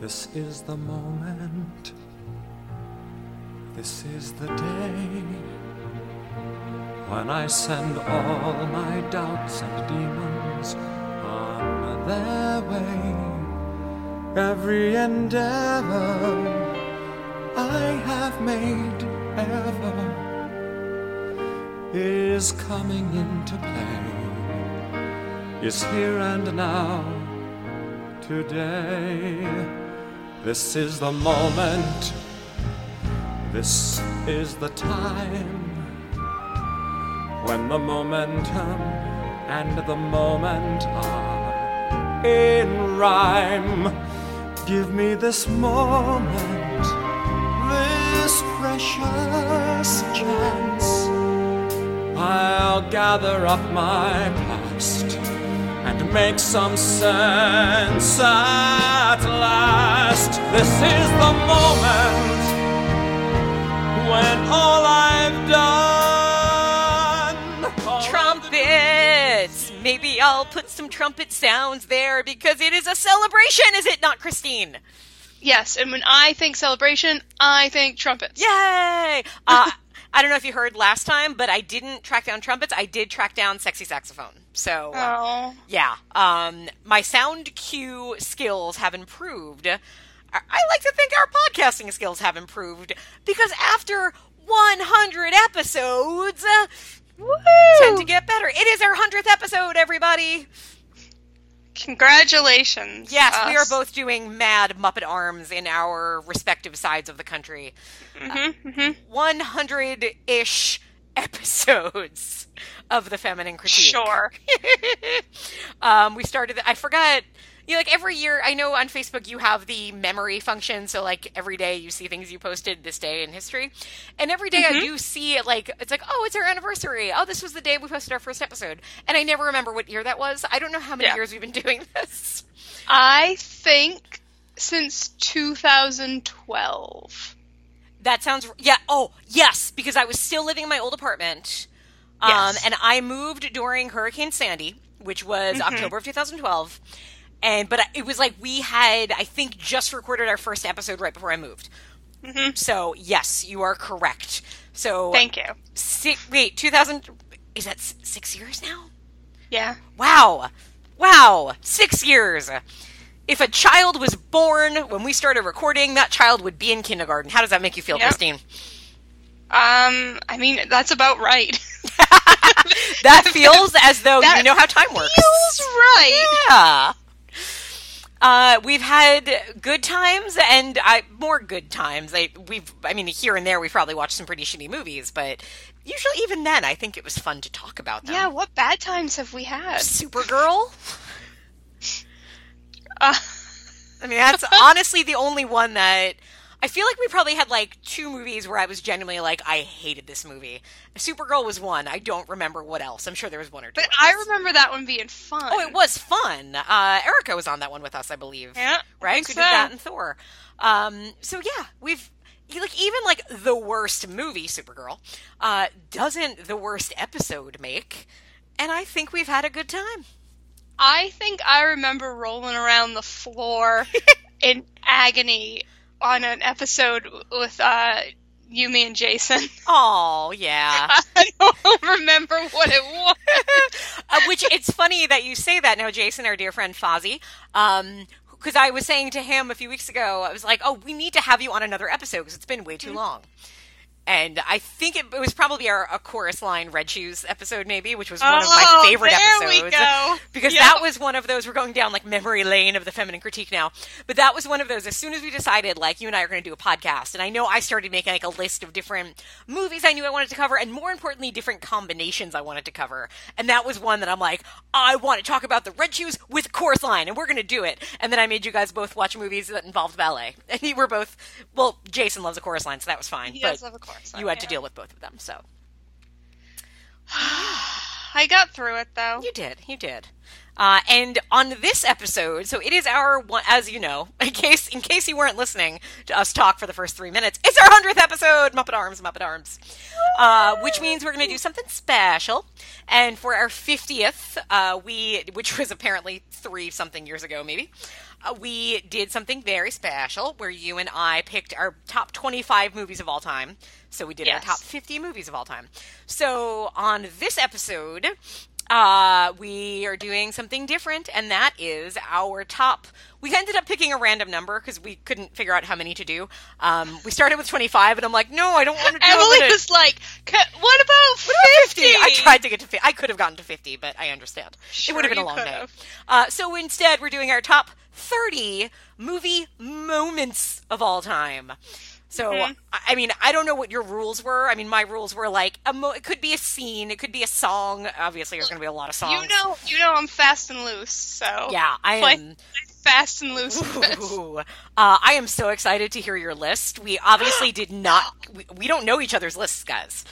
This is the moment. This is the day when I send all my doubts and demons on their way. Every endeavor I have made ever is coming into play, is here and now, today. This is the moment, this is the time when the momentum and the moment are in rhyme. Give me this moment, this precious chance. I'll gather up my make some sense at last. This is the moment when all I've done. Trumpets! Maybe I'll put some trumpet sounds there because it is a celebration, is it not, Christine? Yes, and when I think celebration, I think trumpets. Yay! Uh, I don't know if you heard last time, but I didn't track down trumpets. I did track down sexy saxophone. So, uh, Oh. yeah. Um, my sound cue skills have improved. I like to think our podcasting skills have improved because after 100 episodes, tend to get better. It is our 100th episode, everybody. Congratulations. Yes, we are both doing mad Muppet arms in our respective sides of the country. Mhm, 100 ish episodes of the feminine critique. Sure. um, we started, I forgot. You like every year, I know on Facebook you have the memory function. So, like every day you see things you posted this day in history. And every day I do see it, like, it's like, oh, it's our anniversary. Oh, this was the day we posted our first episode. And I never remember what year that was. I don't know how many Yeah. years we've been doing this. I think since 2012. That sounds yeah. Oh yes, because I was still living in my old apartment, um, Yes. and I moved during Hurricane Sandy, which was Mm-hmm. October of 2012. And but it was like we had I think just recorded our first episode right before I moved. So yes, you are correct. So Mm-hmm. Thank you. Six, wait, 2000 is that six years now? Yeah. Wow. Wow. Six years. If a child was born when we started recording, that child would be in kindergarten. How does that make you feel, Yep. Christine? Um, I mean, that's about right. That feels as though That you know how time works. Feels right. Yeah. Uh, we've had good times and I more good times. I we've I mean here and there we've probably watched some pretty shitty movies, but usually even then I think it was fun to talk about them. Yeah, what bad times have we had? Supergirl. Uh, I mean that's honestly the only one that I feel like we probably had like two movies where I was genuinely like I hated this movie. Supergirl was one. I don't remember what else. I'm sure there was one or two. but others. I remember that one being fun. Oh, it was fun. Uh, Erica was on that one with us, I believe. Yeah, right. Who so. did that in Thor? Um, so yeah, we've like even like the worst movie, Supergirl, uh, doesn't the worst episode make? And I think we've had a good time. I think I remember rolling around the floor in agony on an episode with uh, you, me, and Jason. Oh yeah. I don't remember what it was. uh, which it's funny that you say that now, Jason, our dear friend Fozzie. Um, because I was saying to him a few weeks ago, I was like, "Oh, we need to have you on another episode because it's been way too long." And I think it, it was probably our a chorus line Red Shoes episode, maybe, which was one of my Oh, favorite episodes. go. Because Yep. that was one of those. We're going down like memory lane of the feminine critique now, but that was one of those. As soon as we decided, like you and I are going to do a podcast, and I know I started making like a list of different movies I knew I wanted to cover, and more importantly, different combinations I wanted to cover. And that was one that I'm like, I want to talk about the Red Shoes with chorus line, and we're going to do it. And then I made you guys both watch movies that involved ballet, and you were both. Well, Jason loves a chorus line, so that was fine. He but does love a chorus line, You had to deal with both of them, so I got through it though. you did. You did. Uh, and on this episode, so it is our one, as you know, in case in case you weren't listening to us talk for the first three minutes, it's our hundredth episode, Muppet Arms, Muppet Arms, uh, which means we're going to do something special. And for our fiftieth, uh, we, which was apparently three something years ago, maybe, uh, we did something very special where you and I picked our top 25 movies of all time. So we did Yes. our top 50 movies of all time. So on this episode, uh, we are doing something different, and that is our top. We ended up picking a random number because we couldn't figure out how many to do. Um, we started with 25, and I'm like, no, I don't want to do that. Emily was like, "What about 50? I tried to get to 50. I could have gotten to 50, but I understand. it would have been a long day. Uh, so instead, we're doing our top 30 movie moments of all time. So, Mm-hmm. I mean, I don't know what your rules were. I mean, my rules were like, a mo- it could be a scene, it could be a song. Obviously, there's going to be a lot of songs. You know, you know, I'm fast and loose, so Yeah, I am. fast and loose. with this. Ooh. Uh, I am so excited to hear your list. We obviously did not. We, we don't know each other's lists, guys.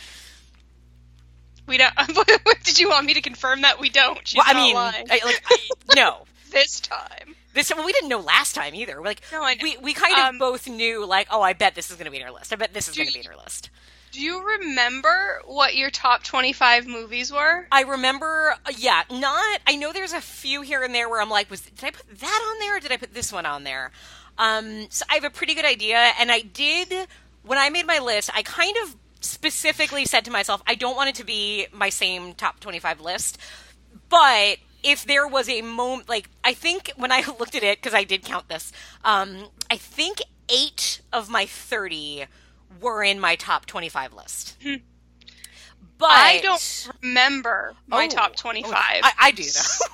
We don't. Did you want me to confirm that we don't? She's well, I mean. I, like, I, no. this time. This well, we didn't know last time either. We're Like No, we we kind of Um, both knew like, oh, I bet this is going to be in our list. I bet this is going to be in our list. Do you remember what your top 25 movies were? I remember, uh, yeah, not. I know there's a few here and there where I'm like, was did I put that on there? or Did I put this one on there? Um, so I have a pretty good idea, and I did when I made my list. I kind of specifically said to myself, I don't want it to be my same top 25 list, but if there was a moment, like I think when I looked at it because I did count this, um, I think eight of my 30 were in my top 25 list. But Hmm. I don't remember my Oh, top oh, 25. I, I do though,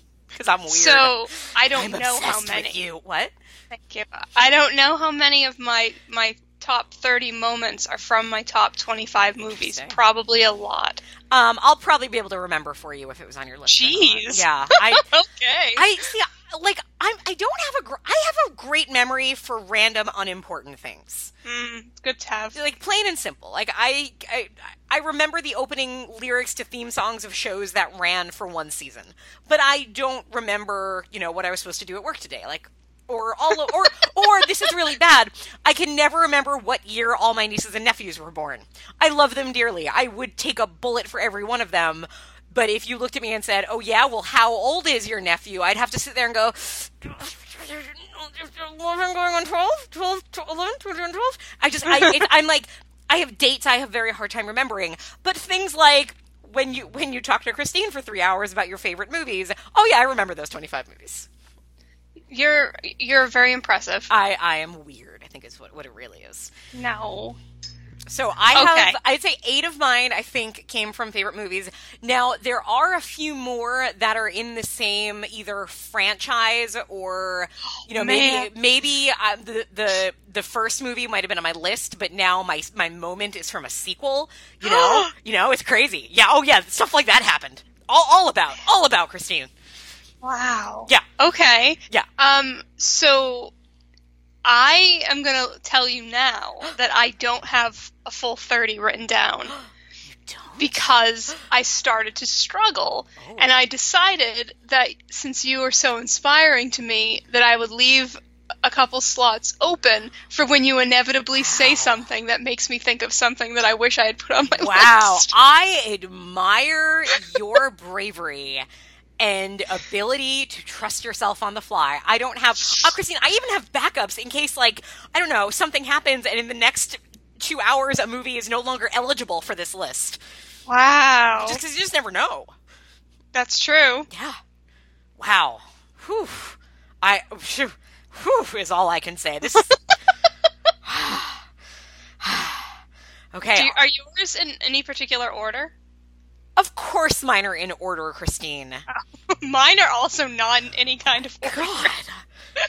because I'm weird. So I don't I'm know how many. you. What? Thank you. I don't know how many of my my top 30 moments are from my top 25 movies. Probably a lot. Um, I'll probably be able to remember for you if it was on your list. Jeez. Yeah, I, okay. I see. Like, I'm. I don't have a. Gr- I have a great memory for random, unimportant things. Mm, it's good to have. Like plain and simple. Like I, I, I remember the opening lyrics to theme songs of shows that ran for one season, but I don't remember, you know, what I was supposed to do at work today. Like, or all, of, or, or this is really bad. I can never remember what year all my nieces and nephews were born. I love them dearly. I would take a bullet for every one of them. But if you looked at me and said, "Oh yeah, well, how old is your nephew?" I'd have to sit there and go. 11 going on 12, 12, 11, 12, 12. I just, I, it, I'm like, I have dates I have very hard time remembering. But things like when you when you talk to Christine for three hours about your favorite movies, oh yeah, I remember those 25 movies. You're you're very impressive. I, I am weird, I think is what, what it really is. No. So I have, Okay. I'd say eight of mine, I think, came from favorite movies. Now, there are a few more that are in the same either franchise or, you know, Man. maybe, maybe uh, the, the, the first movie might have been on my list, but now my, my moment is from a sequel. You know, you know, it's crazy. Yeah. Oh yeah. Stuff like that happened. All, all about, all about Christine. Wow. Yeah. Okay. Yeah. Um. So, I am gonna tell you now that I don't have a full thirty written down Don't. because I started to struggle, Oh. and I decided that since you are so inspiring to me, that I would leave a couple slots open for when you inevitably say something that makes me think of something that I wish I had put on my Wow, list. I admire your bravery and ability to trust yourself on the fly. I don't have, uh, Christine. I even have backups in case, like, I don't know, something happens, and in the next two hours, a movie is no longer eligible for this list. Wow, Just because you just never know. that's true. Yeah. Wow. Whew. I. Whew, whew is all I can say. This. is... okay. You, are yours in any particular order? Of course, mine are in order, Christine. Mine are also not in any kind of order. God.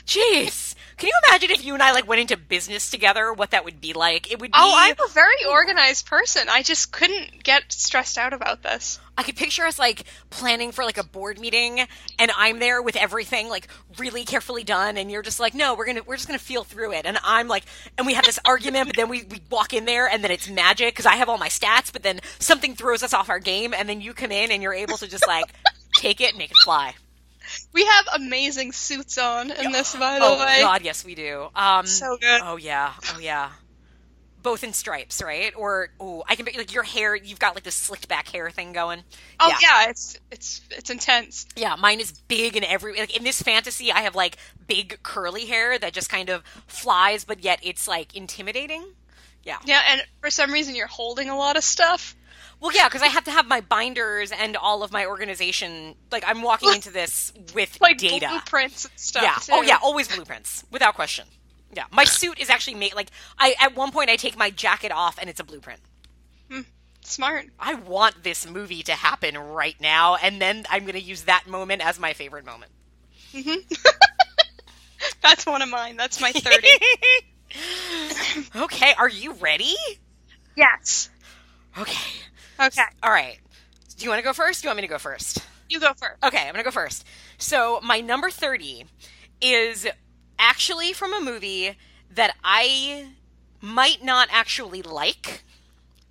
Jeez. Can you imagine if you and I like went into business together, what that would be like? It would oh, be Oh, I'm a very organized person. I just couldn't get stressed out about this. I could picture us like planning for like a board meeting and I'm there with everything like really carefully done and you're just like, no, we're gonna we're just gonna feel through it. And I'm like and we have this argument, but then we, we walk in there and then it's magic because I have all my stats, but then something throws us off our game and then you come in and you're able to just like take it and make it fly. We have amazing suits on in this, by the Oh way. god, yes we do. Um So good. Oh yeah, oh yeah. both in stripes, right? Or oh, I can like your hair. You've got like this slicked back hair thing going. Oh yeah, it's it's it's intense. Yeah, mine is big and every like in this fantasy, I have like big curly hair that just kind of flies, but yet it's like intimidating. Yeah. Yeah, and for some reason you're holding a lot of stuff. Well, yeah, because I have to have my binders and all of my organization. Like I'm walking into this with Like data. blueprints and stuff. Yeah. Oh, too. Oh yeah, always blueprints, without question. Yeah. My suit is actually made like I at one point I take my jacket off and it's a blueprint. Hmm. Smart. I want this movie to happen right now, and then I'm going to use that moment as my favorite moment. Mm-hmm. That's one of mine. That's my 30. okay, are you ready? yes. Okay. Okay. All right. Do you want to go first? Do you want me to go first? You go first. Okay, I'm going to go first. So, my number 30 is actually from a movie that I might not actually like.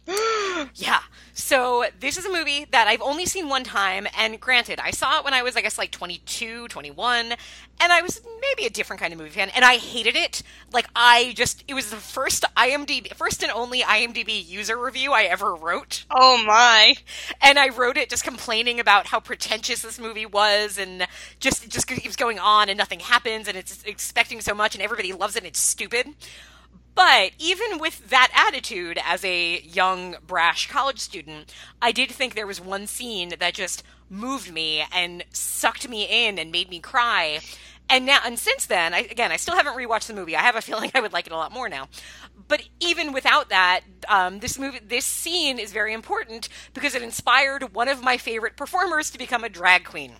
yeah. So, this is a movie that I've only seen one time. And granted, I saw it when I was, I guess, like 22, 21. And I was maybe a different kind of movie fan. And I hated it. Like, I just, it was the first IMDb, first and only IMDb user review I ever wrote Oh my. and I wrote it just complaining about how pretentious this movie was, and just just keeps going on, and nothing happens, and it's expecting so much, and everybody loves it, and it's stupid. But even with that attitude, as a young, brash college student, I did think there was one scene that just moved me and sucked me in and made me cry. And now, and since then, I, again, I still haven't rewatched the movie. I have a feeling I would like it a lot more now. But even without that, um, this movie, this scene is very important because it inspired one of my favorite performers to become a drag queen.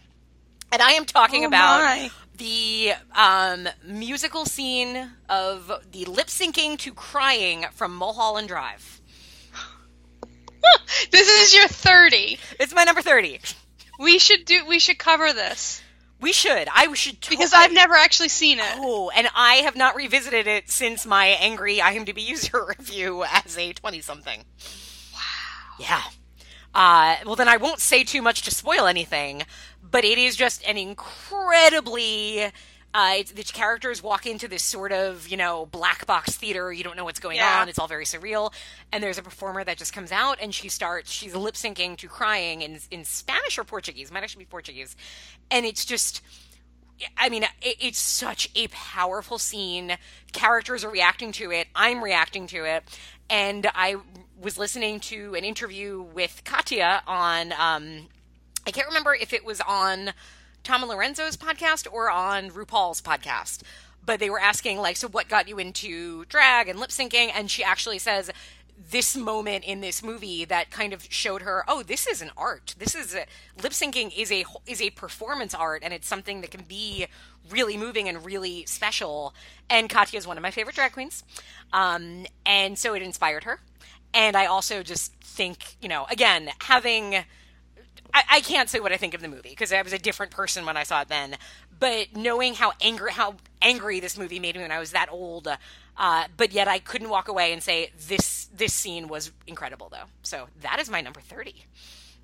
And I am talking Oh about. The um, musical scene of the lip syncing to crying from Mulholland Drive. This is your 30. It's my number 30. We should do we should cover this We should. I should. To- because I've never actually seen it. Oh, and I have not revisited it since my angry IMDb user review as a 20 something. Wow. Yeah. Uh, well, then I won't say too much to spoil anything, but it is just an incredibly. Uh, it's, the characters walk into this sort of, you know, black box theater. You don't know what's going Yeah. on. It's all very surreal. And there's a performer that just comes out and she starts, she's lip syncing to crying in, in Spanish or Portuguese. Might actually be Portuguese. And it's just, I mean, it, it's such a powerful scene. Characters are reacting to it. I'm reacting to it. And I was listening to an interview with Katya on, um, I can't remember if it was on Tom and Lorenzo's podcast or on RuPaul's podcast, but they were asking, like, so what got you into drag and lip syncing? And she actually says, this moment in this movie that kind of showed her, oh, this is an art. This is a, lip syncing is a is a performance art, and it's something that can be really moving and really special. And Katya is one of my favorite drag queens, um, and so it inspired her. And I also just think, you know, again, having I, I can't say what I think of the movie because I was a different person when I saw it then. But knowing how angry how angry this movie made me when I was that old, uh, but yet I couldn't walk away and say this this scene was incredible though. So that is my number thirty.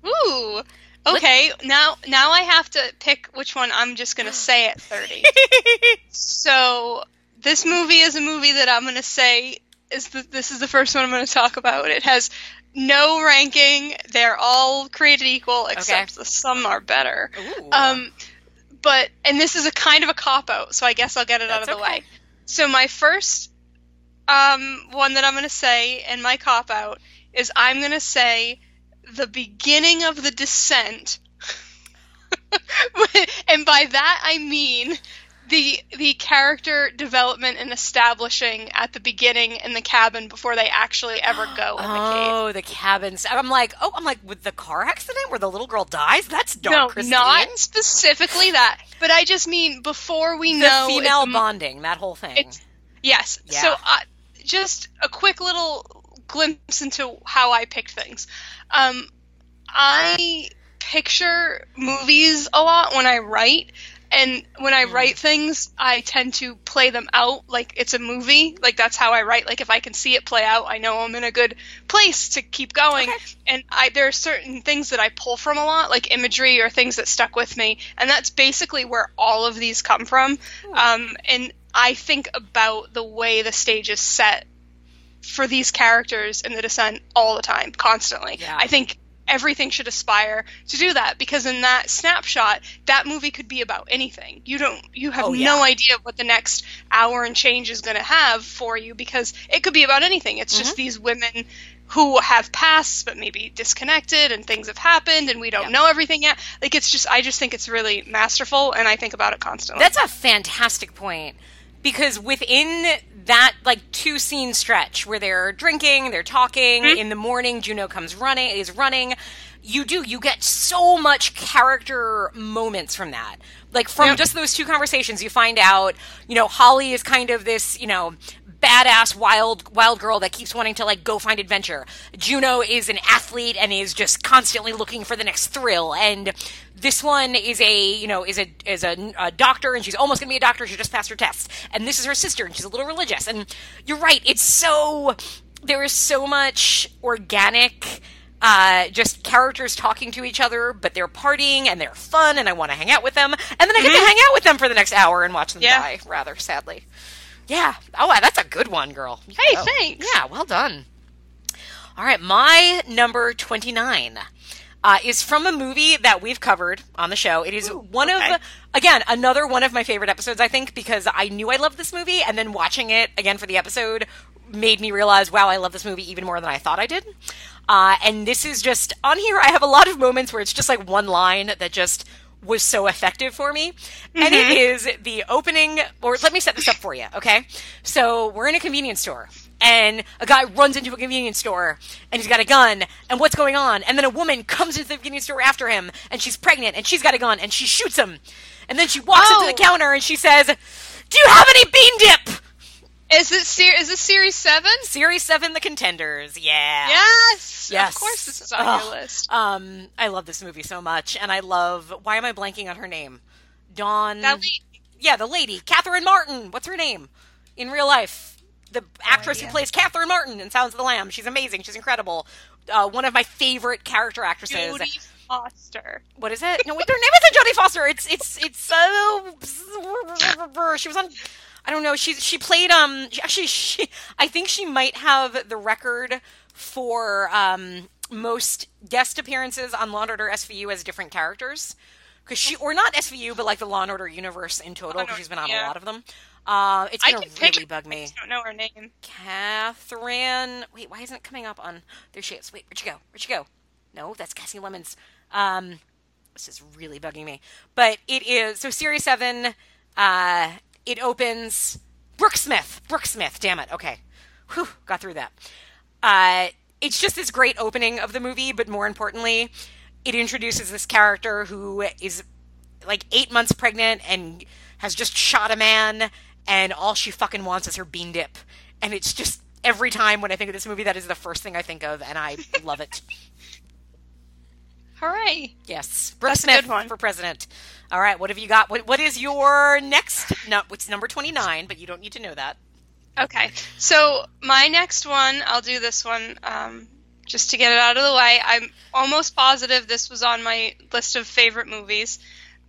Ooh. Okay, now now I have to pick which one I'm just gonna say at 30. so this movie is a movie that I'm gonna say is the, this is the first one I'm gonna talk about. It has no ranking. They're all created equal, except the some are better. Ooh. Um, but and this is a kind of a cop out, so I guess I'll get it out of the okay. way. So my first um, one that I'm going to say in my cop out is I'm going to say the beginning of the descent, and by that I mean the the character development and establishing at the beginning in the cabin before they actually ever go in the cave. Oh, the cabins. I'm like, oh, I'm like, with the car accident where the little girl dies? That's dark, No, Christine. not specifically that, but I just mean before we the know female bonding, that whole thing. Yes. Yeah. So, uh, just a quick little glimpse into how I picked things. Um, I picture movies a lot when I write, and when I write things, I tend to play them out like it's a movie. Like that's how I write. Like if I can see it play out, I know I'm in a good place to keep going. Okay. And I there are certain things that I pull from a lot, like imagery or things that stuck with me, and that's basically where all of these come from. Um, and I think about the way the stage is set for these characters in the descent all the time, constantly. Yeah. I think everything should aspire to do that because in that snapshot that movie could be about anything. You don't you have Oh, yeah. no idea what the next hour and change is going to have for you because it could be about anything. It's Mm-hmm. just these women who have pasts but maybe disconnected and things have happened and we don't know everything yet. Like it's just i just think it's really masterful and i think about it constantly. That's a fantastic point because within that like two scene stretch where they're drinking, they're talking Mm-hmm. in the morning, Juno comes running, is running. You do you get so much character moments from that. Like from Yep. just those two conversations, you find out, you know, Holly is kind of this, you know, badass wild wild girl that keeps wanting to like go find adventure. Juno is an athlete and is just constantly looking for the next thrill and this one is a you know is a is a, a doctor and she's almost going to be a doctor she just passed her test and this is her sister and she's a little religious and you're right it's so there is so much organic uh, just characters talking to each other, but they're partying and they're fun, and I want to hang out with them, and then I get to hang out with them for the next hour and watch them Yeah. die. Rather sadly, yeah. Oh, that's a good one, girl. You Hey, go. thanks. Yeah, well done. All right, my number twenty nine. Uh, is from a movie that we've covered on the show. It is one okay. of, again, another one of my favorite episodes, I think, because I knew I loved this movie, and then watching it again for the episode made me realize, wow, I love this movie even more than I thought I did. Uh, and this is just, on here, I have a lot of moments where it's just like one line that just was so effective for me. And it mm-hmm. is the opening, or let me set this up for you, okay? So we're in a convenience store. And a guy runs into a convenience store and he's got a gun. And what's going on? And then a woman comes into the convenience store after him and she's pregnant and she's got a gun and she shoots him. And then she walks up to Oh. the counter and she says, Do you have any bean dip? Is this ser- is this series 7 Series 7 The Contenders. Yeah. yes Yes. of course this is on Ugh. your list Um, I love this movie so much, and I love. Why am I blanking on her name? Dawn. that lady Yeah, the lady, Catherine Martin. What's her name in real life? The actress who plays Catherine Martin in Silence of the Lamb. She's amazing. She's incredible. Uh, one of my favorite character actresses. Jodie Foster What is it? No, wait, her name isn't Jodie Foster. It's it's it's. Uh, she was on. I don't know. She she played um. Actually, she I think she might have the record for um most guest appearances on Law and Order SVU as different characters. Because she or not SVU, but like the Law and Order universe in total. Because she's been on a lot of them. Uh, it's gonna really bug me. I just don't know her name Catherine. Wait, why isn't it coming up on? There she is. Wait, where'd she go? Where'd she go? No, that's Kasi Lemmons. Um, this is really bugging me. But it is so series seven. Uh, it opens. Brooke Smith. Brooke Smith. Damn it. Okay, Whew, got through that. Uh, it's just this great opening of the movie, but more importantly, it introduces this character who is like eight months pregnant and has just shot a man, and all she fucking wants is her bean dip. And it's just every time when I think of this movie, that is the first thing I think of, and I love it. hooray Yes, Brooke That's a Smith good one. for president. All right, what have you got? What What is your next? No, it's number twenty nine, but you don't need to know that. Okay, so my next one, I'll do this one um, just to get it out of the way. I'm almost positive this was on my list of favorite movies,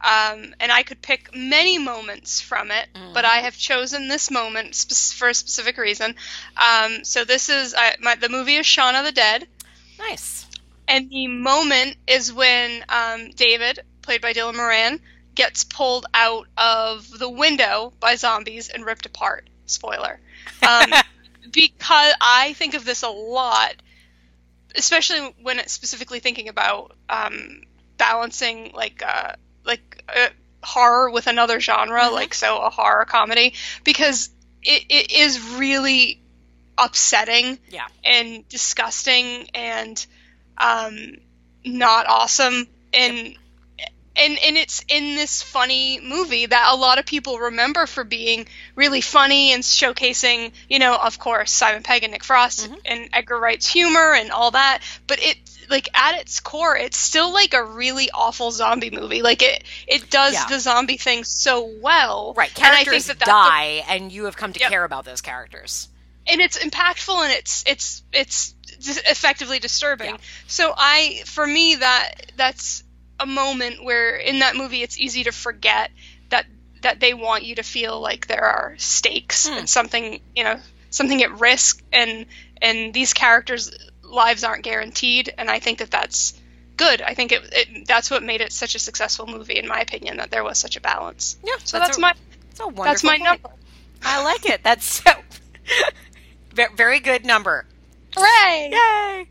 um, and I could pick many moments from it, but I have chosen this moment for a specific reason. Um, so this is uh, my, the movie is Shaun of the Dead, Nice. And the moment is when um, David, played by Dylan Moran, gets pulled out of the window by zombies and ripped apart. Spoiler. Um, because I think of this a lot, especially when it's specifically thinking about um, balancing like uh, like uh, horror with another genre, like so a horror comedy, because it, it is really upsetting Yeah. and disgusting and um, not awesome and and and it's in this funny movie that a lot of people remember for being really funny and showcasing you know of course Simon Pegg and Nick Frost Mm-hmm. and Edgar Wright's humor and all that but it like at its core it's still like a really awful zombie movie like it it does Yeah. the zombie thing so well Right. and I think Characters that that's the die, and you have come to Yep. care about those characters. and it's impactful and it's it's it's effectively disturbing. Yeah. So I, for me, that that's a moment where in that movie it's easy to forget that that they want you to feel like there are stakes Hmm. and something you know something at risk, and and these characters' lives aren't guaranteed, and I think that that's good. I think it, it that's what made it such a successful movie, in my opinion, that there was such a balance. Yeah, So that's, my That's a wonderful that's my point. number. I like it. That's so very good number. Hooray! Yay!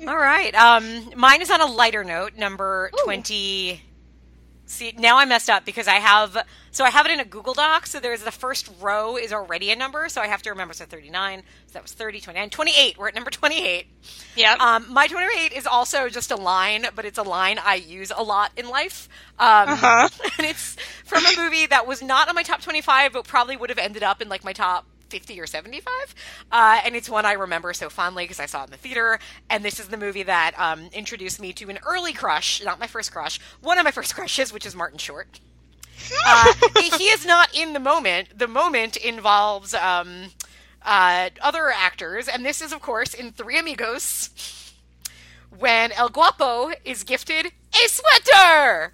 Yay. All right. Um, mine is on a lighter note, number Ooh. 20. See, now I messed up because I have, so I have it in a Google Doc. So there's the first row is already a number. So I have to remember. So 39. So that was 30, 29, 28. We're at number 28. Yeah. Um, my 28 is also just a line, but it's a line I use a lot in life. Um, Uh-huh. And it's from a movie that was not on my top 25, but probably would have ended up in like my top 50 or 75. Uh, and it's one I remember so fondly because I saw it in the theater. And this is the movie that um, introduced me to an early crush, not my first crush, one of my first crushes, which is Martin Short. Uh, he is not in the moment. The moment involves um, uh, other actors, and this is, of course, in Three Amigos, when El Guapo is gifted a sweater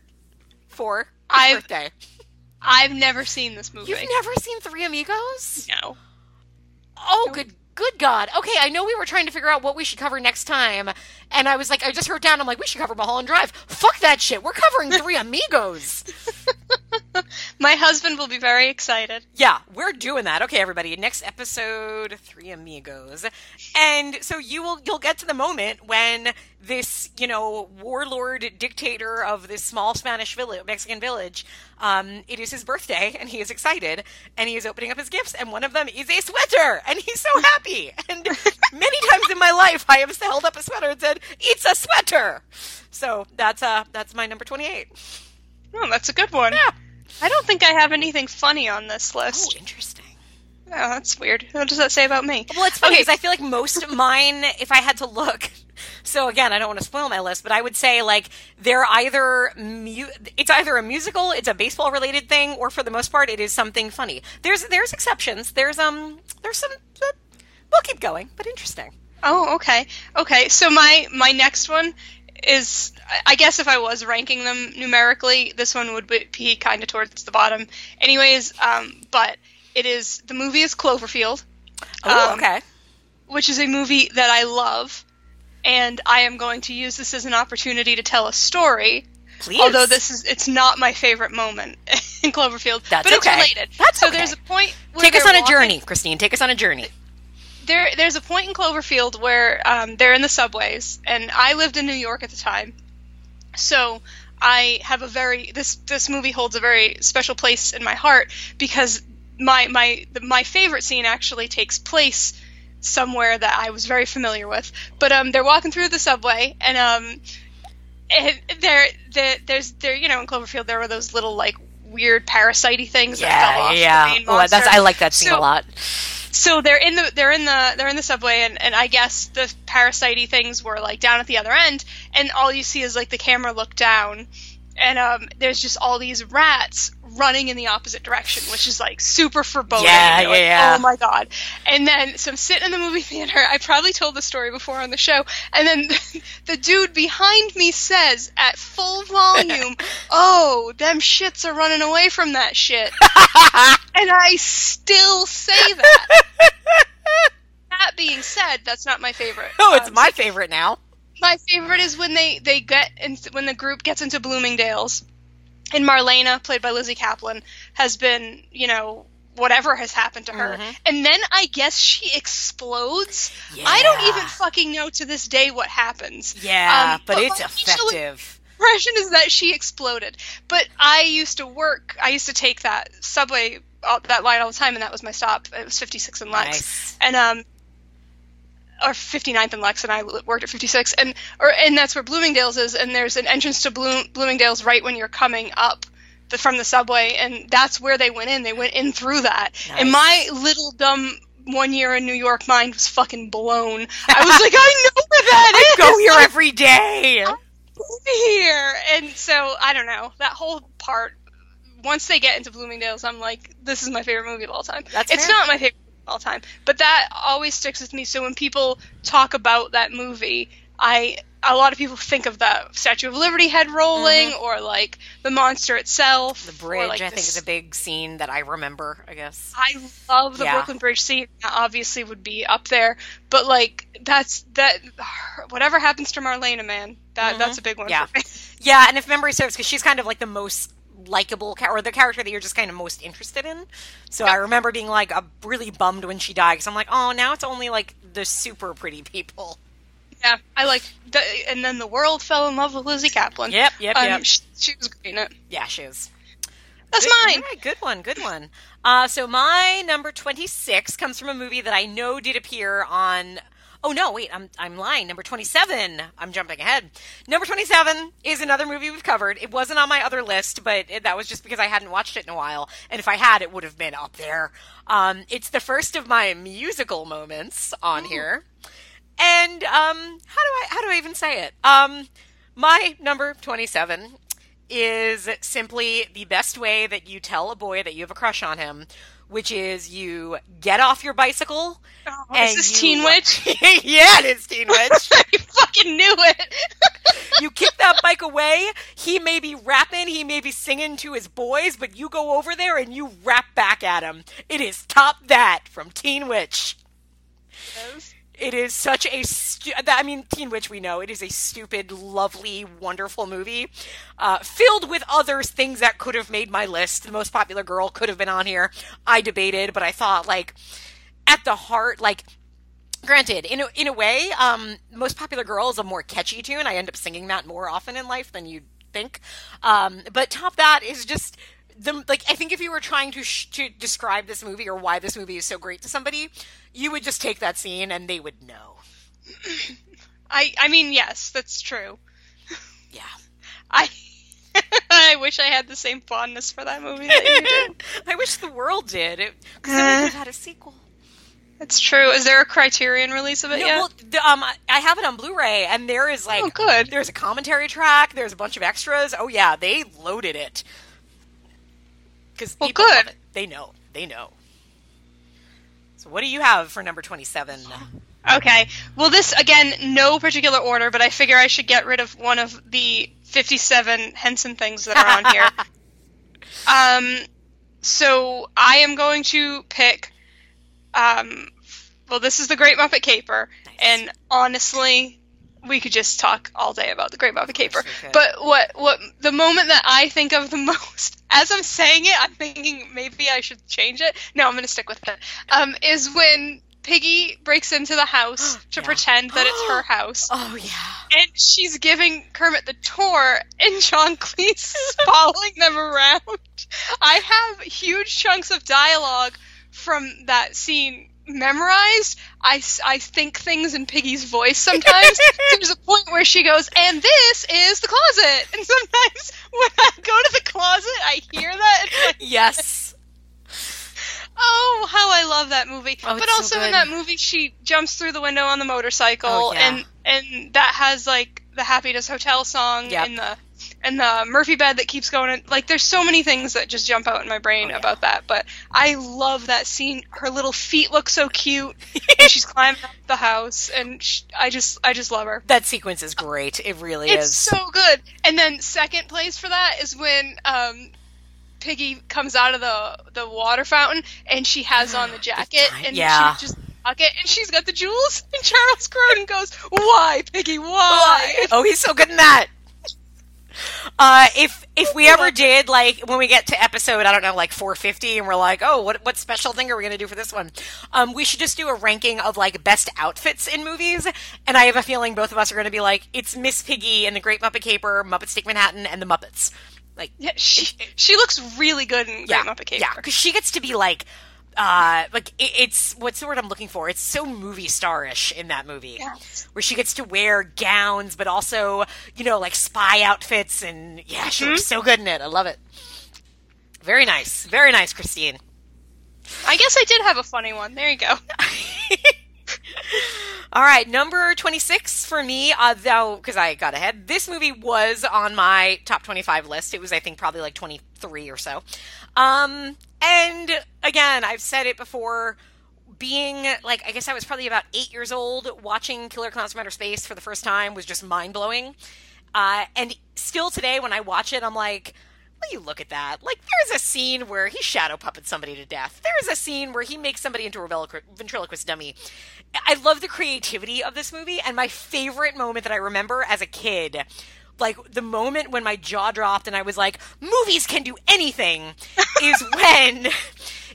for his I've- birthday. I've never seen this movie. You've never seen Three Amigos? no. Oh, good, good God. Okay, I know we were trying to figure out what we should cover next time, and I was like, I just wrote down, I'm like, we should cover Mulholland Drive. Fuck that shit. We're covering Three Amigos. My husband will be very excited. Yeah, we're doing that. Okay, everybody. Next episode, Three Amigos, and so you will you'll get to the moment when this you know warlord dictator of this small Spanish village, Mexican village, um, it is his birthday, and he is excited, and he is opening up his gifts, and one of them is a sweater, and he's so happy. And many times in my life, I have held up a sweater and said, "It's a sweater." So that's uh that's my number twenty eight. Oh, that's a good one. Yeah. I don't think I have anything funny on this Oh, list. interesting. Oh, that's weird. What does that say about me? Well, it's funny Okay. because I feel like most of mine, if I had to look, so again, I don't want to spoil my list, but I would say like they're either mu- it's either a musical, it's a baseball related thing, or for the most part, it is something funny. There's there's exceptions. There's um there's some. Uh, we'll keep going, but interesting. Oh, okay. Okay, so my my next one is I guess if I was ranking them numerically, this one would be, kind of towards the bottom. Anyways, um, but it is the movie is Cloverfield, Oh, Um, okay. which is a movie that I love, and I am going to use this as an opportunity to tell a story. Please. Although this is it's not my favorite moment in Cloverfield, That's but it's okay. related. That's so okay. there's a point where take us on a walking- journey, Christine. Take us on a journey. There there's a point in Cloverfield where um, they're in the subways, and I lived in New York at the time, so I have a very this this movie holds a very special place in my heart because my my my favorite scene actually takes place somewhere that I was very familiar with. But um, they're walking through the subway, and um, and there there there's there you know in Cloverfield there were those little like weird parasitey things that fell Yeah, off yeah. the main Oh, that's. I like that scene So- a lot. so they're in the they're in the they're in the subway and, and I guess the parasitey things were like down at the other end and all you see is like the camera look down and um there's just all these rats running in the opposite direction which is like super foreboding Yeah, You're like, yeah, yeah. oh my god and then so I'm sitting in the movie theater I probably told the story before on the show and then the dude behind me says at full volume oh them shits are running away from that shit and I still say that. that being said, that's not my favorite. Oh, it's Um, my favorite now. my favorite is when they they get in, when the group gets into Bloomingdale's, and Marlena, played by Lizzy Caplan, has been you know whatever has happened to her, Mhm. and then I guess she explodes. I don't even fucking know to this day what happens. Yeah, Um, but, but it's effective. impression is that she exploded. But I used to work. I used to take that subway all, that line all the time, and that was my stop. It was 56 and Lex, Nice. and um, or 59th and Lex, and I worked at 56, and or and that's where Bloomingdale's is. And there's an entrance to Bloom, Bloomingdale's right when you're coming up. The, from the subway, and that's where they went in. They went in through that, and my little dumb one year in New York mind was fucking blown. I was like, I know where that I is. go here Like, every day. here. And so I don't know that whole part. Once they get into Bloomingdale's, I'm like, this is my favorite movie of all time. That's it's fair. not my favorite all time, but that always sticks with me. So when people talk about that movie, I a lot of people think of the Statue of Liberty head rolling, or like the monster itself. The bridge, like, I think, this- is a big scene that I remember. I guess. I love the Yeah. Brooklyn Bridge scene. That obviously would be up there, but like that's that. Whatever happens to Marlena, man, that that's a big one. Mm-hmm. Yeah. For me. Yeah, and if memory serves, because she's kind of like the most likable or the character that you're just kind of most interested in. So I remember being like uh, really bummed when she died because I'm like, oh, now it's only like the super pretty people. Yeah, I like. The, and then the world fell in love with Lizzy Caplan. Yep, yep, um, yep. She, she was great in it. Yeah, she is. That's Good- mine. right, good one, good one. Uh, so my number 26 comes from a movie that I know did appear on. Oh no, wait, I'm I'm lying. Number 27. I'm jumping ahead. Number 27 is another movie we've covered. It wasn't on my other list, but it, that was just because I hadn't watched it in a while. And if I had, it would have been up there. Um, it's the first of my musical moments on here. And um, how do I how do I even say it? Um, my number 27 is simply the best way that you tell a boy that you have a crush on him, which is you get off your bicycle. Oh, and is this you- Teen Witch? yeah, it is Teen Witch. I fucking knew it. you kick that bike away. He may be rapping, he may be singing to his boys, but you go over there and you rap back at him. It is Top That from Teen Witch. It is such a stu- I mean Teen Witch we know it is a stupid lovely wonderful movie uh, filled with other things that could have made my list. The most popular girl could have been on here. I debated but I thought like at the heart like granted in a, in a way um, most popular girl is a more catchy tune. I end up singing that more often in life than you'd think. Um, but top that is just the like I think if you were trying to sh- to describe this movie or why this movie is so great to somebody, you would just take that scene and they would know. I I mean, yes, that's true. Yeah. I I wish I had the same fondness for that movie that you did. I wish the world did. Because then we would have had a sequel. That's true. Is there a Criterion release of it No, yet? well, the, um, I have it on Blu-ray, and there is like, Oh, good. There's a commentary track. There's a bunch of extras. Oh yeah, they loaded it. Because Well, good. They know. They know. So what do you have for number twenty-seven? Okay. Well, this again, no particular order, but I figure I should get rid of one of the 57 Henson things that are on here. um, so I am going to pick. Um, well, this is the Great Muppet Caper, and honestly, we could just talk all day about the Great Muppet Caper. But what what the moment that I think of the most, as I'm saying it, I'm thinking maybe I should change it. No, I'm going to stick with it. Um, is when Piggy breaks into the house to Yeah. pretend that it's her house, Oh yeah. and she's giving Kermit the tour, and John Cleese is following them around. I have huge chunks of dialogue from that scene memorized. I, I think things in Piggy's voice sometimes. There's a point where she goes, and this is the closet. And sometimes when I go to the closet, I hear that. Like, Yes. oh, how I love that movie. Oh, but it's so also in that movie, she jumps through the window on the motorcycle, Oh, yeah. and and that has like the Happiness Hotel song Yep. and the and the Murphy bed that keeps going. in- Like there's so many things that just jump out in my brain Oh, yeah. about that. But I love that scene. Her little feet look so cute when she's climbing up the house, and sh I just I just love her. That sequence is great. It really It's is. so good. And then second place for that is when um, Piggy comes out of the the water fountain and she has on the jacket and yeah. she just pocket and she's got the jewels and Charles Grodin goes, "Why, Piggy? Why?" oh, he's so good in that. Uh, if if we ever did like when we get to episode I don't know like 450 and we're like oh what what special thing are we gonna do for this one um we should just do a ranking of like best outfits in movies and I have a feeling both of us are gonna be like it's Miss Piggy and the Great Muppet Caper Muppets Take Manhattan and the Muppets like Yeah, she she looks really good in yeah Great Muppet Caper. yeah because she gets to be like uh like it, it's what's the word I'm looking for it's so movie starish in that movie where she gets to wear gowns, but also, you know, like spy outfits. And yeah, she Mm-hmm. looks so good in it. I love it. Very nice. Very nice, Christine. I guess I did have a funny one. There you go. All right, number 26 for me, uh, though, because I got ahead. This movie was on my top 25 list. It was, I think, probably like 23 or so. Um, and again, I've said it before being like, I guess I was probably about eight years old watching Killer Klowns from Outer Space for the first time was just mind blowing. Uh, and still today, when I watch it, I'm like, well, you look at that. Like, there's a scene where he shadow puppets somebody to death. There's a scene where he makes somebody into a ventriloquist dummy. I love the creativity of this movie, and my favorite moment that I remember as a kid like the moment when my jaw dropped and I was like, movies can do anything is when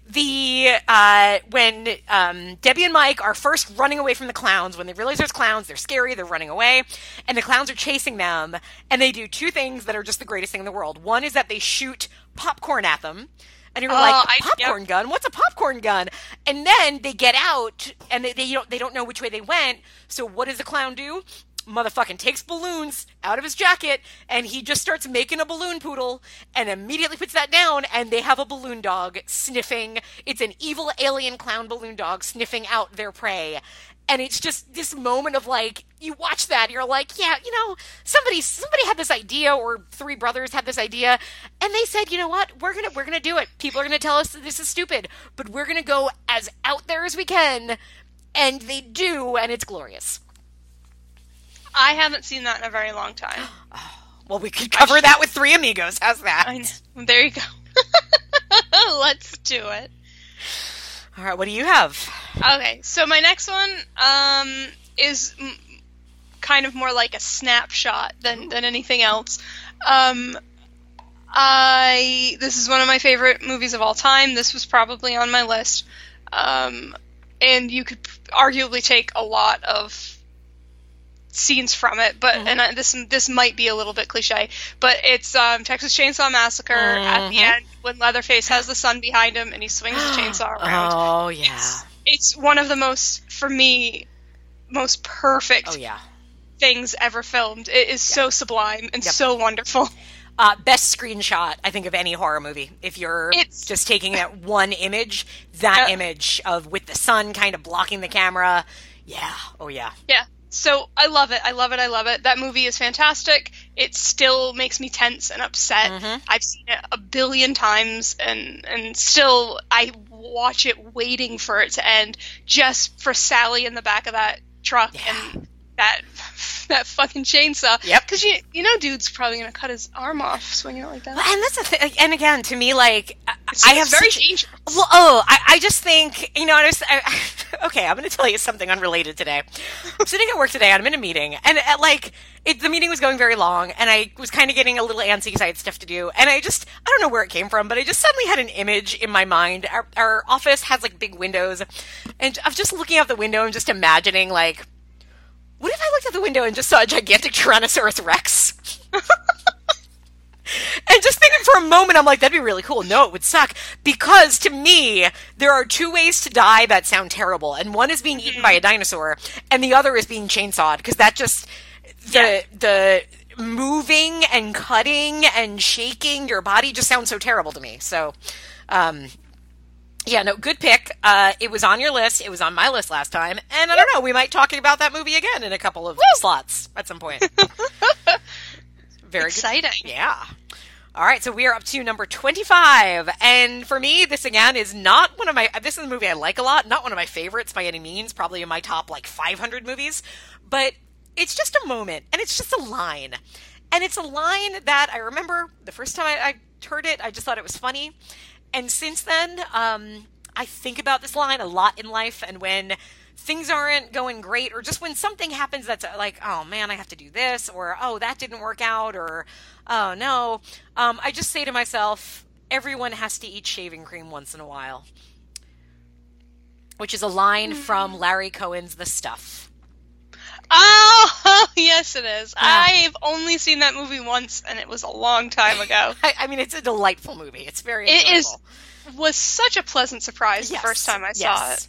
the uh, when um, Debbie and Mike are first running away from the clowns. When they realize there's clowns, they're scary. They're running away, and the clowns are chasing them. And they do two things that are just the greatest thing in the world. One is that they shoot popcorn at them. And you're Oh, like, I- popcorn gun? What's a popcorn gun? And then they get out, and they, they don't they don't know which way they went. So what does the clown do? Motherfucking takes balloons out of his jacket, and he just starts making a balloon poodle, and immediately puts that down. And they have a balloon dog sniffing. It's an evil alien clown balloon dog sniffing out their prey. And it's just this moment of like you watch that you're like yeah you know somebody somebody had this idea or three brothers had this idea and they said you know what we're gonna we're gonna do it people are gonna tell us that this is stupid but we're gonna go as out there as we can and they do and it's glorious I haven't seen that in a very long time. well we could cover that with three amigos how's that I know. There you go. Let's do it. all right what do you have Okay, so my next one um, is m- kind of more like a snapshot than, than anything else. Um, I this is one of my favorite movies of all time. This was probably on my list, um, and you could arguably take a lot of scenes from it. But and I, this this might be a little bit cliche, but it's um, Texas Chainsaw Massacre at the Mhm. end when Leatherface has the sun behind him and he swings the chainsaw around oh yeah it's one of the most for me most perfect oh yeah things ever filmed it is so sublime and Yep. so wonderful uh, best screenshot I think of any horror movie. If you're It's- just taking that one image, that Yeah. image of with the sun kind of blocking the camera, yeah, oh yeah, yeah so i love it. I love it. I love it. That movie is fantastic. It still makes me tense and upset. Mhm. i've seen it a billion times and and still i watch it waiting for it to end just for sally in the back of that truck Yeah. and that that fucking chainsaw Yep. because you you know dude's probably gonna cut his arm off swinging it like that and that's the thing. And again, to me, like I- It's- have very such- dangerous Well, oh, I, I just think you know. I just, I, okay, I'm going to tell you something unrelated today. I'm sitting at work today, and I'm in a meeting, and at, like it, the meeting was going very long, and I was kind of getting a little antsy because I had stuff to do, and I just I don't know where it came from, but I just suddenly had an image in my mind. Our, our office has like big windows, and I'm just looking out the window and just imagining like. What if I looked out the window and just saw a gigantic Tyrannosaurus Rex? And just thinking for a moment, I'm like, that'd be really cool. No, it would suck. Because to me, there are two ways to die that sound terrible. And one is being eaten by a dinosaur, and the other is being chainsawed. Because that just, the, the moving and cutting and shaking your body just sounds so terrible to me. So, um, yeah, no, good pick. Uh, it was on your list. It was on my list last time. And I don't know, we might talk about that movie again in a couple of slots at some point. Very good. exciting Yeah. All right, so we are up to number 25. And for me, this again is not one of my, this is a movie I like a lot, not one of my favorites by any means, probably in my top like 500 movies, but it's just a moment and it's just a line. And it's a line that I remember the first time I, I heard it, I just thought it was funny. And since then, um, I think about this line a lot in life. And when things aren't going great, or just when something happens that's like, oh man, I have to do this, or oh, that didn't work out, or oh no, um, I just say to myself, everyone has to eat shaving cream once in a while. Which is a line from Larry Cohen's The Stuff. Oh, oh, yes, it is. Ah. I've only seen that movie once, and it was a long time ago. I, I mean, it's a delightful movie. It's very It is enjoyable. was such a pleasant surprise Yes, the first time I saw it.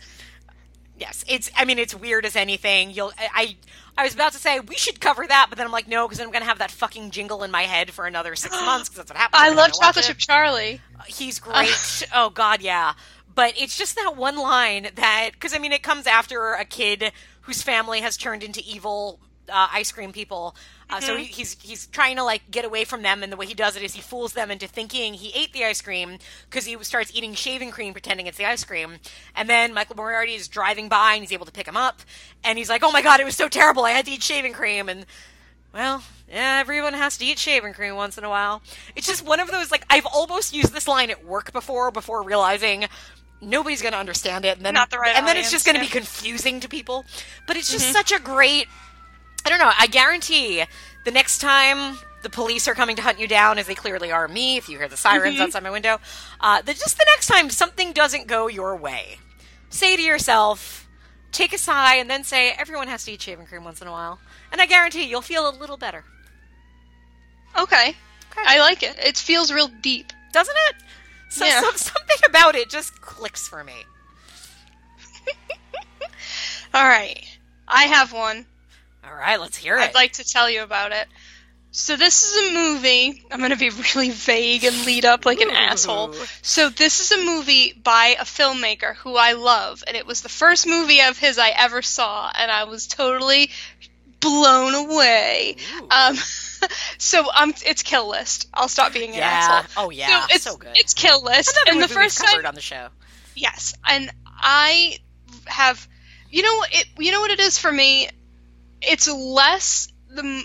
Yes, it's. I mean, it's weird as anything. You'll. I. I, was about to say we should cover that, but then I'm like, no, because I'm going to have that fucking jingle in my head for another six months. Because that's what happens. I love Chocolate. Chip Charlie. He's great. oh God, yeah. But it's just that one line that, because I mean, it comes after a kid whose family has turned into evil uh, ice cream people. Uh, So he, he's he's trying to like get away from them, and the way he does it is he fools them into thinking he ate the ice cream because he starts eating shaving cream, pretending it's the ice cream. And then Michael Moriarty is driving by, and he's able to pick him up, and he's like, "Oh my god, it was so terrible! I had to eat shaving cream." And well, yeah, everyone has to eat shaving cream once in a while. It's just one of those like I've almost used this line at work before before realizing nobody's going to understand it and then Not the right and then it's just going to yeah. be confusing to people. But it's just such a great I don't know, I guarantee the next time the police are coming to hunt you down, as they clearly are me, if you hear the sirens outside my window, uh, that just the next time something doesn't go your way, say to yourself, take a sigh, and then say, everyone has to eat shaving cream once in a while. And I guarantee you'll feel a little better. Okay. Okay. I like it. It feels real deep. Doesn't it? So, Yeah. so- something about it just clicks for me. All right. I have one. All right, let's hear it. I'd like to tell you about it. So this is a movie. I'm going to be really vague and lead up like an Ooh. asshole. So this is a movie by a filmmaker who I love, and it was the first movie of his I ever saw, and I was totally blown away. Ooh. Um, so um, it's Kill List. I'll stop being an yeah. asshole. Oh yeah. so it's so good. It's Kill List, and the first time on the show. Yes, and I have, you know, it. You know what it is for me. It's less the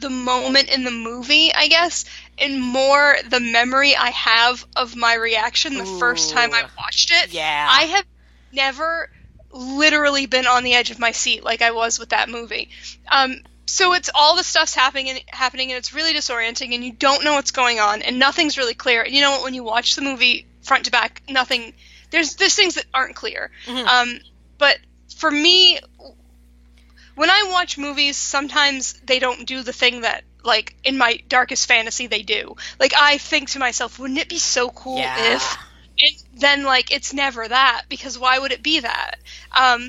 the moment in the movie, I guess, and more the memory I have of my reaction the first time I watched it. Yeah. I have never literally been on the edge of my seat like I was with that movie. Um, so it's all the stuff's happening and happening, and it's really disorienting, and you don't know what's going on, and nothing's really clear. And you know what? When you watch the movie front to back, nothing. There's there's things that aren't clear. Mhm. Um, but for me, when I watch movies, sometimes they don't do the thing that, like, in my darkest fantasy, they do. Like, I think to myself, wouldn't it be so cool Yeah. if and then like it's never that because why would it be that? Um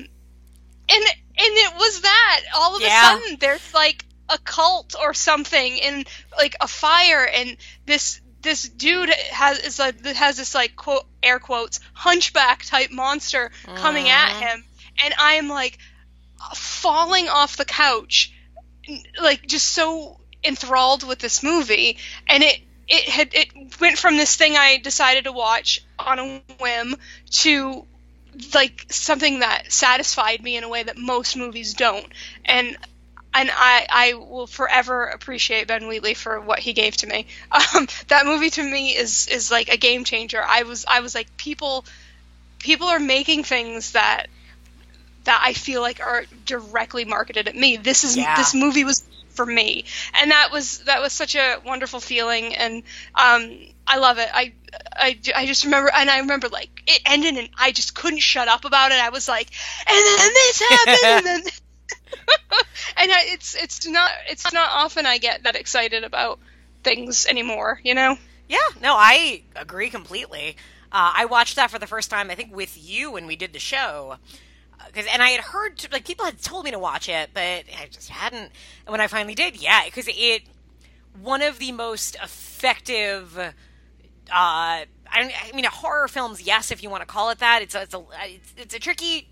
and and it was that. All of Yeah. a sudden there's like a cult or something and like a fire and this this dude has is like has this like quote air quotes hunchback type monster coming at him and i'm like falling off the couch like just so enthralled with this movie and it it had it went from this thing I decided to watch on a whim to like something that satisfied me in a way that most movies don't and and I, I will forever appreciate Ben Wheatley for what he gave to me. Um, that movie to me is is like a game changer. I was I was like people people are making things that that I feel like are directly marketed at me. This is Yeah. this movie was for me, and that was that was such a wonderful feeling, and um, I love it. I, I I just remember, and I remember like it ended, and I just couldn't shut up about it. I was like, and then this happened, and then. and I, it's it's not it's not often I get that excited about things anymore, you know. Yeah, no, I agree completely. Uh, I watched that for the first time, I think, with you when we did the show. Because and I had heard like people had told me to watch it, but I just hadn't. And when I finally did, yeah, because it one of the most effective. Uh, I, I mean, horror films, yes, if you want to call it that. It's a, it's a, it's, it's a tricky,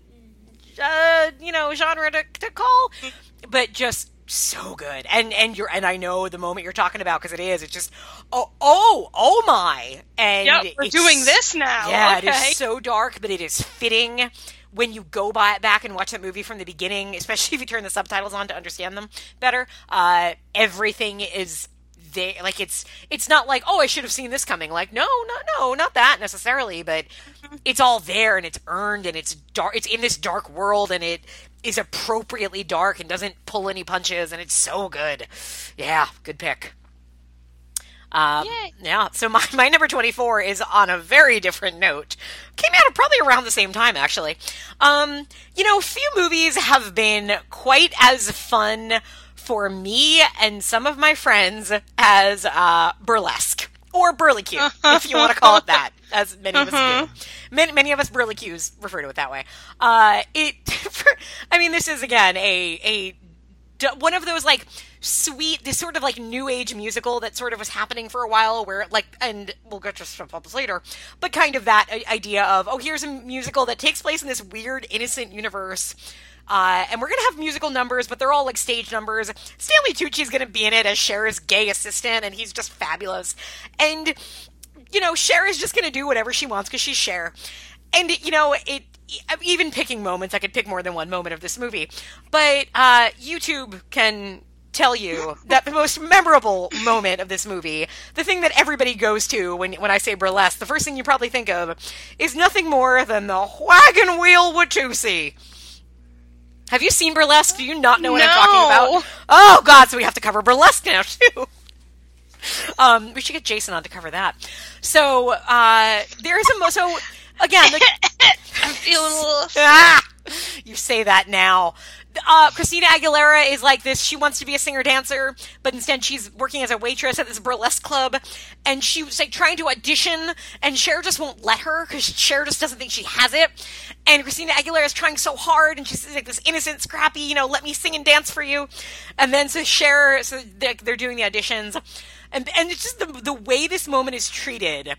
uh, you know, genre to, to call, but just so good. And and you're and I know the moment you're talking about because it is. It's just oh oh oh my. And Yep, we're doing this now. Yeah, okay. it is so dark, but it is fitting when you go by, it back and watch that movie from the beginning, especially if you turn the subtitles on to understand them better. Uh, everything is there. Like it's it's not like oh I should have seen this coming. Like no no no not that necessarily, but it's all there and it's earned and it's dark. It's in this dark world and it is appropriately dark and doesn't pull any punches and it's so good. Yeah, good pick. Um, yeah, so my, my number 24 is on a very different note. Came out probably around the same time, actually. Um, you know, few movies have been quite as fun for me and some of my friends as uh, Burlesque. Or Burlicue, if you want to call it that, as many of us do. Many, many of us Burlicues refer to it that way. Uh, it, I mean, this is again a a one of those like sweet this sort of like new age musical that sort of was happening for a while where like and we'll get to stuff up later but kind of that idea of oh here's a musical that takes place in this weird innocent universe Uh, and we're gonna have musical numbers, but they're all like stage numbers. Stanley Tucci's gonna be in it as Cher's gay assistant, and he's just fabulous. And you know, Cher is just gonna do whatever she wants because she's Cher. And you know, it even picking moments, I could pick more than one moment of this movie, but uh, YouTube can tell you that the most memorable moment of this movie, the thing that everybody goes to when when I say burlesque, the first thing you probably think of is nothing more than the wagon wheel Watusi. Have you seen burlesque? Do you not know what I'm talking about? Oh God! So we have to cover burlesque now too. Um, we should get Jason on to cover that. So uh, there is a mo- so again. The, I'm feeling a little. ah, you say that now. Uh, Christina Aguilera is like this. She wants to be a singer dancer, but instead she's working as a waitress at this burlesque club, and she's like trying to audition, and Cher just won't let her because Cher just doesn't think she has it. And Christina Aguilera is trying so hard, and she's like this innocent, scrappy, you know, let me sing and dance for you. And then so Cher, so they're, they're doing the auditions, and and it's just the the way this moment is treated.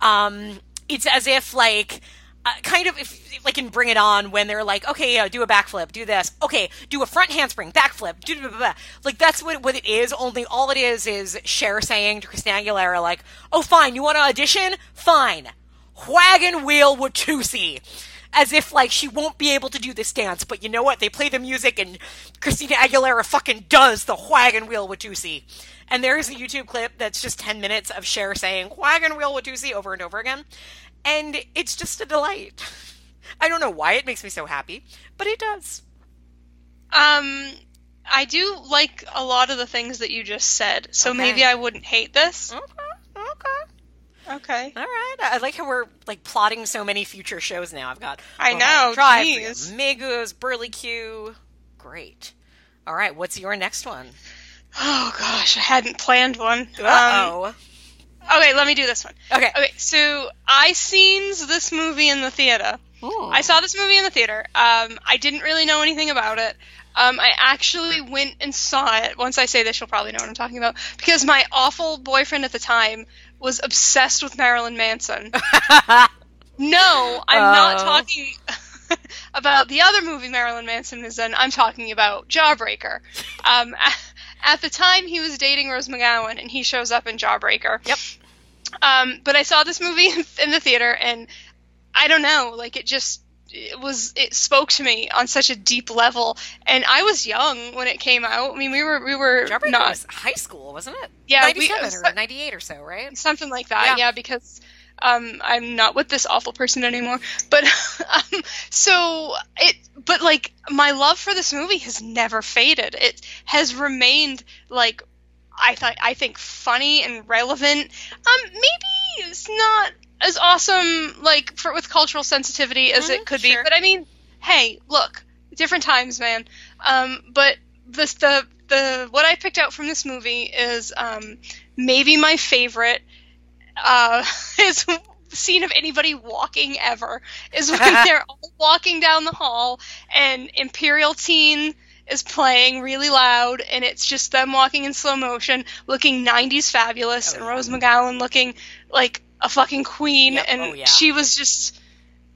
Um, it's as if like uh, kind of if, like in Bring It On when they're like, okay, yeah, do a backflip, do this, okay, do a front handspring, backflip, do blah, blah, blah. like that's what what it is. Only all it is is Cher saying to Christina Aguilera like, oh fine, you want to audition, fine, wagon wheel Watusi. As if like she won't be able to do this dance, but you know what? They play the music and Christina Aguilera fucking does the wagon wheel Watusi. And there is a YouTube clip that's just 10 minutes of Cher saying wagon wheel Watusi over and over again. And it's just a delight. I don't know why it makes me so happy, but it does. Um, I do like a lot of the things that you just said, so Okay. maybe I wouldn't hate this. Okay, okay. Okay. All right. I like how we're like plotting so many future shows now. I've got I know, Drive. Megus, Burley Q. Great. All right, what's your next one? Oh gosh, I hadn't planned one. Um, Uh-oh. okay, let me do this one. okay. Okay, so I scenes this movie in the theater. Ooh. I saw this movie in the theater. Um, I didn't really know anything about it. Um, I actually went and saw it. Once I say this, you'll probably know what I'm talking about. Because my awful boyfriend at the time was obsessed with Marilyn Manson. No, I'm not Oh. talking about the other movie Marilyn Manson is in. I'm talking about Jawbreaker. Um, at the time, he was dating Rose McGowan, and he shows up in Jawbreaker. Yep. Um, but I saw this movie in the theater, and I don't know, like it just it was it spoke to me on such a deep level. And I was young when it came out. I mean, we were we were Jawbreaker not was high school, wasn't it? Yeah, we- 97 or 98 or so, right? something like that Yeah. yeah, because um i'm not with this awful person anymore but um so it but like my love for this movie has never faded. It has remained like i thought i think funny and relevant. Um maybe it's not as awesome like for with cultural sensitivity as Mhm, it could sure. be but i mean hey look different times man. Um but this the the what i picked out from this movie is um maybe my favorite uh, is scene of anybody walking ever is when they're all walking down the hall and Imperial Teen is playing really loud and it's just them walking in slow motion looking 90s fabulous Oh, and. Rose McGowan looking like a fucking queen Yep. and Oh, yeah. she was just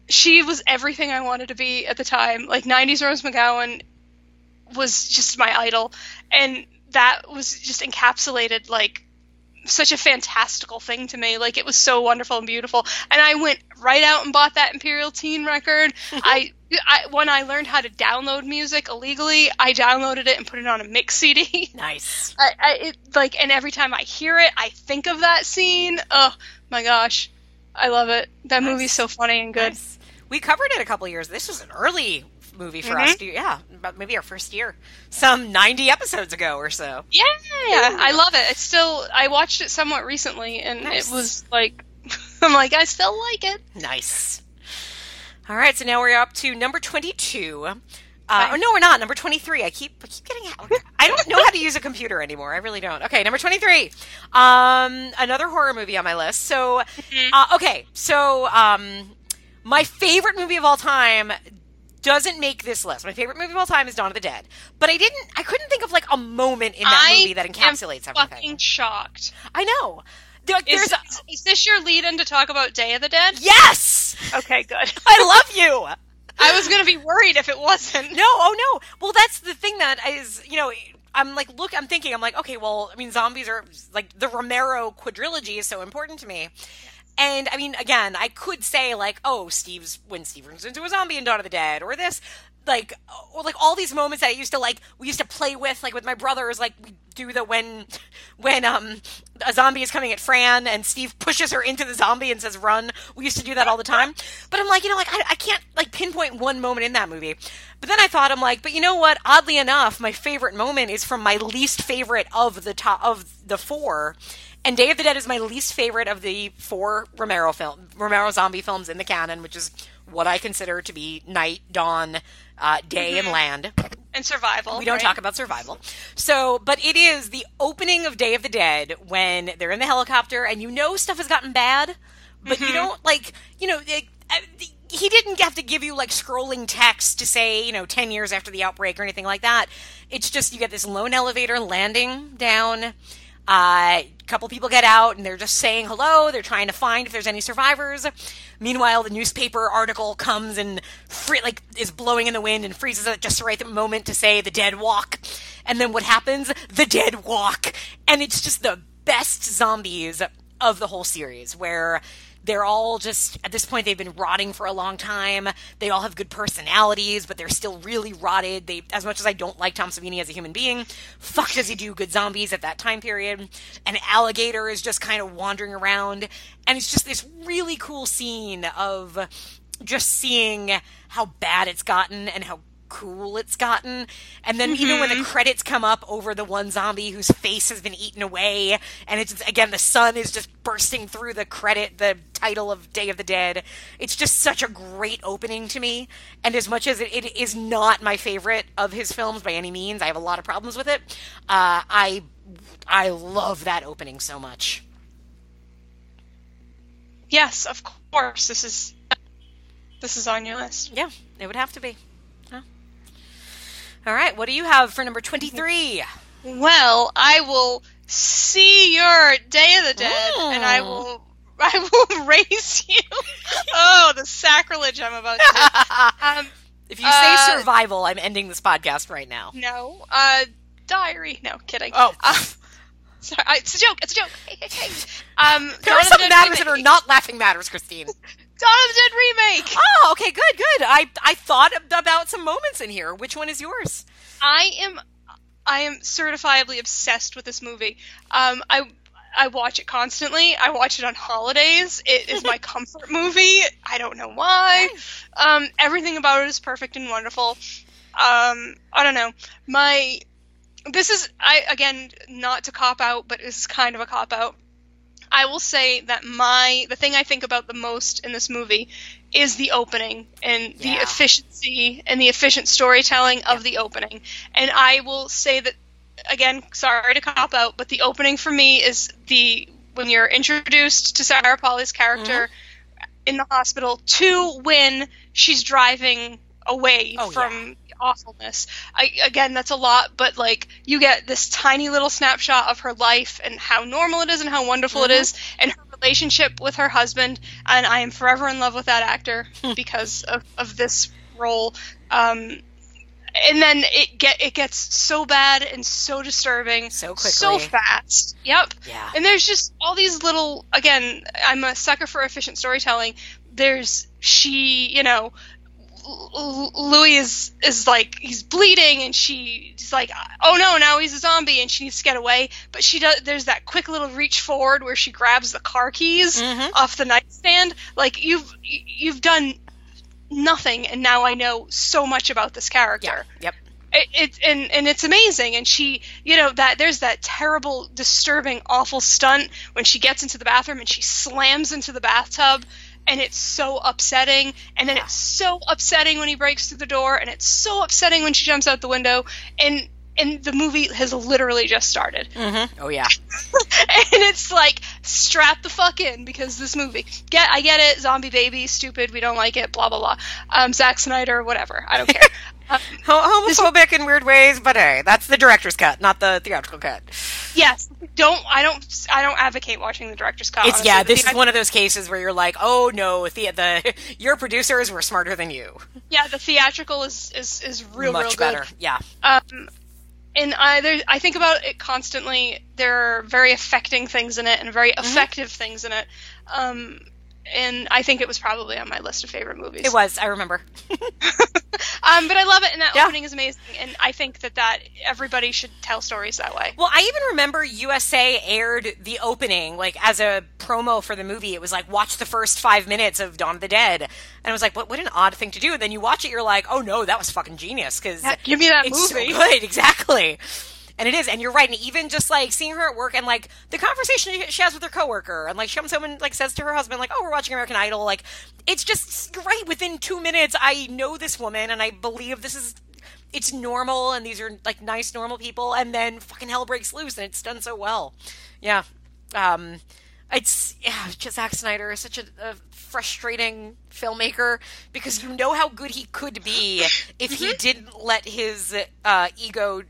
she was everything I wanted to be at the time like 90s Rose McGowan was just my idol and that was just encapsulated like such a fantastical thing to me. Like it was so wonderful and beautiful. And I went right out and bought that Imperial Teen record. I, I when I learned how to download music illegally, I downloaded it and put it on a mix CD. Nice. I, I it, like and every time I hear it, I think of that scene. Oh my gosh. I love it. That Nice. movie's so funny and good. Nice. We covered it a couple years. This was an early movie for us. To, yeah, about maybe our first year, some 90 episodes ago or so. Yeah, yeah, I love it. It's still I watched it somewhat recently and Nice. it was like I'm like I still like it. Nice. All right, so now we're up to number 22. Uh, oh, no, we're not. Number 23. I keep, I keep getting I don't know how to use a computer anymore. I really don't. Okay, number 23. Um, another horror movie on my list. So, uh, okay, so um, my favorite movie of all time doesn't make this list. My favorite movie of all time is Dawn of the Dead. But I didn't, I couldn't think of like a moment in that I movie that encapsulates am everything. fucking shocked. I know. There- Is, there's a, is this your lead in to talk about Day of the Dead? yes! Okay, good. I love you. I was gonna be worried if it wasn't. No, oh no. Well, that's the thing that is, you know, I'm like, look, I'm thinking, I'm like, okay, well, I mean, zombies are like the Romero quadrilogy is so important to me. And I mean, again, I could say like, oh, Steve's when Steve turns into a zombie in Dawn of the Dead, or this, like, or like all these moments that I used to like, we used to play with, like with my brothers, like we do the when, when um a zombie is coming at Fran and Steve pushes her into the zombie and says run. We used to do that all the time. But I'm like, you know, like I, I can't like pinpoint one moment in that movie. But then I thought, I'm like, but you know what? Oddly enough, my favorite moment is from my least favorite of the top of the four. And Day of the Dead is my least favorite of the four Romero film Romero zombie films in the canon, which is what I consider to be night, dawn, uh, day, and land. And survival. We don't right? talk about survival. So, but it is the opening of Day of the Dead when they're in the helicopter and you know stuff has gotten bad, but you don't like, you know, it, uh, he didn't have to give you like scrolling text to say, you know, 10 years after the outbreak or anything like that. It's just you get this lone elevator landing down. Uh, a couple people get out and they're just saying hello. They're trying to find if there's any survivors. Meanwhile, the newspaper article comes and free, like is blowing in the wind and freezes at just the right moment to say the dead walk. And then what happens? The dead walk, and it's just the best zombies of the whole series where they're all just at this point they've been rotting for a long time. They all have good personalities, but they're still really rotted. They as much as I don't like Tom Savini as a human being, fuck does he do good zombies at that time period. An alligator is just kind of wandering around and it's just this really cool scene of just seeing how bad it's gotten and how cool it's gotten. And then even when the credits come up over the one zombie whose face has been eaten away, and it's again the sun is just bursting through the credit, the title of Day of the Dead. It's just such a great opening to me. And as much as it, it is not my favorite of his films by any means, I have a lot of problems with it. Uh, I I love that opening so much. Yes, of course. This is this is on your list. Yeah, it would have to be. All right, what do you have for number 23? Well, I will see your Day of the Dead, and I Mm. will I will raise you. oh, the sacrilege I'm about to. do. Um, If you say Uh, survival, I'm ending this podcast right now. no, uh, diary. No, kidding. Oh. Um, sorry, it's a joke. It's a joke. Hey, hey, hey. Um, There are some matters that are not laughing matters, Christine. Dawn of the Dead remake. Oh, okay, good, good. I I thought about some moments in here. Which one is yours? I am I am certifiably obsessed with this movie. Um, I I watch it constantly. I watch it on holidays. It is my comfort movie. I don't know why. Um, everything about it is perfect and wonderful. Um, I don't know. My this is I again not to cop out, but it's kind of a cop out. I will say that my the thing I think about the most in this movie is the opening and the efficiency and the efficient storytelling of the opening. And I will say that again, sorry to cop out, but the opening for me is the when you're introduced to Sarah Polley's character mm-hmm. in the hospital to when she's driving away Oh, from awfulness. I, again, that's a lot, but like you get this tiny little snapshot of her life and how normal it is and how wonderful it is, and her relationship with her husband. And I am forever in love with that actor because of, of this role. Um, and then it get it gets so bad and so disturbing So quickly so fast. Yep. Yeah. And there's just all these little again, I'm a sucker for efficient storytelling. There's she, you know, Louis is is like he's bleeding and she's like oh no now he's a zombie and she needs to get away. But she does there's that quick little reach forward where she grabs the car keys Mhm. off the nightstand. Like you've you've done nothing and now I know so much about this character. Yep. it, it and and it's amazing. And she you know that there's that terrible disturbing awful stunt when she gets into the bathroom and she slams into the bathtub and it's so upsetting and then it's so upsetting when he breaks through the door and it's so upsetting when she jumps out the window and and the movie has literally just started Mm-hmm. Oh yeah. and it's like strap the fuck in because this movie get I get it zombie baby stupid we don't like it blah blah blah um Zack Snyder whatever I don't care um, Ho- homophobic in weird ways, but hey, that's the director's cut, not the theatrical cut. Yes, don't I don't I don't advocate watching the director's cut. It's honestly, yeah, this the- is one of those cases where you're like, oh no, the the your producers were smarter than you. Yeah, the theatrical is is is real Much real good. better. Yeah. Um, and I there, I think about it constantly. There are very affecting things in it and very Mm-hmm. effective things in it. Um, and I think it was probably on my list of favorite movies. It was, I remember. um, but I love it, and that Yeah. opening is amazing. And I think that that everybody should tell stories that way. Well, I even remember USA aired the opening like as a promo for the movie. It was like watch the first five minutes of Dawn of the Dead, and I was like, what? What an odd thing to do. And then you watch it, you're like, oh no, that was fucking genius because Yeah, give me that movie. so good, exactly. And it is, and you're right. And even just like seeing her at work and like the conversation she has with her coworker, and like she comes home and like says to her husband, like, "Oh, we're watching American Idol." Like, it's just you're right. Within two minutes, I know this woman, and I believe this is it's normal and these are like nice normal people and then fucking hell breaks loose and it's done so well yeah um it's yeah just Zack Snyder is such a, a frustrating filmmaker because you know how good he could be if he didn't let his uh, ego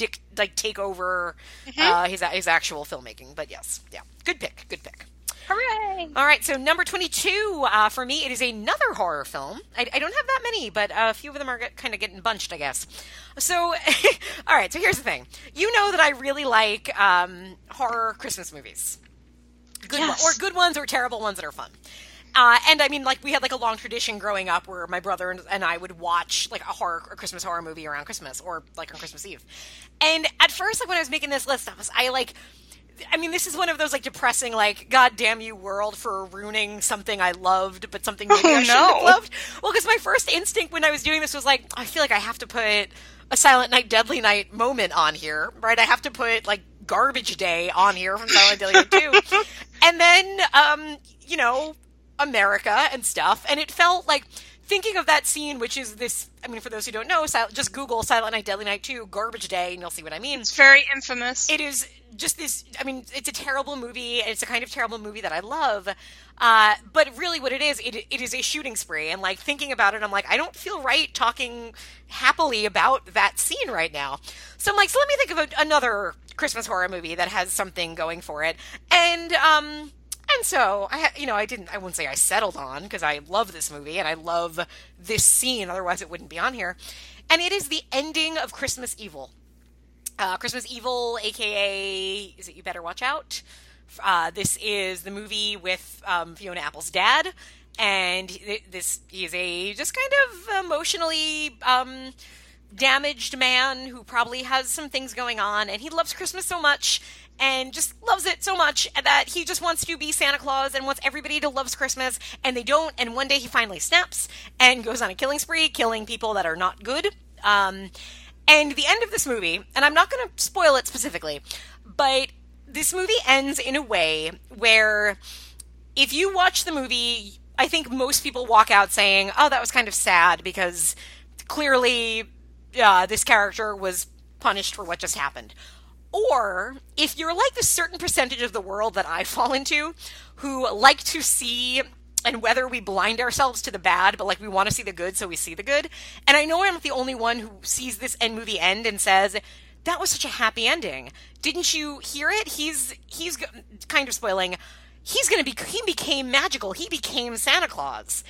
dick like take over uh, his his actual filmmaking but yes yeah good pick good pick Hooray! all right, so number 22 uh, for me, it is another horror film. I, I don't have that many, but a few of them are get, kind of getting bunched, I guess. So, all right, so here's the thing. You know that I really like um, horror Christmas movies. Good Yes. one, or good ones or terrible ones that are fun. Uh, and I mean, like we had like a long tradition growing up where my brother and, and I would watch like a horror, a Christmas horror movie around Christmas or like on Christmas Eve. And at first, like when I was making this list, I was I like I mean, this is one of those like depressing, like "God damn you, world, for ruining something I loved, but something maybe Oh, I shouldn't have loved." Well, because my first instinct when I was doing this was like, I feel like I have to put a Silent Night, Deadly Night moment on here, right? I have to put like Garbage Day on here from Silent Deadly Night Two, and then um, you know, America and stuff, and it felt like. Thinking of that scene, which is this, I mean, for those who don't know, Sil- just Google Silent Night, Deadly Night 2, Garbage Day, and you'll see what I mean It's very infamous. it is just this i mean it's a terrible movie and it's a kind of terrible movie that i love uh, but really what it is it, it is a shooting spree and like thinking about it i'm like i don't feel right talking happily about that scene right now so i'm like so let me think of a, another christmas horror movie that has something going for it and um and so I, you know, I didn't. I wouldn't say I settled on because I love this movie and I love this scene. Otherwise, it wouldn't be on here. And it is the ending of Christmas Evil uh, Christmas Evil, aka is it You Better Watch Out? Uh, this is the movie with um, Fiona Apple's dad, and this he is a just kind of emotionally um, damaged man who probably has some things going on, and he loves Christmas so much. And just loves it so much that he just wants to be Santa Claus and wants everybody to love Christmas, and they don't. And one day he finally snaps and goes on a killing spree, killing people that are not good. Um, and the end of this movie, and I'm not going to spoil it specifically, but this movie ends in a way where if you watch the movie, I think most people walk out saying, oh, that was kind of sad because clearly uh, this character was punished for what just happened. Or if you're like the certain percentage of the world that I fall into, who like to see and whether we blind ourselves to the bad, but like we want to see the good, so we see the good. And I know I'm not the only one who sees this end movie end and says, "That was such a happy ending." Didn't you hear it? He's he's kind of spoiling. He's gonna be he became magical. He became Santa Claus,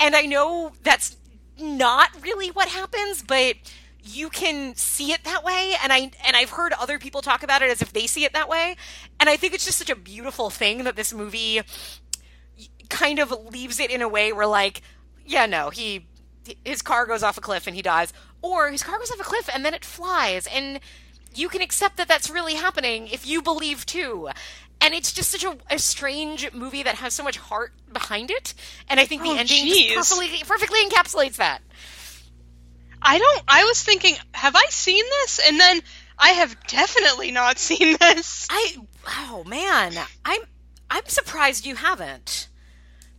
and I know that's not really what happens, but you can see it that way and I and I've heard other people talk about it as if they see it that way. And I think it's just such a beautiful thing that this movie kind of leaves it in a way where like yeah no he his car goes off a cliff and he dies. Or his car goes off a cliff and then it flies. And you can accept that that's really happening if you believe too. And it's just such a, a strange movie that has so much heart behind it. And i think the Oh, ending perfectly, perfectly encapsulates that I don't. I was thinking, have I seen this? And then I have definitely not seen this. I oh man, I'm I'm surprised you haven't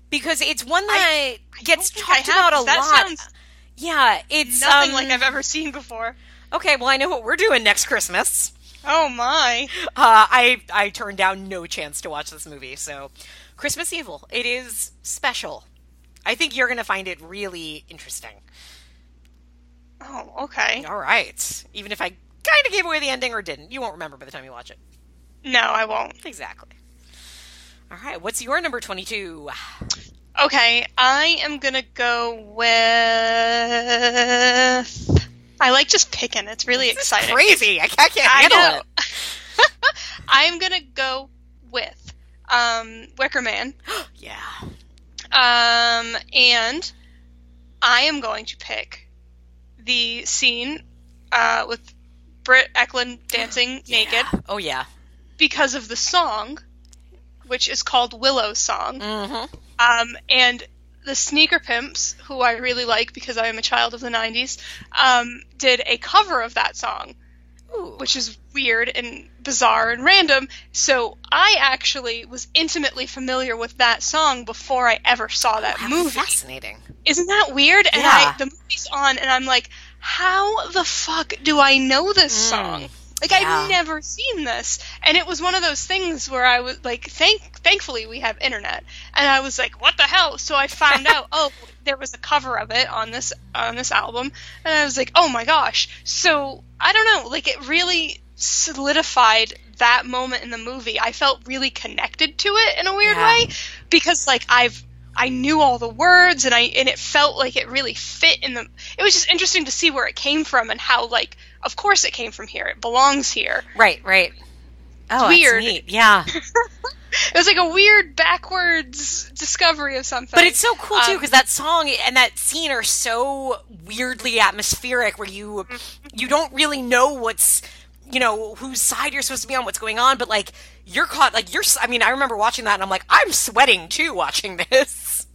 because it's one that gets think I talked about a that lot. sounds yeah, it's Nothing um, like I've ever seen before. okay. Well, I know what we're doing next Christmas. Oh my! Uh, I I turned down no chance to watch this movie. So, Christmas Evil. It is special. I think you're gonna find it really interesting. Oh, okay. All right, even if I kind of gave away the ending or didn't, you won't remember by the time you watch it. No, I won't. Exactly. All right, what's your number 22? Okay, I am gonna go with. I like just picking. It's really exciting. Crazy. I can't, I can't I handle know. it. I'm gonna go with um, Wicker Man. Yeah. Um, and I am going to pick the scene uh, with Britt Ekland dancing naked Oh, yeah. because of the song, which is called Willow's Song. Mm-hmm. Um, and the Sneaker Pimps, who I really like because I am a child of the 90s, um, did a cover of that song, Ooh. which is weird and bizarre and random. So I actually was intimately familiar with that song before I ever saw that movie. Fascinating. Isn't that weird? And Yeah. I the movie's on and I'm like, how the fuck do I know this Mm. song? Like Yeah. I've never seen this. And it was one of those things where I was like thank thankfully we have internet. And I was like, what the hell? So I found out, oh, there was a cover of it on this on this album and I was like, "Oh my gosh." So, I don't know, like it really solidified that moment in the movie. I felt really connected to it in a weird Yeah. way because like I've I knew all the words and I and it felt like it really fit in the it was just interesting to see where it came from and how like of course it came from here. It belongs here. Right, right. Oh, that's weird. neat. Yeah. It was like a weird backwards discovery of something. But it's so cool too Um, because that song and that scene are so weirdly atmospheric where you you don't really know what's you know whose side you're supposed to be on, what's going on, but like you're caught like you're. I mean, I remember watching that and I'm like, I'm sweating too watching this.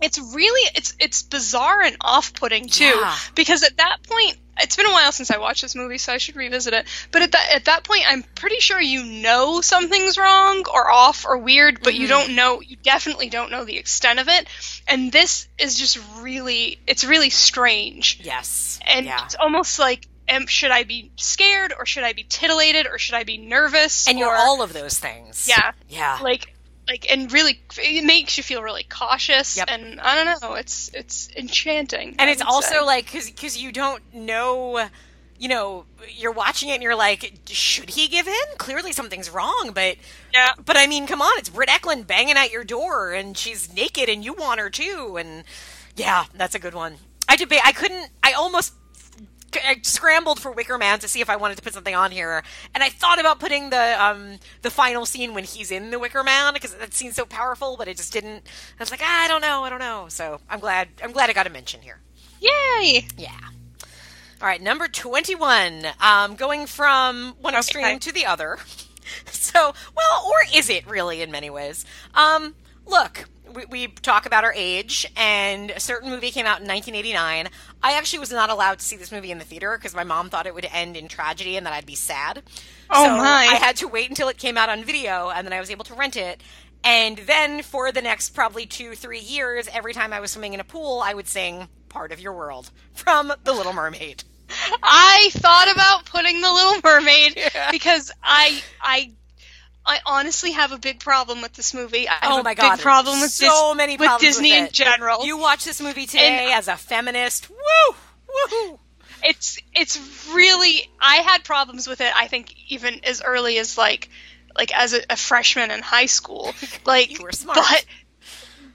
it's really it's it's bizarre and off-putting too Yeah. because at that point it's been a while since I watched this movie so I should revisit it but at that at that point I'm pretty sure you know something's wrong or off or weird but Mm-hmm. you don't know you definitely don't know the extent of it and this is just really it's really strange Yes. and yeah. it's almost like um, should I be scared or should I be titillated or should I be nervous And you're all of those things. Yeah. Yeah. like like and really it makes you feel really cautious Yep. and i don't know it's it's enchanting and I it's also say. like because you don't know you know you're watching it and you're like should he give in clearly something's wrong but yeah but i mean come on it's Britt Ekland banging at your door and she's naked and you want her too and yeah that's a good one i debate i couldn't i almost I scrambled for Wicker Man to see if I wanted to put something on here, and I thought about putting the um the final scene when he's in the Wicker Man because that scene's so powerful, but it just didn't. I was like, ah, I don't know, I don't know. So I'm glad I'm glad I got a mention here. yay Yeah. All right, number 21. Um, going from one extreme Okay. to the other. So, well, or is it really in many ways? Um, look, we, we talk about our age, and a certain movie came out in 1989. I actually was not allowed to see this movie in the theater because my mom thought it would end in tragedy and that I'd be sad. Oh, so my. I had to wait until it came out on video, and then I was able to rent it. And then for the next probably two, three years, every time I was swimming in a pool, I would sing Part of Your World from The Little Mermaid. i thought about putting the little mermaid Yeah. because i i I honestly have a big problem with this movie. I have Oh a my god! big problem with so Dis- many with Disney with in general. You watch this movie today as a feminist. Woo! Woo! it's it's really I had problems with it. I think even as early as like like as a, a freshman in high school. Like You were smart. but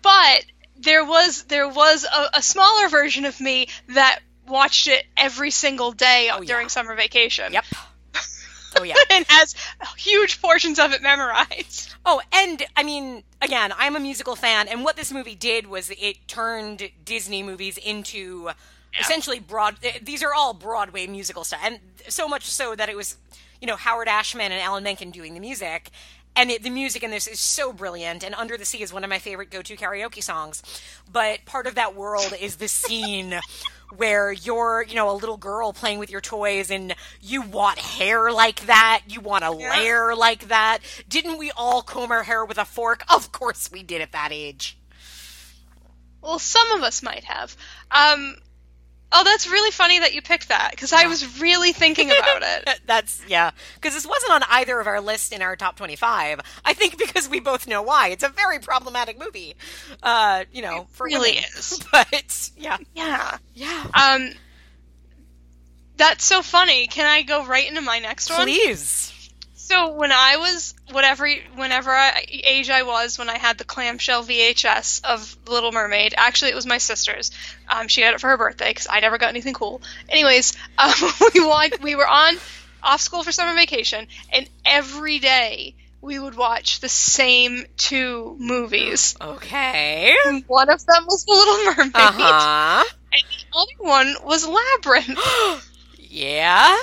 but there was there was a, a smaller version of me that watched it every single day Oh, during yeah. summer vacation. Yep. Oh yeah. and has huge portions of it memorized. Oh, and I mean, again, I'm a musical fan, and what this movie did was it turned Disney movies into essentially broad. eh, These are all Broadway musical stuff, and so much so that it was, you know, Howard Ashman and Alan Menken doing the music. And it, the music in this is so brilliant, and "Under the Sea" is one of my favorite go-to karaoke songs. But part of that world is the scene where you're, you know, a little girl playing with your toys, and you want hair like that, you want a Yeah. layer like that. Didn't we all comb our hair with a fork? Of course we did at that age. Well, some of us might have. Um Oh, that's really funny that you picked that because I was really thinking about it. That's yeah, because this wasn't on either of our lists in our top twenty-five. I think because we both know why. It's a very problematic movie. Uh, you know, for really women. is. But yeah, Yeah. yeah. Um, that's so funny. Can I go right into my next one? Please. So when I was whatever whenever I, age I was when I had the clamshell VHS of Little Mermaid, actually it was my sister's. Um, she had it for her birthday because I never got anything cool. Anyways, um, we we were on off school for summer vacation, and every day we would watch the same two movies. Okay. One of them was The Little Mermaid, Uh huh. and the other one was Labyrinth. yeah.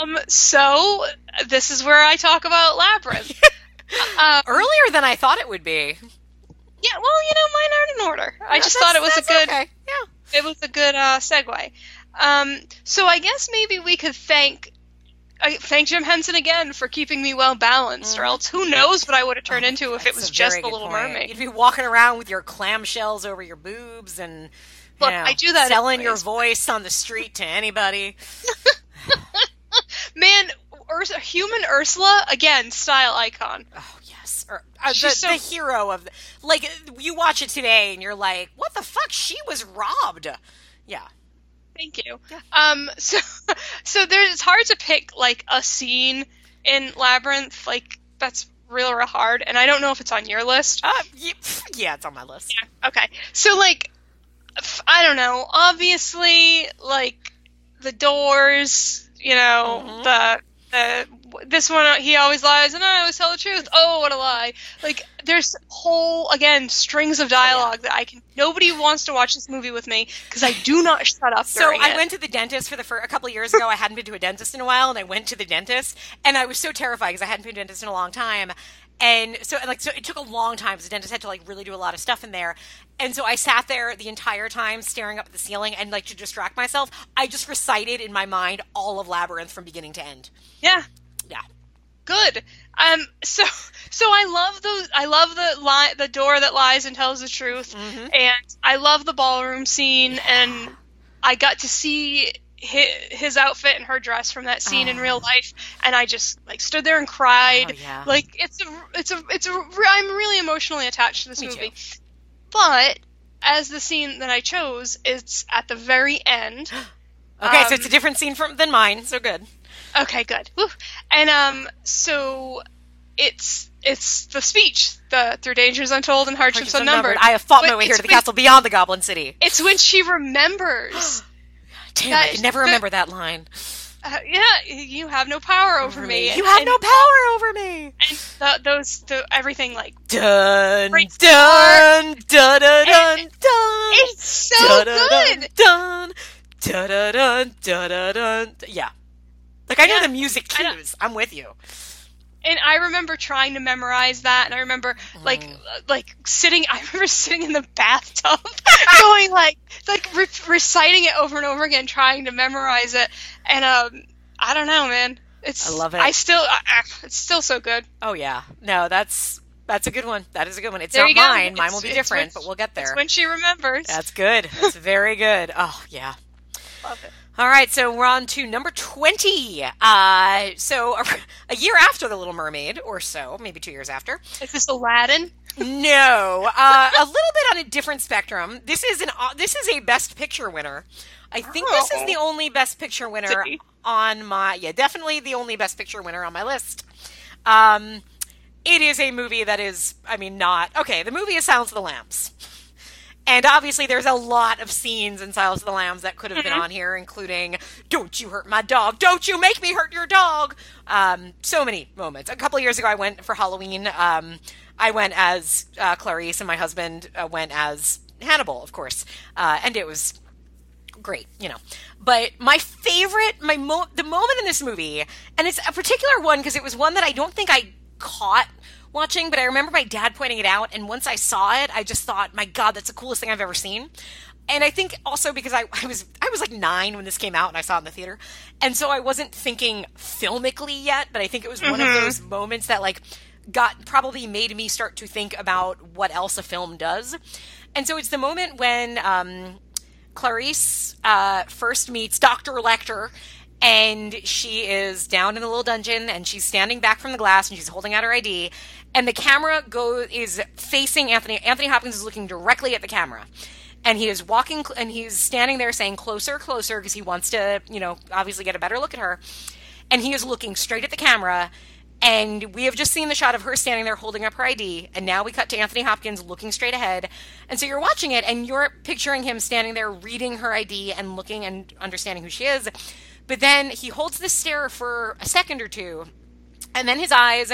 Um, so this is where I talk about Labyrinth. um, Earlier than I thought it would be. yeah, well, you know, mine aren't in order. I just thought it was a good, Okay. Yeah. it was a good uh, segue. Um, so I guess maybe we could thank. I thank Jim Henson again for keeping me well balanced, or else who knows what I would have turned into if it was just the Little point. Mermaid. You'd be walking around with your clamshells over your boobs and Look, know, I do that selling your voice on the street to anybody. Man, Urs- human Ursula again, style icon. Oh yes, or uh, the, so- the hero of the, like you watch it today and you're like, what the fuck? She was robbed. Yeah. Thank you. Um, so, so there's it's hard to pick like a scene in Labyrinth. Like that's real, real hard, and I don't know if it's on your list. Uh, yeah, yeah, it's on my list. Okay, so like, I don't know. Obviously, like the Doors. You know Mhm. the the this one he always lies and I always tell the truth. Oh, what a lie! Like there's whole again strings of dialogue that I can. Nobody wants to watch this movie with me because I do not shut up. So I it. went to the dentist for the fir- a couple of years ago. I hadn't been to a dentist in a while, and I went to the dentist, and I was so terrified because I hadn't been to a dentist in a long time. And so, like, so it took a long time. because the dentist had to like really do a lot of stuff in there, and so I sat there the entire time staring up at the ceiling, and like to distract myself, I just recited in my mind all of Labyrinth from beginning to end. Yeah, Yeah, good. Um, so so I love those. I love the li- the door that lies and tells the truth, Mhm. and I love the ballroom scene, and I got to see his, outfit and her dress from that scene in Oh. real life, and I just like stood there and cried. Oh, yeah. Like it's a it's a it's a I'm really emotionally attached to this Me movie, but as the scene that I chose, it's at the very end. Okay, so Um, it's a different scene from than mine. So good. Okay, good. Whew. And um, so it's it's the speech, the through dangers untold and hardships Hardships unnumbered. I have fought my way here to the when- castle beyond the Goblin City. It's when she remembers. Damn, that- I can never remember that line. uh, yeah, you have no power over me. You have and, no power over me. And the, those, the everything like Dun dun dun dun dun dun. it's so good. Dun dun dun dun dun dun. Yeah, like I know the music cues. I'm with you. And I remember trying to memorize that, and I remember like Mm. uh, like sitting. I remember sitting in the bathtub, going like like re- reciting it over and over again, trying to memorize it. And um, I don't know, man. It's I love it. I still, uh, it's still so good. Oh yeah, no, that's that's a good one. That is a good one. It's There not you go. mine. Mine will be different, when- but we'll get It's there. when she remembers. That's good. That's very good. Oh yeah. Love it. All right, so we're on to number 20. Uh, so a, a year after The Little Mermaid, or so, maybe two years after. Is this Aladdin? No, uh, a little bit on a different spectrum. This is an uh, this is a Best Picture winner. I think this is Oh. the only Best Picture winner on my yeah, definitely the only Best Picture winner on my list. Um, it is a movie that is, I mean, not okay. The movie is Silence of the Lambs. And obviously, there's a lot of scenes in Silence of the Lambs that could have been on here, including "Don't you hurt my dog! Don't you make me hurt your dog!" Um, so many moments. A couple of years ago, I went for Halloween. Um, I went as uh, Clarice, and my husband uh, went as Hannibal, of course, uh, and it was great, you know. But my favorite, my mo- the moment in this movie, and it's a particular one because it was one that I don't think I caught watching, but I remember my dad pointing it out, and once I saw it, I just thought, my God, that's the coolest thing I've ever seen. And I think also because I, I was I was like nine when this came out and I saw it in the theater, and so I wasn't thinking filmically yet. But I think it was one of those moments that like got probably made me start to think about what else a film does. And so it's the moment when um, Clarice uh, first meets Dr. Lecter, and she is down in the little dungeon, and she's standing back from the glass, and she's holding out her ID, and the camera go is facing Anthony. Anthony Hopkins is looking directly at the camera, and he is walking, and he's standing there saying closer, closer, because he wants to, you know, obviously get a better look at her, and he is looking straight at the camera. And we have just seen the shot of her standing there holding up her ID. And now we cut to Anthony Hopkins looking straight ahead. And so you're watching it and you're picturing him standing there reading her ID and looking and understanding who she is. But then he holds the stare for a second or two. And then his eyes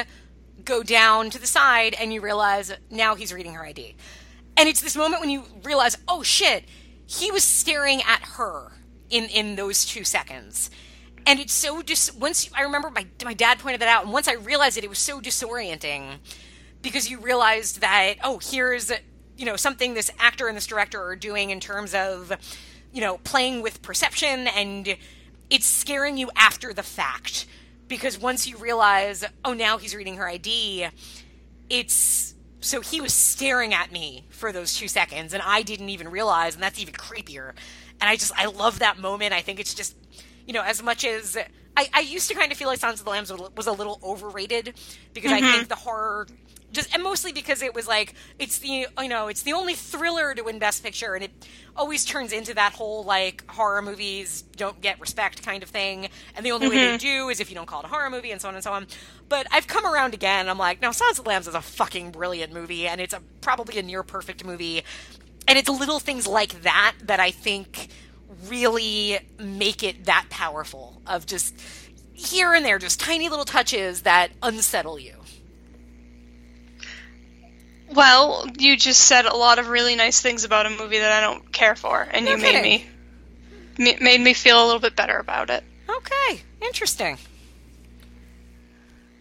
go down to the side and you realize now he's reading her ID. And it's this moment when you realize, oh shit, he was staring at her in in those two seconds and it's so just once I remember my my dad pointed that out, and once I realized it, it was so disorienting because you realized that oh, here's you know something this actor and this director are doing in terms of you know playing with perception, and it's scaring you after the fact because once you realize oh now he's reading her ID, it's so he was staring at me for those two seconds, and I didn't even realize, and that's even creepier. And I just I love that moment. I think it's just you know, as much as I, I used to kind of feel like Silence of the Lambs was a little overrated because mm-hmm. I think the horror just and mostly because it was like it's the you know it's the only thriller to win best picture and it always turns into that whole like horror movies don't get respect kind of thing and the only mm-hmm. way they do is if you don't call it a horror movie and so on and so on but i've come around again i'm like now Silence of the Lambs is a fucking brilliant movie and it's a probably a near perfect movie and it's little things like that that i think really make it that powerful of just here and there, just tiny little touches that unsettle you. Well, you just said a lot of really nice things about a movie that I don't care for, and you made me made me feel a little bit better about it. Okay, interesting.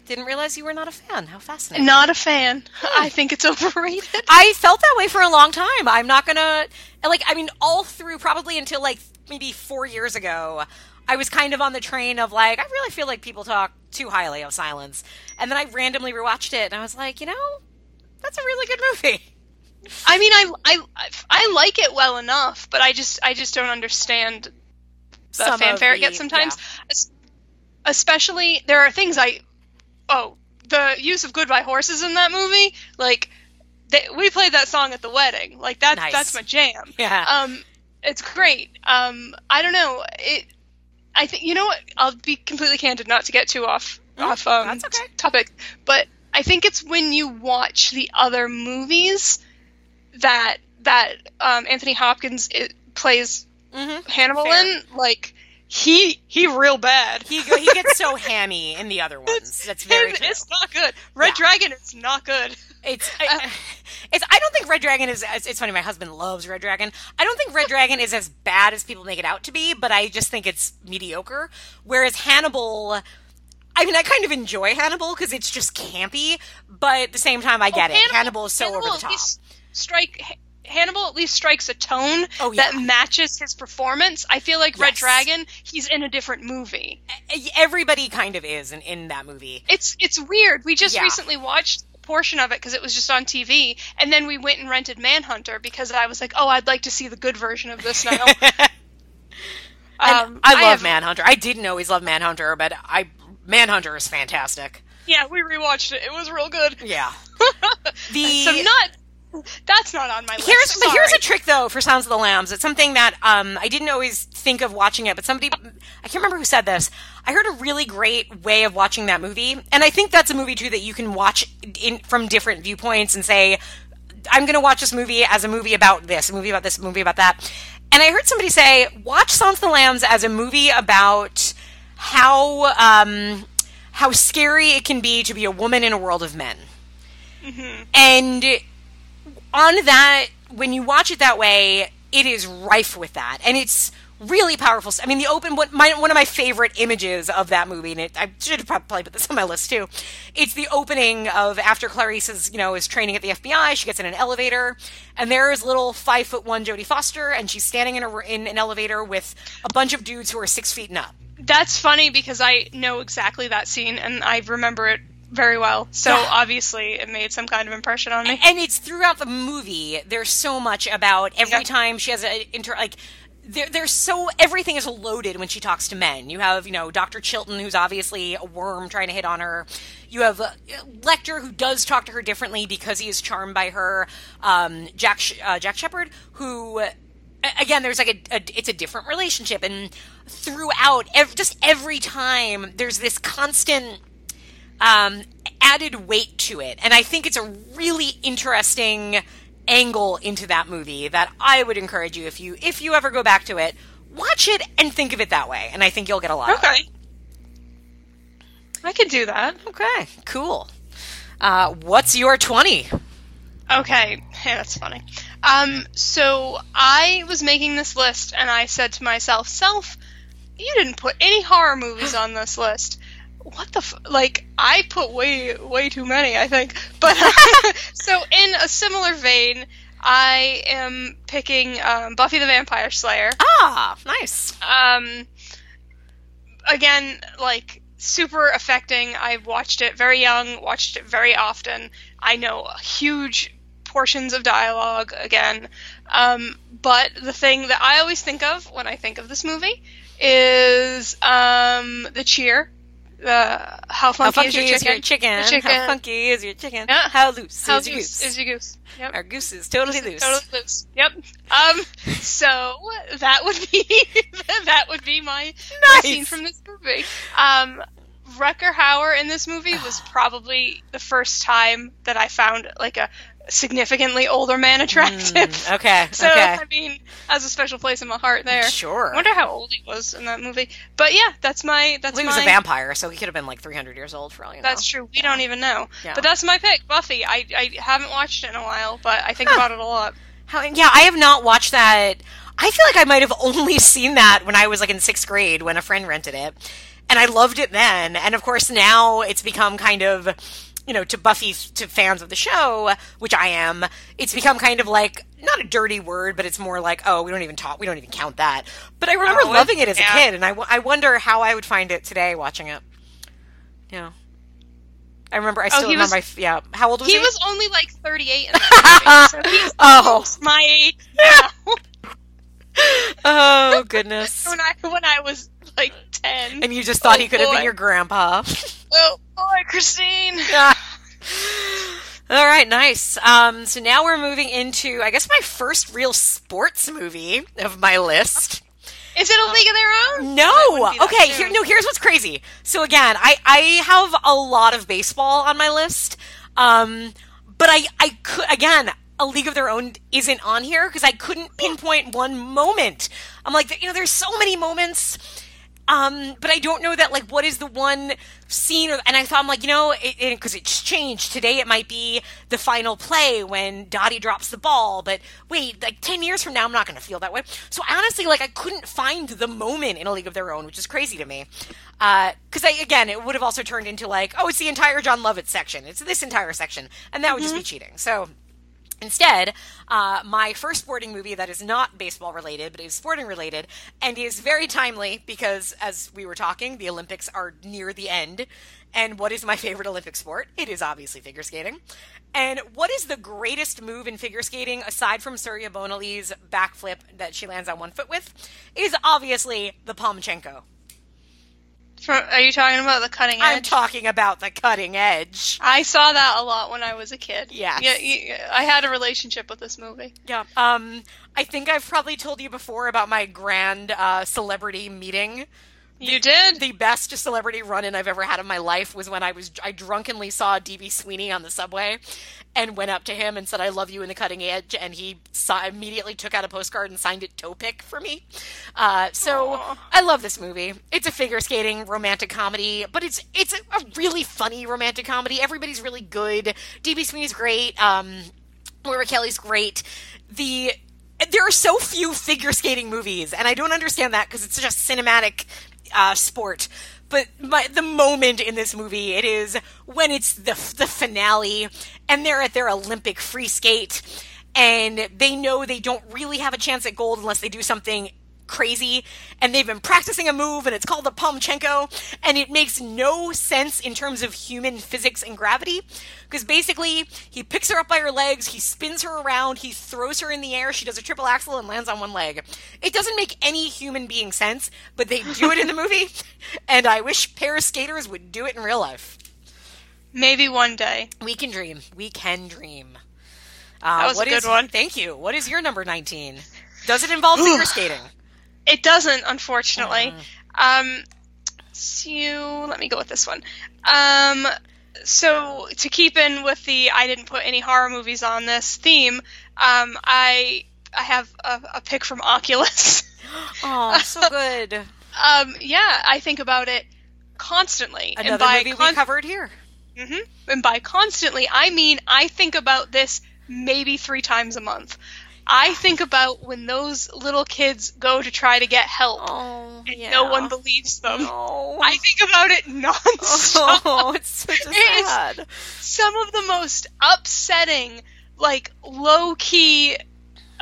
Didn't realize you were not a fan. How fascinating. Not a fan. Hmm. I think it's overrated. I felt that way for a long time. I'm not gonna like. I mean, all through probably until like maybe four years ago, I was kind of on the train of like, I really feel like people talk too highly of Silence. And then I randomly rewatched it and I was like, you know, that's a really good movie. I mean, I, I, I like it well enough, but I just, I just don't understand the Some fanfare the, it gets sometimes. Yeah. Especially, there are things I, oh, the use of Goodbye Horses in that movie, like, they, we played that song at the wedding. Like that, nice. that's my jam. Yeah. Um, it's great. Um, I don't know. It. I think you know what. I'll be completely candid, not to get too off mm, off um, okay. topic, but I think it's when you watch the other movies that that um, Anthony Hopkins it, plays mm-hmm. Hannibal Fair. in like he he real bad. He he gets so hammy in the other ones. That's very true. It's not good. Red yeah. Dragon is not good. It's I, it's I don't think Red Dragon is. It's funny. My husband loves Red Dragon. I don't think Red Dragon is as bad as people make it out to be, but I just think it's mediocre. Whereas Hannibal. I mean, I kind of enjoy Hannibal because it's just campy, but at the same time, I oh, get oh, it. Hannibal, Hannibal is so Hannibal over the top. Strike Hannibal at least strikes a tone oh, yeah. that matches his performance. I feel like yes. Red Dragon, he's in a different movie. Everybody kind of is in, in that movie. It's it's weird. We just yeah. recently watched a portion of it because it was just on TV, and then we went and rented Manhunter because I was like, oh, I'd like to see the good version of this now. um, I, I love have, Manhunter. I didn't always love Manhunter, but I Manhunter is fantastic. Yeah, we rewatched it. It was real good. Yeah. the so not that's not on my list. Here's Sorry. but here's a trick though for Silence of the Lambs. It's something that um, I didn't always think of watching it, but somebody I can't remember who said this. I heard a really great way of watching that movie, and I think that's a movie too that you can watch in from different viewpoints and say, I'm going to watch this movie as a movie about this, a movie about this, a movie about that. And I heard somebody say, watch Silence of the Lambs as a movie about how um, how scary it can be to be a woman in a world of men. Mm-hmm. And on that, when you watch it that way, it is rife with that, and it's really powerful. I mean, the open one, my, one of my favorite images of that movie, and it, I should probably put this on my list too. It's the opening of after Clarice is, you know, is training at the FBI. She gets in an elevator, and there is little five foot one Jodie Foster, and she's standing in a in an elevator with a bunch of dudes who are six feet and up. That's funny because I know exactly that scene, and I remember it very well. So yeah. obviously, it made some kind of impression on me. And it's throughout the movie. There's so much about every yeah. time she has a inter like. There, there's so everything is loaded when she talks to men. You have, you know, Dr. Chilton, who's obviously a worm trying to hit on her. You have uh, Lecter, who does talk to her differently because he is charmed by her. Um, Jack uh, Jack Shephard, who again there's like a, a, it's a different relationship and throughout ev- just every time there's this constant um, added weight to it. And I think it's a really interesting angle into that movie that I would encourage you if you if you ever go back to it, watch it and think of it that way. And I think you'll get a lot. Okay. I could do that. Okay. Cool. Uh, what's your twenty? Okay, hey, that's funny. Um, so I was making this list, and I said to myself, "Self, you didn't put any horror movies on this list. What the f- like? I put way way too many, I think. But so in a similar vein, I am picking um, Buffy the Vampire Slayer. Ah, nice. Um, again, like super affecting. I watched it very young, watched it very often. I know huge portions of dialogue again. Um, but the thing that I always think of when I think of this movie is um, the cheer. The how funky, How funky is your is chicken? your chicken? The chicken. How funky is your chicken? Yeah. How loose How is your loose goose? is your goose? Yep. Our goose is totally loose. Totally loose. Yep. Um. So that would be that would be my, my Nice. scene from this movie. Um. Rutger Hauer in this movie was probably the first time that I found like a significantly older man attractive. Mm, okay. So okay. I mean, has a special place in my heart there. Sure. I wonder how old he was in that movie. But yeah, that's my that's Well, he my was a vampire, so he could have been like 300 years old for all you know. that's true. We don't even know. Yeah. But that's my pick, Buffy. I I haven't watched it in a while, but I think Huh. about it a lot. How, yeah, I have not watched that. I feel like I might have only seen that when I was like in sixth grade when a friend rented it. And I loved it then. And of course, now it's become kind of, you know, to Buffy, to fans of the show, which I am, it's become kind of like, not a dirty word, but it's more like, oh, we don't even talk, we don't even count that. But I remember Oh, loving it as a kid, and I, w- I wonder how I would find it today watching it. Yeah. I remember, I oh, still Oh, remember, was- f yeah. How old was he? He was only like 38 in that movie, so he's Oh. my age now. Oh, goodness. when I when I was like 10. And you just thought Oh, he could have been your grandpa. oh boy, Christine. Yeah. All right, nice. Um, so now we're moving into, I guess, my first real sports movie of my list. Is it a League of Their Own? No. wouldn't be that Okay. Here, no. Here's what's crazy. So again, I I have a lot of baseball on my list. Um, but I I could again. A League of Their Own isn't on here because I couldn't pinpoint one moment. I'm like, you know, there's so many moments, um, but I don't know that like what is the one scene. Or, and I thought I'm like, you know, because it's changed today. It might be the final play when Dottie drops the ball, but wait, like ten years from now, I'm not going to feel that way. So honestly, like I couldn't find the moment in A League of Their Own, which is crazy to me. Because I again, it would have also turned into like, oh, it's the entire Jon Lovitz section. It's this entire section, and that would just be cheating. So. Instead, uh, my first sporting movie that is not baseball related, but is sporting related, and is very timely because, as we were talking, the Olympics are near the end. And what is my favorite Olympic sport? It is obviously figure skating. And what is the greatest move in figure skating, aside from Surya Bonaly's backflip that she lands on one foot with, is obviously the Pamchenko. From, are you talking about the cutting edge? I'm talking about the cutting edge. I saw that a lot when I was a kid. Yes. Yeah, yeah, I had a relationship with this movie. Yeah. Um, I think I've probably told you before about my grand uh, celebrity meeting. You did? The best celebrity run-in I've ever had in my life was when I was I drunkenly saw DB Sweeney on the subway, and went up to him and said I love you in the cutting edge, and he saw, immediately took out a postcard and signed it toe pick for me. Uh, so Aw. I love this movie. It's a figure skating romantic comedy, but it's it's a, a really funny romantic comedy. Everybody's really good. DB Sweeney's great. Um, Moira Kelly's great. The there are so few figure skating movies, and I don't understand that because it's such a cinematic uh, sport. But my, the moment in this movie, it is when it's the the finale, and they're at their Olympic free skate, and they know they don't really have a chance at gold unless they do something crazy and they've been practicing a move and it's called the Pamchenko and it makes no sense in terms of human physics and gravity because basically he picks her up by her legs he spins her around he throws her in the air she does a triple axel and lands on one leg. It doesn't make any human being sense but they do it in the movie and I wish pair skaters would do it in real life. Maybe one day. we can dream. We can dream. Uh, That was a good is- one. thank you. What is your number 19 does it involve figure skating It doesn't, unfortunately. Uh-huh. Um, so let me go with this one. Um, so to keep in with the I didn't put any horror movies on this theme, um, I I have a, a pick from Oculus. Oh, so good. um, yeah, I think about it constantly. and Another by movie we covered here. hmm And by constantly, I mean I think about this maybe three times a month. I think about when those little kids go to try to get help Oh, and yeah. no one believes them. No. I think about it nonstop. Oh, it's such a sad. Some of the most upsetting, like low key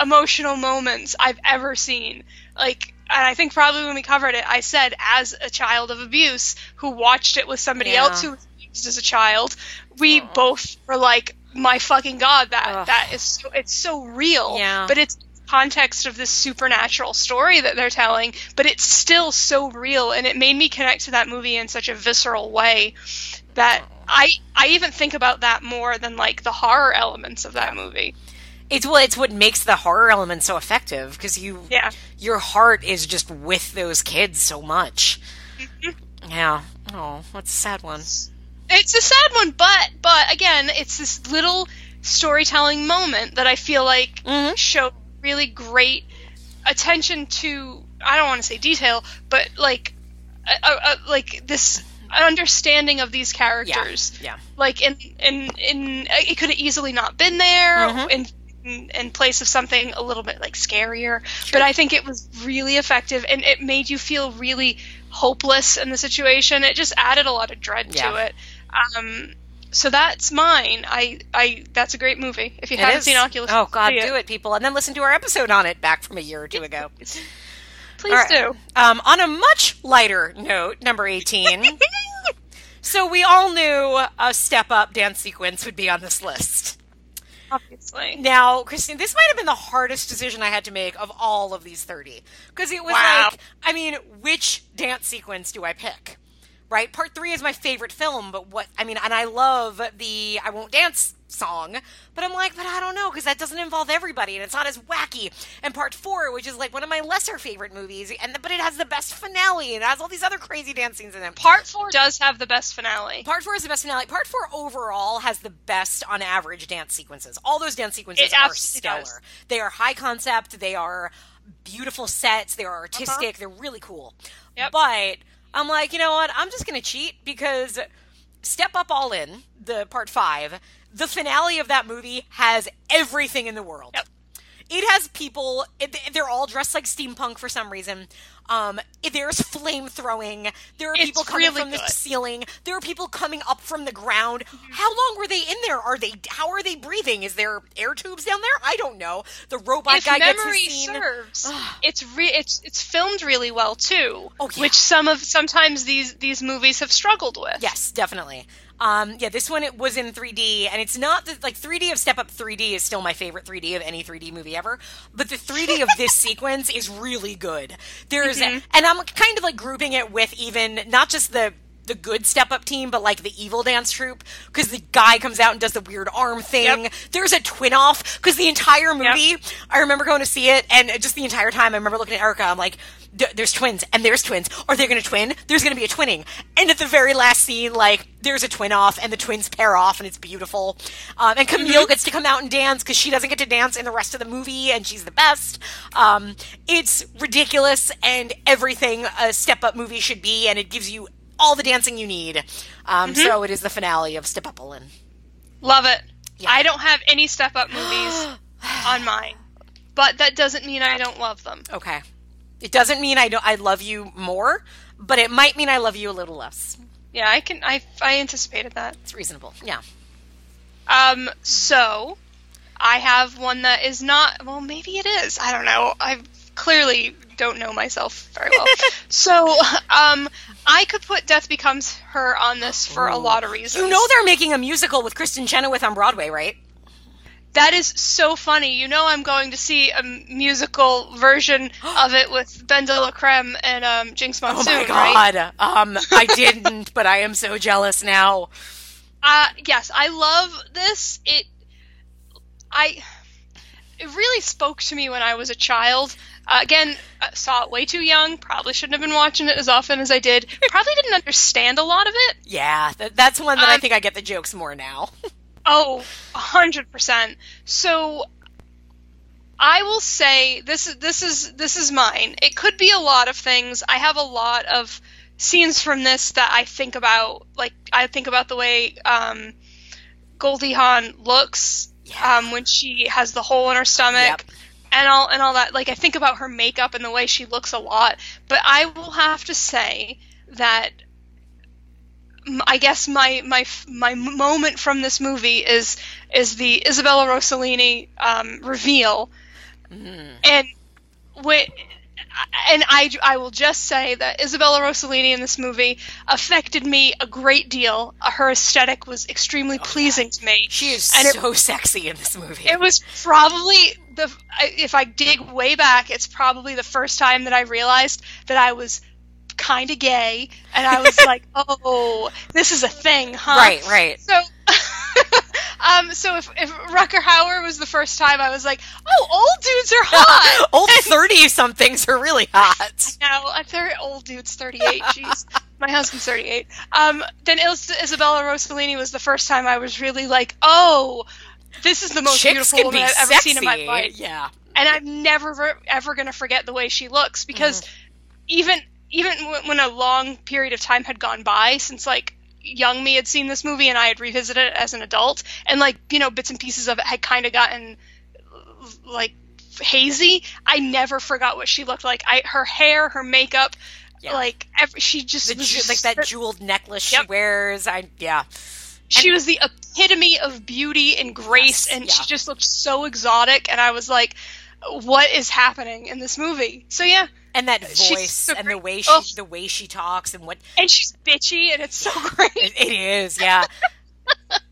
emotional moments I've ever seen. Like, and I think probably when we covered it, I said as a child of abuse who watched it with somebody Yeah. else who was abused as a child, we both were like, "My fucking god, that Ugh. that is so, it's so real." Yeah. But it's context of this supernatural story that they're telling, but it's still so real, and it made me connect to that movie in such a visceral way that I I even think about that more than like the horror elements of that movie. It's well, it's what makes the horror element so effective because you, Yeah. your heart is just with those kids so much. Mm-hmm. Yeah. Oh, that's a sad one. It's a sad one, but but again, it's this little storytelling moment that I feel like Mhm. showed really great attention to I don't want to say detail, but like like this understanding of these characters. Yeah. yeah. Like in in in it could have easily not been there Mhm. in, in in place of something a little bit like scarier. Sure. But I think it was really effective and it made you feel really hopeless in the situation. It just added a lot of dread Yeah. to it. Um so that's mine. I I that's a great movie. If you It haven't is. seen Oculus, Oh God, do it, people, and then listen to our episode on it back from a year or two ago. Please right. do. Um, on a much lighter note, number eighteen. so we all knew a step up dance sequence would be on this list. Obviously. Now, Christine, this might have been the hardest decision I had to make of all of these 30. Because it was Wow. like, I mean, which dance sequence do I pick? Right? Part three is my favorite film, but what, I mean, and I love the I Won't Dance song, but I'm like, but I don't know, because that doesn't involve everybody, and it's not as wacky. And part four, which is like one of my lesser favorite movies, and but it has the best finale, and it has all these other crazy dance scenes in it. Part four does have the best finale. Part four is the best finale. Part four overall has the best on average dance sequences. All those dance sequences are stellar. does. They are high concept. They are beautiful sets. They are uh-huh. artistic. They're really cool. Yep. But I'm like, you know what? I'm just gonna cheat because Step Up All In, the part five, the finale of that movie has everything in the world. Yep. It has people. it- They're all dressed like steampunk for some reason. Um, there's flame throwing. There are It's people coming really from the ceiling. There are people coming up from the ground. How long were they in there? Are they? How are they breathing? Is there air tubes down there? I don't know. The robot if guy gets his scene. serves, it's re- it's it's filmed really well too, Oh, yeah. which some of sometimes these these movies have struggled with. Yes, definitely. Um, yeah, this one it was in 3D, and it's not the, like 3D of Step Up 3D is still my favorite 3D of any 3D movie ever. But the 3D of this sequence is really good. There's, and I'm kind of like grouping it with even not just the the good Step Up team, but like the evil dance troupe because the guy comes out and does the weird arm thing. Yep. There's a twin off because the entire movie, I remember going to see it, and just the entire time, I remember looking at Erica. I'm like, "There- "There's twins, and there's twins. Are they going to twin? There's going to be a twinning." And at the very last scene, like, there's a twin off, and the twins pair off, and it's beautiful. Um, and Camille gets to come out and dance because she doesn't get to dance in the rest of the movie, and she's the best. Um, it's ridiculous and everything a Step Up movie should be, and it gives you all the dancing you need. Um, So it is the finale of Step Up All In. Love it. Yeah. I don't have any step up movies on mine, but that doesn't mean I don't love them. Okay. It doesn't mean I don't I love you more, but it might mean I love you a little less. Yeah, I can. I I anticipated that. It's reasonable. Yeah. Um, so I have one that is not. Well, maybe it is. I don't know. I clearly don't know myself very well. so, um, I could put Death Becomes Her on this for a lot of reasons. You know they're making a musical with Kristin Chenoweth on Broadway, right? That is so funny. You know, I'm going to see a musical version of it with BenDeLaCreme and um, Jinkx Oh Monsoon, my right? god. Um I didn't, but I am so jealous now. Uh, yes, I love this. It, I, it really spoke to me when I was a child. Uh, again, I saw it way too young. Probably shouldn't have been watching it as often as I did. Probably didn't understand a lot of it. Yeah, th- that's one that I Um, think I get the jokes more now. Oh, a hundred percent. So I will say this is this is this is mine. It could be a lot of things. I have a lot of scenes from this that I think about. Like I think about the way um, Goldie Hawn looks Yeah. um, when she has the hole in her stomach. Yep. And all and all that, like I think about her makeup and the way she looks a lot, but I will have to say that I guess my my my moment from this movie is is the Isabella Rossellini um, reveal, Mm. and when, and I I will just say that Isabella Rossellini in this movie affected me a great deal. Her aesthetic was extremely pleasing to me. She is And it- so sexy in this movie. It was probably the if I dig way back, it's probably the first time that I realized that I was kind of gay, and I was like, "Oh, this is a thing, huh?" Right, right. So, um, so if if Rutger Hauer was the first time, I was like, "Oh, old dudes are hot." Old thirty somethings are really hot. now a very old dude's 38 jeez my husband's 38 um then Is- isabella rossellini was the first time i was really like oh this is the most Chicks beautiful woman be i've ever sexy. seen in my life Yeah. and i'm never ever going to forget the way she looks because even even when a long period of time had gone by since like young me had seen this movie and i had revisited it as an adult and like you know bits and pieces of it had kind of gotten like hazy i never forgot what she looked like i her hair her makeup Yeah. like every, she just ju- just like that jeweled necklace she wears. I yeah. she was the epitome of beauty and grace Yes, and yeah. she just looked so exotic and i was like what is happening in this movie so yeah And that voice so and the way she Oh. the way she talks and what and she's bitchy and it's so great it, it is. Yeah.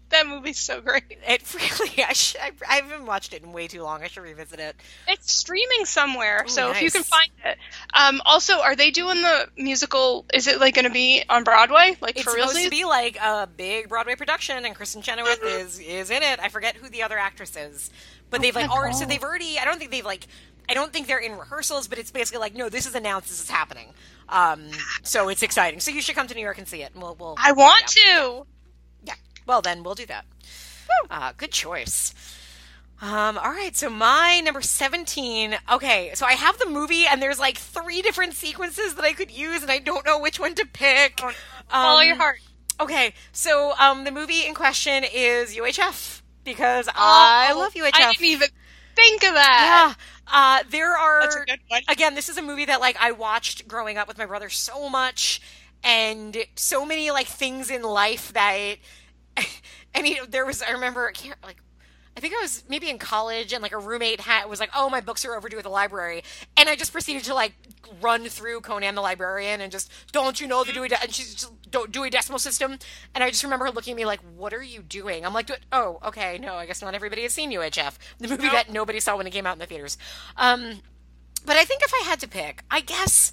that movie's so great It really. I, sh- I I haven't watched it in way too long. I should revisit it. it's streaming somewhere Ooh, so if you can find it um also are they doing the musical is it like going to be on broadway like It's for supposed real to be like a big Broadway production, and Kristin Chenoweth is is in it. I forget who the other actress is, but they've like already. So they've already. I don't think they've like. I don't think they're in rehearsals, but it's basically like, no, this is announced. This is happening. Um, so it's exciting. So you should come to New York and see it. And we'll, we'll i want yeah. to Yeah. Well, then we'll do that. Uh, good choice. Um, all right, so my number 17. Okay, so I have the movie, and there's like three different sequences that I could use, and I don't know which one to pick. follow Um, your heart Okay, so um, the movie in question is UHF because I Oh, love UHF. i didn't even think of that Yeah, uh, there are. That's a good one. Again, this is a movie that like I watched growing up with my brother so much, and so many like things in life that. I mean, there was. I remember. I can't like. I think I was maybe in college, and like a roommate had was like, "Oh, my books are overdue at the library," and I just proceeded to like run through Conan the Librarian and just, "Don't you know the Dewey?" De-? And she's just, "Don't Dewey Decimal System," and I just remember her looking at me like, "What are you doing?" I'm like, "Oh, okay, no, I guess not everybody has seen UHF, the movie Nope. that nobody saw when it came out in the theaters." Um, but I think if I had to pick, I guess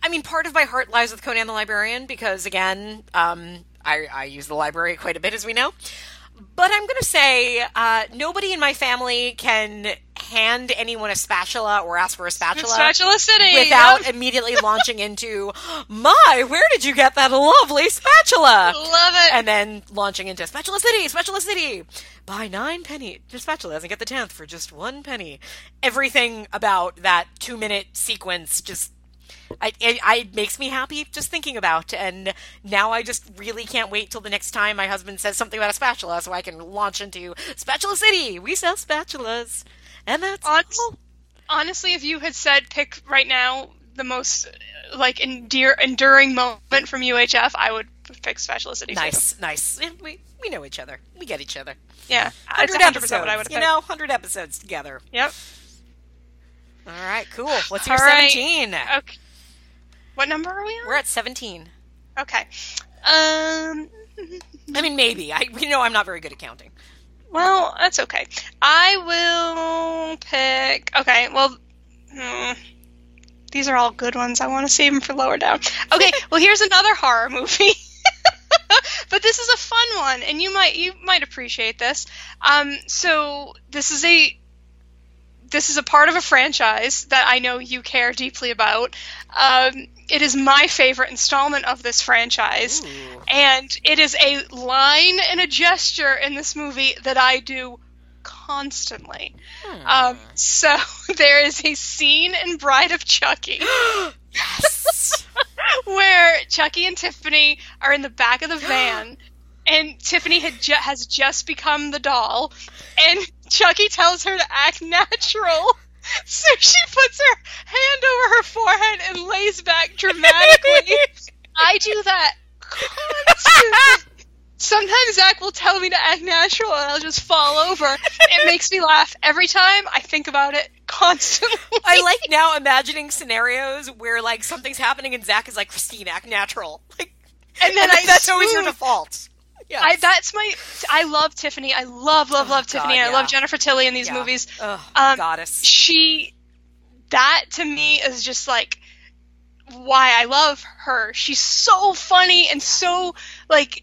I mean, part of my heart lies with Conan the Librarian because, again, um, I, I use the library quite a bit, as we know. But I'm going to say uh, nobody in my family can hand anyone a spatula or ask for a spatula, Spatula City without yep. immediately launching into, my, where did you get that lovely spatula? love it And then launching into Spatula City, Spatula City. Buy nine penny spatulas and get the tenth for just one penny. Everything about that two minute sequence just I, it, I it makes me happy just thinking about, and now I just really can't wait till the next time my husband says something about a spatula, so I can launch into Spatula City. We sell spatulas, and that's all. honestly, if you had said pick right now the most like endear, enduring moment from UHF, I would pick Spatula City. too. nice, nice. Yeah, We we know each other. We get each other. Yeah, Hundred 100% episodes, what I would have you know, hundred episodes together. Yep. All right, cool. What's your right. seventeen? Okay. What number are we on? We're at seventeen. Okay. Um. I mean, maybe. I we know I'm not very good at counting. Well, that's okay. I will pick. Okay. Well. hmm, these are all good ones. I want to save them for lower down. Okay. well, here's another horror movie. but this is a fun one, and you might you might appreciate this. Um, so this is a this is a part of a franchise that I know you care deeply about. Um, it is my favorite installment of this franchise, Ooh. and it is a line and a gesture in this movie that I do constantly. Hmm. Um, so there is a scene in Bride of Chucky yes. where Chucky and Tiffany are in the back of the van, and Tiffany had ju- has just become the doll, and Chucky tells her to act natural. So she puts her hand over her forehead and lays back dramatically. I do that constantly. Sometimes Zach will tell me to act natural and I'll just fall over. It makes me laugh every time. I think about it constantly. I like now imagining scenarios where like something's happening and Zach is like, Christine, act natural. Like, and then and I that's always your swoon. default. Yeah. I that's my I love Tiffany. I love love Oh, love Tiffany. God, I love. Jennifer Tilly in these Yeah. movies. Ugh, Um, goddess. She that to me is just like why I love her. She's so funny and so like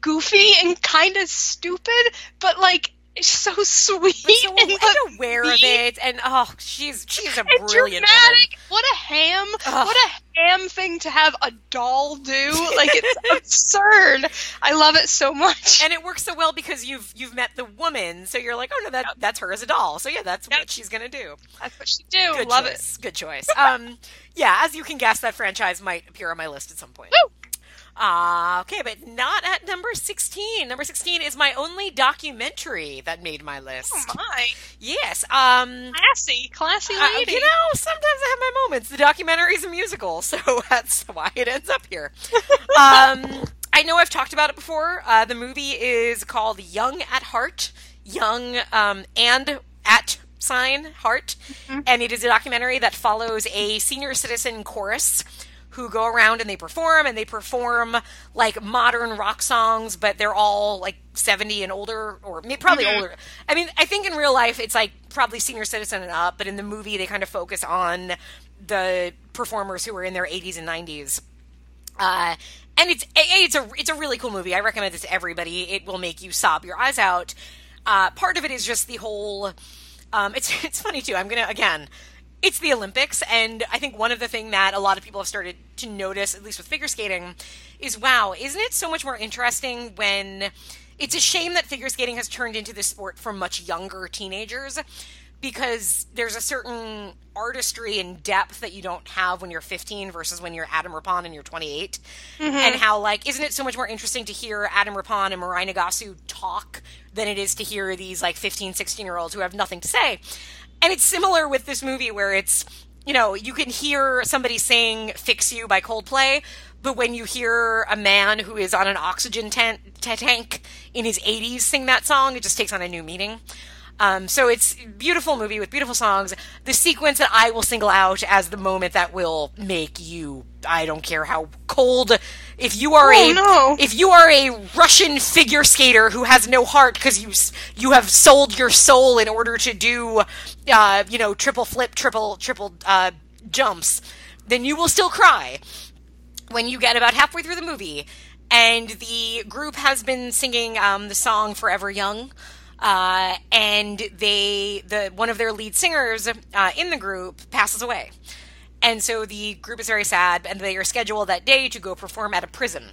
goofy and kind of stupid, but like so sweet so and, aware of it, and oh, she's she's a brilliant dramatic. What a ham! Ugh. What a ham thing to have a doll do. Like it's absurd. I love it so much. and it works so well because you've you've met the woman, so you're like, oh no, that that's her as a doll. So yeah, that's Yep. what she's gonna do. That's what she do. Good love it. choice. Good choice. Um, yeah, as you can guess, that franchise might appear on my list at some point. Woo! Uh, okay, but not at number 16. Number 16 is my only documentary that made my list. Oh my. Yes. Um, Classy, classy uh, lady. you know, sometimes I have my moments. The documentary is a musical, so that's why it ends up here. um, I know I've talked about it before. Uh, the movie is called Young at Heart, Young um, and at sign heart, and it is a documentary that follows a senior citizen chorus who go around and they perform and they perform like modern rock songs but they're all like 70 and older or probably older i mean i think in real life it's like probably senior citizen and up but in the movie they kind of focus on the performers who are in their 80s and 90s uh, and it's a it's a it's a really cool movie. I recommend this to everybody. It will make you sob your eyes out. Uh, part of it is just the whole. Um, it's it's funny too. I'm gonna again. It's the Olympics, and I think one of the thing that a lot of people have started to notice, at least with figure skating, is wow, isn't it so much more interesting when it's a shame that figure skating has turned into this sport for much younger teenagers because there's a certain artistry and depth that you don't have when you're 15 versus when you're Adam Rippon and you're 28. Mm-hmm. And how, like, isn't it so much more interesting to hear Adam Rippon and Mirai Nagasu talk than it is to hear these, like, 15, 16 year olds who have nothing to say? And it's similar with this movie where it's, you know, you can hear somebody saying Fix You by Coldplay, but when you hear a man who is on an oxygen tent, tank in his 80s sing that song, it just takes on a new meaning. Um, so it's a beautiful movie with beautiful songs. The sequence that I will single out as the moment that will make you, I don't care how cold, if you are Oh, a, no. if you are a Russian figure skater who has no heart because you you have sold your soul in order to do, uh, you know, triple flip, triple triple uh, jumps, then you will still cry when you get about halfway through the movie, and the group has been singing um, the song "Forever Young." Uh, and they, the one of their lead singers uh, in the group passes away, and so the group is very sad, and they are scheduled that day to go perform at a prison.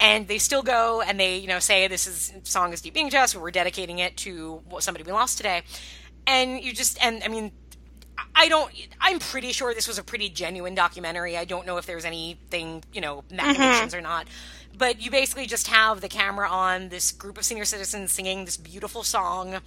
And they still go and they you know say this is song is deep being to us we're dedicating it to somebody we lost today. And you just and i mean i don't i'm pretty sure this was a pretty genuine documentary. I don't know if there's anything you know machinations or not but you basically just have the camera on this group of senior citizens singing this beautiful song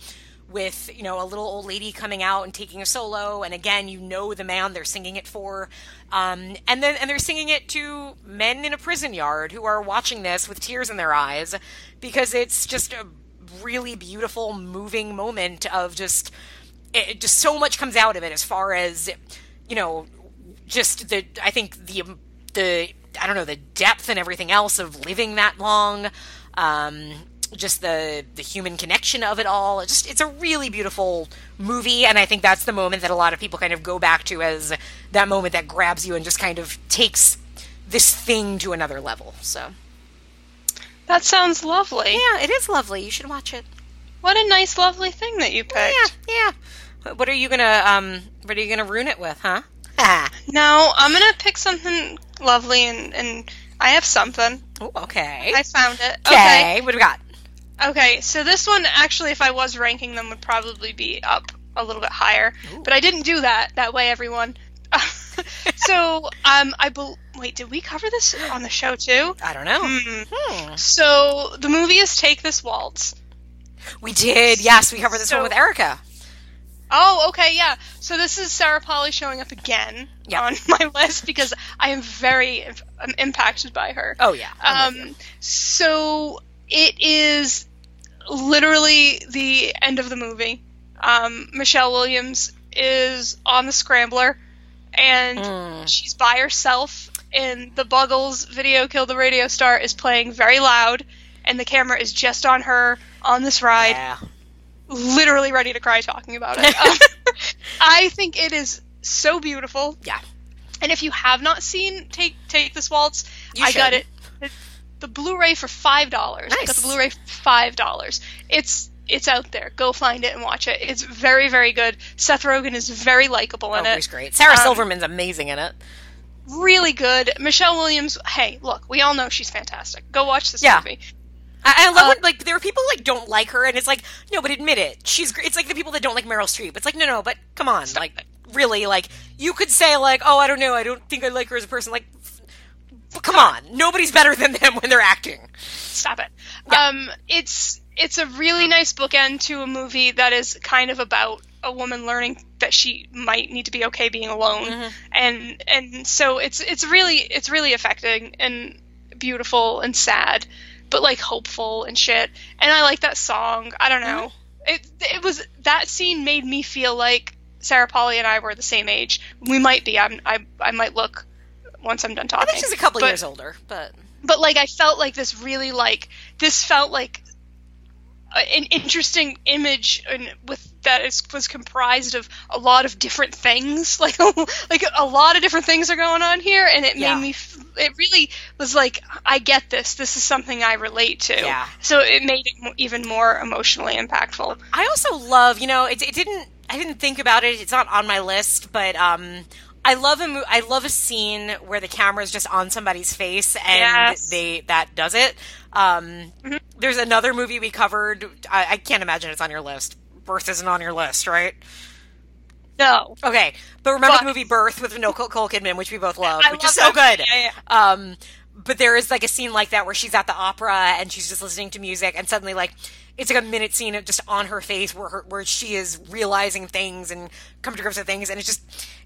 with you know a little old lady coming out and taking a solo and again you know the man they're singing it for. Um, and then and they're singing it to men in a prison yard who are watching this with tears in their eyes because it's just a really beautiful moving moment of just it, just so much comes out of it as far as you know just the i think the the i don't know the depth and everything else of living that long um just the the human connection of it all it's just it's a really beautiful movie and i think that's the moment that a lot of people kind of go back to as that moment that grabs you and just kind of takes this thing to another level so That sounds lovely. yeah it is lovely you should watch it What a nice, lovely thing that you picked. yeah yeah What are you gonna um? What are you gonna ruin it with, huh? Ah. No, I'm gonna pick something lovely and and I have something. Ooh, okay. I found it. Okay. What do we got? Okay, so this one actually, if I was ranking them, would probably be up a little bit higher. Ooh. But I didn't do that that way, everyone. so um, I bel wait. Did we cover this on the show too? I don't know. Hmm. Hmm. So the movie is Take This Waltz. We did. Yes, we covered this So- one with Erica. Oh, okay, yeah. So this is Sarah Polley showing up again Yeah. on my list because I am very um, impacted by her. Oh yeah. I'm. Um, so it is literally the end of the movie. Um, Michelle Williams is on the scrambler, and Mm. she's by herself. And the Buggles video "Kill the Radio Star" is playing very loud, and the camera is just on her on this ride yeah. Literally ready to cry talking about it. Um, I think it is so beautiful. Yeah. And if you have not seen Take Take This Waltz, You I got it. The, Blu-ray for five dollars. I got the Blu-ray for five dollars. It's it's out there. Go find it and watch it. It's very very good. Seth Rogen is very likable in Oh, it. he's great. Sarah Um, Silverman's amazing in it. Really good. Michelle Williams. Hey, look, we all know she's fantastic. Go watch this Yeah. movie. I, I love Uh, when like there are people who, like don't like her, and it's like no, but admit it. She's it's like the people that don't like Meryl Streep. It's like no, no, but come on, like really, like you could say like oh I don't know, I don't think I like her as a person. Like, come on, nobody's better than them when they're acting. Stop it. Yeah. Um, it's it's a really nice bookend to a movie that is kind of about a woman learning that she might need to be okay being alone, Mhm. and and so it's it's really it's really affecting and beautiful and sad, but like hopeful and shit. And I like that song. I don't know. Mm-hmm. It it was that scene made me feel like Sarah Polley and I were the same age. We might be. I'm, I I might look once I'm done talking. I think she's a couple But- years older, but but like I felt like this really like this felt like an interesting image and with that is, was comprised of a lot of different things like like a lot of different things are going on here and it Yeah. made me it really was like I get this this is something I relate to Yeah. so it made it even more emotionally impactful I also love, you know, it, it didn't. I didn't think about it. It's not on my list, but um, I love a mo- I love a scene where the camera is just on somebody's face and Yes. they that does it. Um, Mhm. There's another movie we covered. I, I can't imagine it's on your list. Birth isn't on your list, right? no Okay, but remember But- the movie Birth with Nicole Kidman, which we both love, I which love is so good. Yeah, yeah. Um, but there is like a scene like that where she's at the opera and she's just listening to music, and suddenly like it's like a minute scene of just on her face where her, where she is realizing things and coming to grips with things, and it's just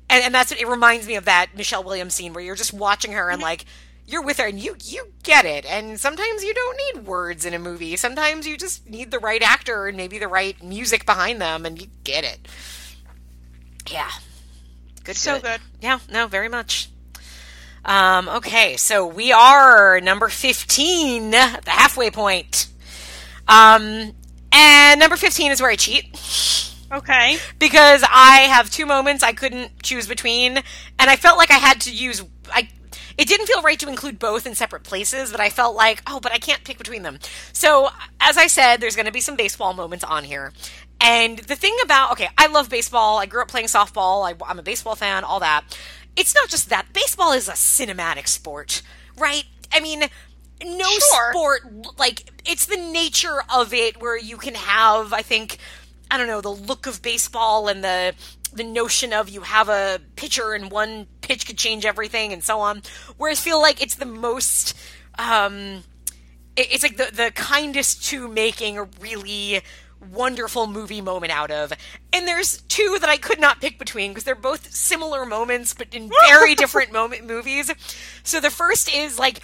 and, and that's what it reminds me of that Michelle Williams scene where you're just watching her and like you're with her and you you get it, and sometimes you don't need words in a movie. Sometimes you just need the right actor and maybe the right music behind them, and you get it. Yeah, good, so good yeah, no, very much. Um, okay, so we are number 15, the halfway point. Um, and number 15 is where I cheat okay because I have two moments I couldn't choose between, and I felt like I had to use. It didn't feel right to include both in separate places, but I felt like, oh, but I can't pick between them. So, as I said, there's going to be some baseball moments on here. And the thing about, okay, I love baseball. I grew up playing softball. I, I'm a baseball fan, all that. It's not just that. Baseball is a cinematic sport, right? I mean, no Sure. sport, like, it's the nature of it where you can have, I think, I don't know, the look of baseball and the the notion of you have a pitcher and one pitch could change everything and so on. Whereas I feel like it's the most um it- it's like the the kindest to making a really wonderful movie moment out of. And there's two that I could not pick between because they're both similar moments but in very different moment movies. So the first is like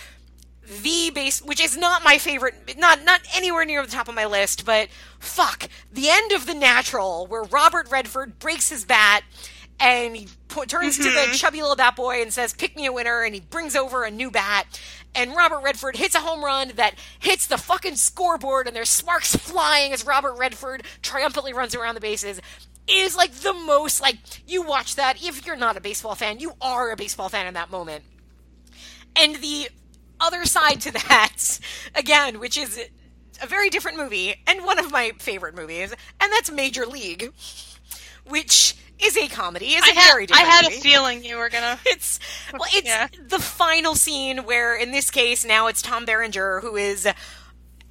the base which is not my favorite not not anywhere near the top of my list but fuck the end of the natural where robert redford breaks his bat and he po- turns to the mm-hmm. chubby little bat boy and says pick me a winner and he brings over a new bat. And robert redford hits a home run that hits the fucking scoreboard and there's sparks flying as robert redford triumphantly runs around the bases. Is like the most like you watch that if you're not a baseball fan you are a baseball fan in that moment. And the other side to that, again, which is a very different movie and one of my favorite movies, and that's Major League, which is a comedy. Is I a had, very I different had a feeling you were gonna. It's well, it's Yeah. the final scene where, in this case, now it's Tom Berenger who is,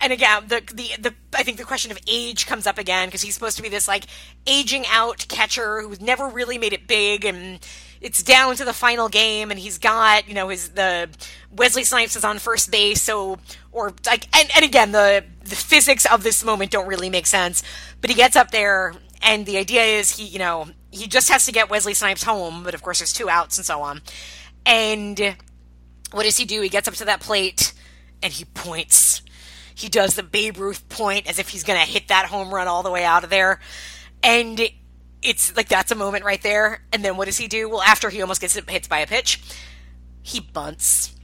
and again, the the the I think the question of age comes up again because he's supposed to be this like aging out catcher who's never really made it big, and it's down to the final game, and he's got you know his the Wesley Snipes is on first base, so or like and and again the the physics of this moment don't really make sense, but he gets up there. And the idea is he, you know, he just has to get Wesley Snipes home, but of course there's two outs and so on. And what does he do? He gets up to that plate and he points. He does the Babe Ruth point as if he's going to hit that home run all the way out of there. And it's like that's a moment right there. And then what does he do? Well, after he almost gets hit by a pitch, he bunts.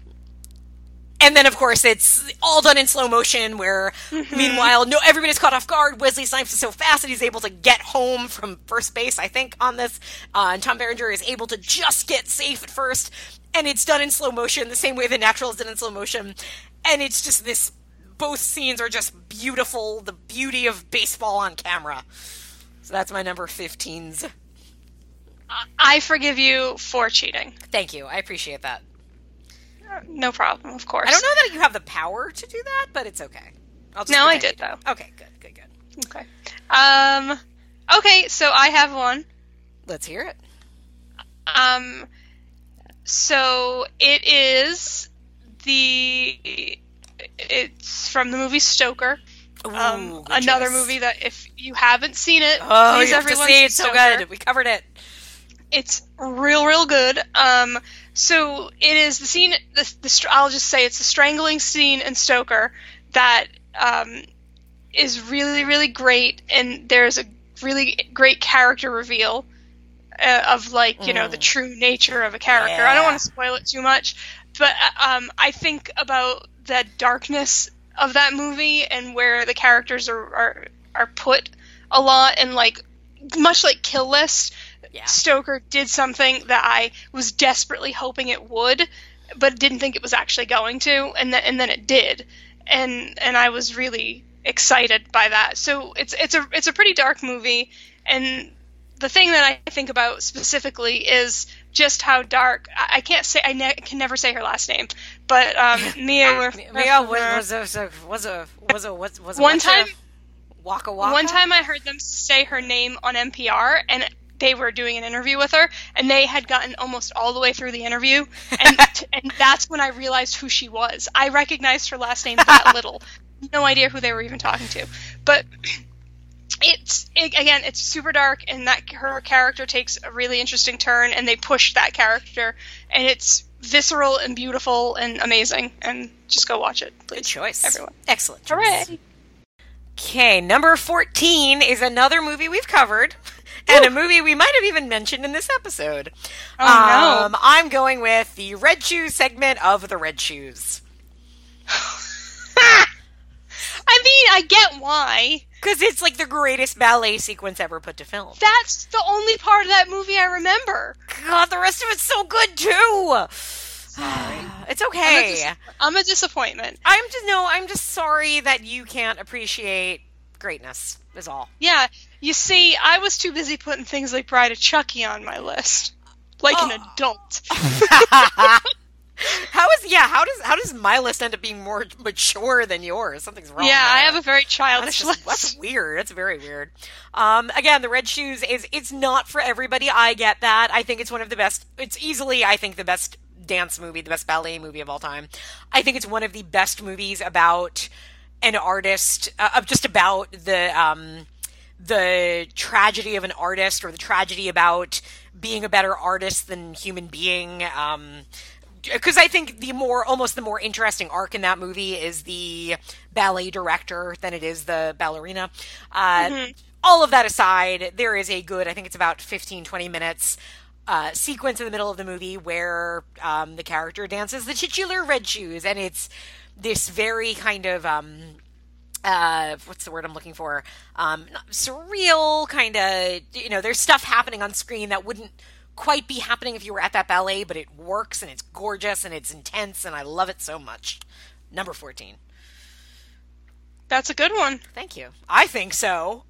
And then, of course, it's all done in slow motion. Where, meanwhile, no, everybody's caught off guard. Wesley Snipes is so fast that he's able to get home from first base. I think on this, uh, and Tom Berenger is able to just get safe at first, and it's done in slow motion, the same way the natural is done in slow motion. And it's just this. Both scenes are just beautiful. The beauty of baseball on camera. So that's my number 15s. I forgive you for cheating. Thank you. I appreciate that. No problem, of course. I don't know that you have the power to do that, but it's okay. I'll just No, I did, though. Okay, good, good, good. Okay. Um. Okay, so I have one. Let's hear it. Um. So it is the. It's from the movie Stoker. Um, Ooh, good another choice. movie that if you haven't seen it, Oh, please you have to everyone see it. So Stoker. good. We covered it. It's real, real good. Um, so it is the scene. The, the I'll just say it's the strangling scene in Stoker that um, is really, really great, and there's a really great character reveal uh, of like you know the true nature of a character. I don't want to spoil it too much, but uh, um, I think about the darkness of that movie and where the characters are are, are put a lot, and like much like Kill List. Yeah. Stoker did something that I was desperately hoping it would, but didn't think it was actually going to, and then and then it did, and and I was really excited by that. So it's it's a it's a pretty dark movie, and the thing that I think about specifically is just how dark. I, I can't say I ne- can never say her last name, but um, Mia. Mia was was a was a was a was was a One what's time- a Waka Waka. One time I heard them say her name on NPR, and they were doing an interview with her, and they had gotten almost all the way through the interview, and and that's when I realized who she was. I recognized her last name that little, no idea who they were even talking to, but. It's it, again, it's super dark, and that her character takes a really interesting turn, and they push that character, and it's visceral and beautiful and amazing. And just go watch it, please. Good choice. everyone. Excellent. choice. Hooray! Okay, number 14 is another movie we've covered, and a movie we might have even mentioned in this episode. Oh, no. um, I'm going with the Red Shoes segment of The Red Shoes. I mean, I get why. Because it's like the greatest ballet sequence ever put to film. That's the only part of that movie I remember. God, the rest of it's so good too. It's okay. I'm a, dis- I'm a disappointment. I'm just no. I'm just sorry that you can't appreciate greatness. Is all. Yeah, you see, I was too busy putting things like Bride of Chucky on my list, like an Oh. adult. How is yeah? How does how does my list end up being more mature than yours? Something's wrong. yeah, I have a very That's childish just list. that's weird. That's very weird. Um, again, the red shoes is it's not for everybody. I get that. I think it's one of the best. It's easily I think the best dance movie, the best ballet movie of all time. I think it's one of the best movies about an artist, uh, of just about the um, the tragedy of an artist or the tragedy about being a better artist than human being. Um, because I think the more almost the more interesting arc in that movie is the ballet director than it is the ballerina. Uh, All of that aside, there is a good, I think it's about 15, 20 minutes uh, sequence in the middle of the movie where um, the character dances the titular red shoes, and it's this very kind of. Um, uh, what's the word I'm looking for? Um, surreal kind of, you know, there's stuff happening on screen that wouldn't quite be happening if you were at that ballet, but it works and it's gorgeous and it's intense and I love it so much. Number 14. That's a good one. Thank you. I think so.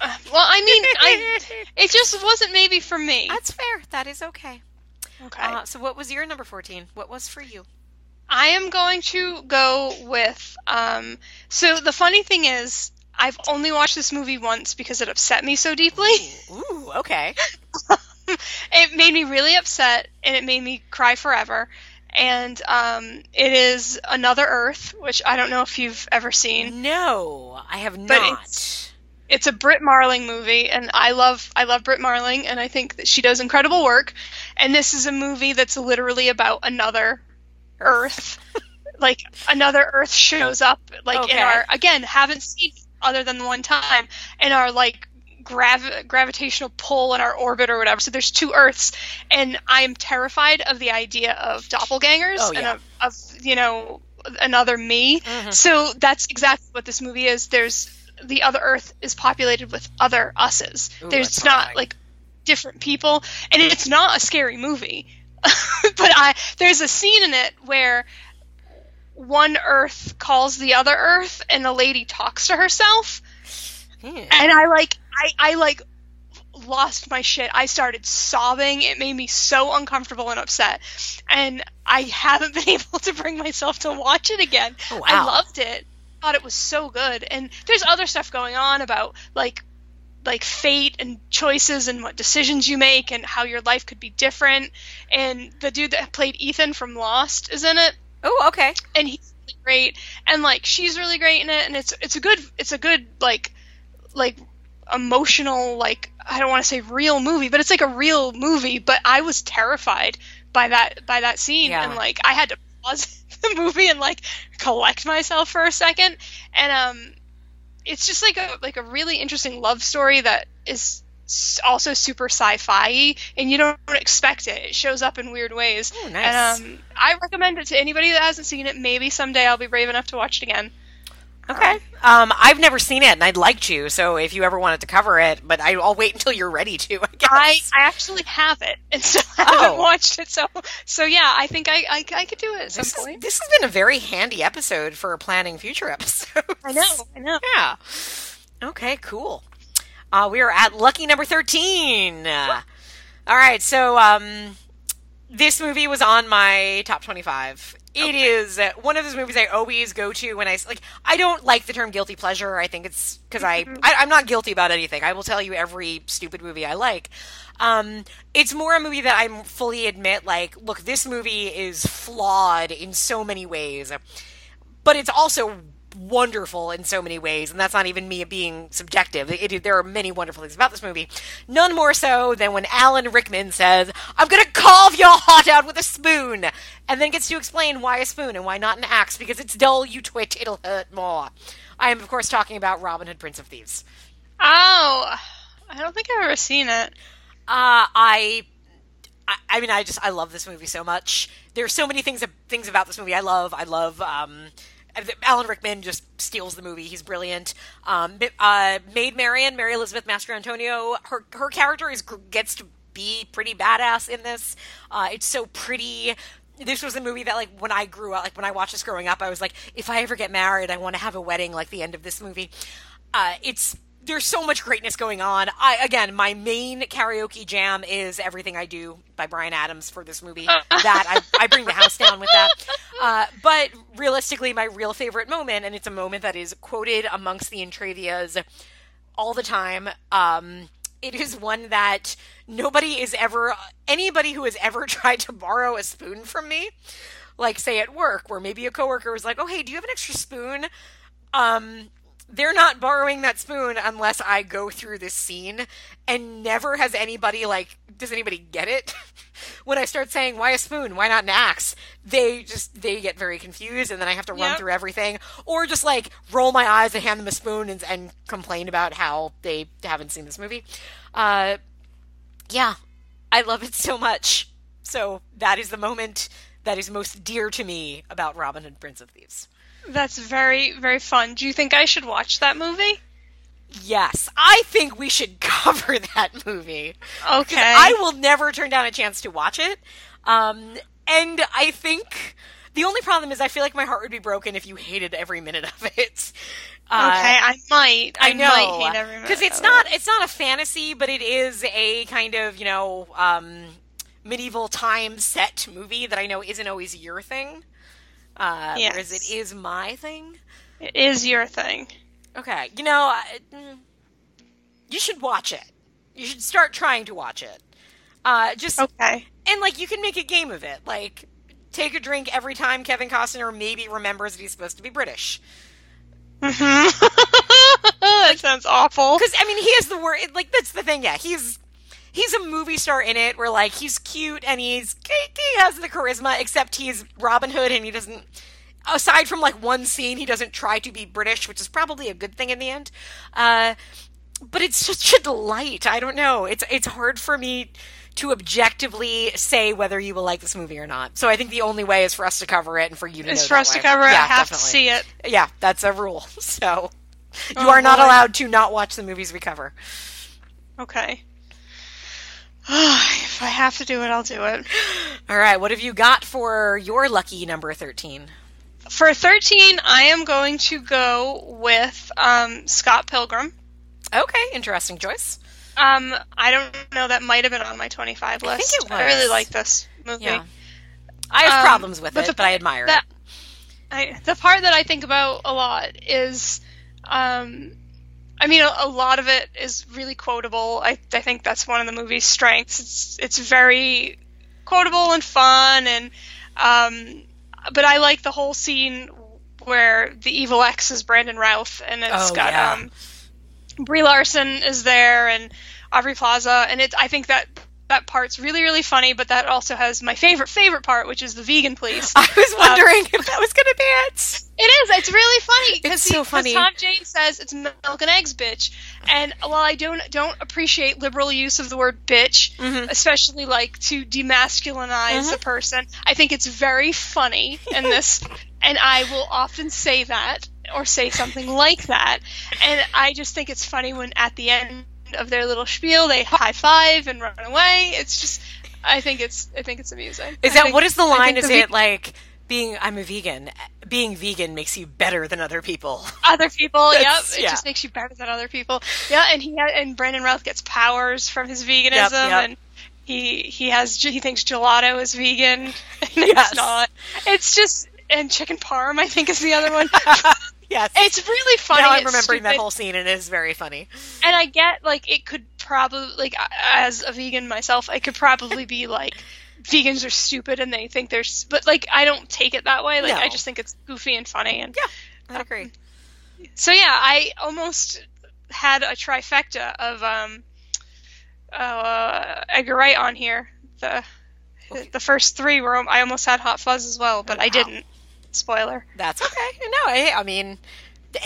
Uh, well, I mean, I it just wasn't maybe for me. That's fair. That is okay. Okay. Uh, so, what was your number 14? What was for you? I am going to go with. Um, so the funny thing is, I've only watched this movie once because it upset me so deeply. Ooh, okay. it made me really upset, and it made me cry forever. And um, it is Another Earth, which I don't know if you've ever seen. No, I have But not. it's- It's a Brit Marling movie, and I love I love Brit Marling, and I think that she does incredible work. And this is a movie that's literally about another Earth. like another Earth shows up, like Okay. in our again haven't seen other than one time in our like grav- gravitational pull in our orbit or whatever. So there's two Earths, and I am terrified of the idea of doppelgangers Oh, and of, of you know another me. Mhm. So that's exactly what this movie is. There's the other Earth is populated with other us's. Ooh, There's not horrifying. like different people, and it's not a scary movie. but I there's a scene in it where one Earth calls the other Earth, and the lady talks to herself, And I like I I like lost my shit. I started sobbing. It made me so uncomfortable and upset. And I haven't been able to bring myself to watch it again. Oh, I loved it. Thought it was so good. And there's other stuff going on about like like fate and choices and what decisions you make and how your life could be different. And the dude that played Ethan from Lost is in it Oh, okay. and he's really great and like she's really great in it and it's it's a good it's a good like like emotional like I don't want to say real movie but it's like a real movie but I was terrified by that by that scene Yeah. and like I had to pause the movie and like collect myself for a second and um it's just like a like a really interesting love story that is also super sci-fi and you don't expect it it shows up in weird ways Oh, nice. and um, I recommend it to anybody that hasn't seen it. Maybe someday I'll be brave enough to watch it again. Okay. Um, I've never seen it, and I'd like to. So if you ever wanted to cover it, but I, I'll wait until you're ready to. I guess. I, I actually have it, and so I Oh. haven't watched it. So so yeah, I think I I, I could do it at some this, is, this has been a very handy episode for planning future episodes. I know, I know. Yeah. Okay, cool. Uh, we are at lucky number 13. Uh, all right, so um, this movie was on my top 25. It is uh, one of those movies I always go to when I like. I don't like the term guilty pleasure. I think it's because I, I I'm not guilty about anything. I will tell you every stupid movie I like. Um, it's more a movie that I'm fully admit like, look, this movie is flawed in so many ways but it's also wonderful in so many ways, and that's not even me being subjective. It, there are many wonderful things about this movie. None more so than when Alan Rickman says, "I'm gonna carve your heart out with a spoon," and then gets to explain why a spoon and why not an axe because it's dull. You twitch, it'll hurt more. I am, of course, talking about Robin Hood, Prince of Thieves. Oh, I don't think I've ever seen it. Uh, I, I, I mean, I just I love this movie so much. There's so many things things about this movie I love. I love. Um, Alan Rickman just steals the movie. He's brilliant. Um, uh, Maid Marian, Mary Elizabeth Mastrantonio, her her character is gets to be pretty badass in this. Uh, it's so pretty. This was a movie that, like, when I grew up, like when I watched this growing up, I was like, if I ever get married, I want to have a wedding like the end of this movie. Uh, it's there's so much greatness going on. I again, my main karaoke jam is "Everything I Do" by Bryan Adams for this movie. that I, I bring the house down with that. Uh, but realistically, my real favorite moment, and it's a moment that is quoted amongst the Intravias all the time. Um, it is one that nobody is ever anybody who has ever tried to borrow a spoon from me, like say at work, where maybe a coworker was like, "Oh, hey, do you have an extra spoon?" Um, they're not borrowing that spoon unless I go through this scene, and never has anybody like, does anybody get it? when I start saying, "Why a spoon? Why not an axe?" They just they get very confused, and then I have to run Yep. through everything, or just like roll my eyes and hand them a spoon and, and complain about how they haven't seen this movie. Uh, yeah, I love it so much. So that is the moment that is most dear to me about Robin Hood, Prince of Thieves. That's very very fun. Do you think I should watch that movie? Yes, I think we should cover that movie. Okay. I will never turn down a chance to watch it. Um, and I think The only problem is I feel like my heart would be broken if you hated every minute of it. Uh, okay, I might. I, I know might hate every minute because it's not it. it's not a fantasy, but it is a kind of you know um, medieval time set movie that I know isn't always your thing. Uh, Whereas Yes. it is my thing. It is your thing. Okay, you know, I, mm, you should watch it. You should start trying to watch it. Uh, just Okay. and like you can make a game of it. Like take a drink every time Kevin Costner maybe remembers that he's supposed to be British. hmm that sounds awful. Because I mean, he has the word. Like that's the thing. Yeah, he's he's a movie star in it. Where like he's cute and he's he has the charisma. Except he's Robin Hood and he doesn't. Aside from like one scene, he doesn't try to be British, which is probably a good thing in the end. Uh, but it's such a delight. I don't know. It's it's hard for me to objectively say whether you will like this movie or not. So I think the only way is for us to cover it and for you to It's know for us to cover it. Yeah, I have definitely. to see it. Yeah, that's a rule. So you Oh, are not boy. allowed to not watch the movies we cover. Okay. if I have to do it, I'll do it. All right, what have you got for your lucky number 13? For 13, I am going to go with um, Scott Pilgrim. Okay, interesting choice. Um, I don't know. That might have been on my 25 I think list. it I really like this movie. Yeah. I have Um, problems with but it, the- but I admire that- it. I, the part that I think about a lot is, um, I mean, a, a lot of it is really quotable. I, I think that's one of the movie's strengths. It's it's very quotable and fun, and um, but I like the whole scene where the evil X is Brandon Routh, and it's Oh, got yeah. um, Brie Larson is there and Aubrey Plaza, and it. I think that that part's really really funny, but that also has my favorite favorite part, which is the vegan police. I was wondering if that was going to be it. It is. It's really funny. It's so funny. Tom Jane says it's milk and eggs, bitch. And while I don't don't appreciate liberal use of the word bitch, Mhm. especially like to demasculinize Mhm. a person, I think it's very funny in this. and I will often say that or say something like that. And I just think it's funny when at the end of their little spiel they high five and run away. It's just. I think it's. I think it's amusing. Is that think- what is the line? Is the it like being I'm a vegan? Being vegan makes you better than other people. other people. Yep, it yeah. just makes you better than other people. Yeah, and he ha- and Brandon Routh gets powers from his veganism, Yep, yep. and he he has he thinks gelato is vegan, and Yes. it's not. It's just and chicken parm I think is the other one. yes. it's really funny. now I'm remembering that whole scene, and it is very funny. And I get like it could probably like as a vegan myself, I could probably be like. Vegans are stupid and they think they're, but like I don't take it that way. Like No. I just think it's goofy and funny and Yeah, I agree. so yeah, I almost had a trifecta of um, uh, Edgar Wright on here. The Okay. the first three were I almost had Hot Fuzz as well, but Oh, I didn't. Spoiler. That's okay. No, I, I mean,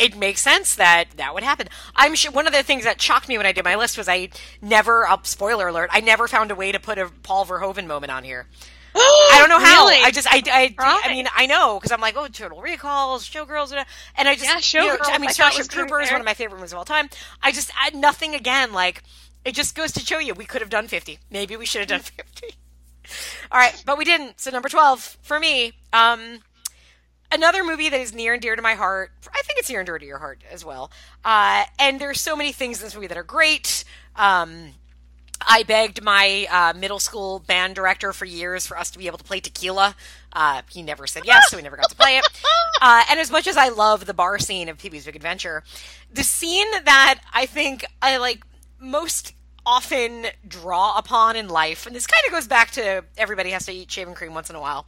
it makes sense that that would happen. I'm sure one of the things that shocked me when I did my list was I never, uh, spoiler alert, I never found a way to put a Paul Verhoeven moment on here. I don't know how. Really? I just, I, I, I mean, I know because I'm like, oh, Total Recalls, Showgirls, and and I just, Yeah, you know, Showgirls, I mean, I Starship Troopers, there. one of my favorite movies of all time. I just, I, nothing again. Like, it just goes to show you, we could have done 50. Maybe we should have done 50. All right, but we didn't. So number 12 for me, um, another movie that is near and dear to my heart. I think it's near and dear to your heart as well. Uh, and there's so many things in this movie that are great. Um, I begged my uh, middle school band director for years for us to be able to play tequila. Uh, he never said yes, so we never got to play it. Uh, and as much as I love the bar scene of Pee Wee's Big Adventure, the scene that I think I like most often draw upon in life, and this kind of goes back to everybody has to eat shaving cream once in a while.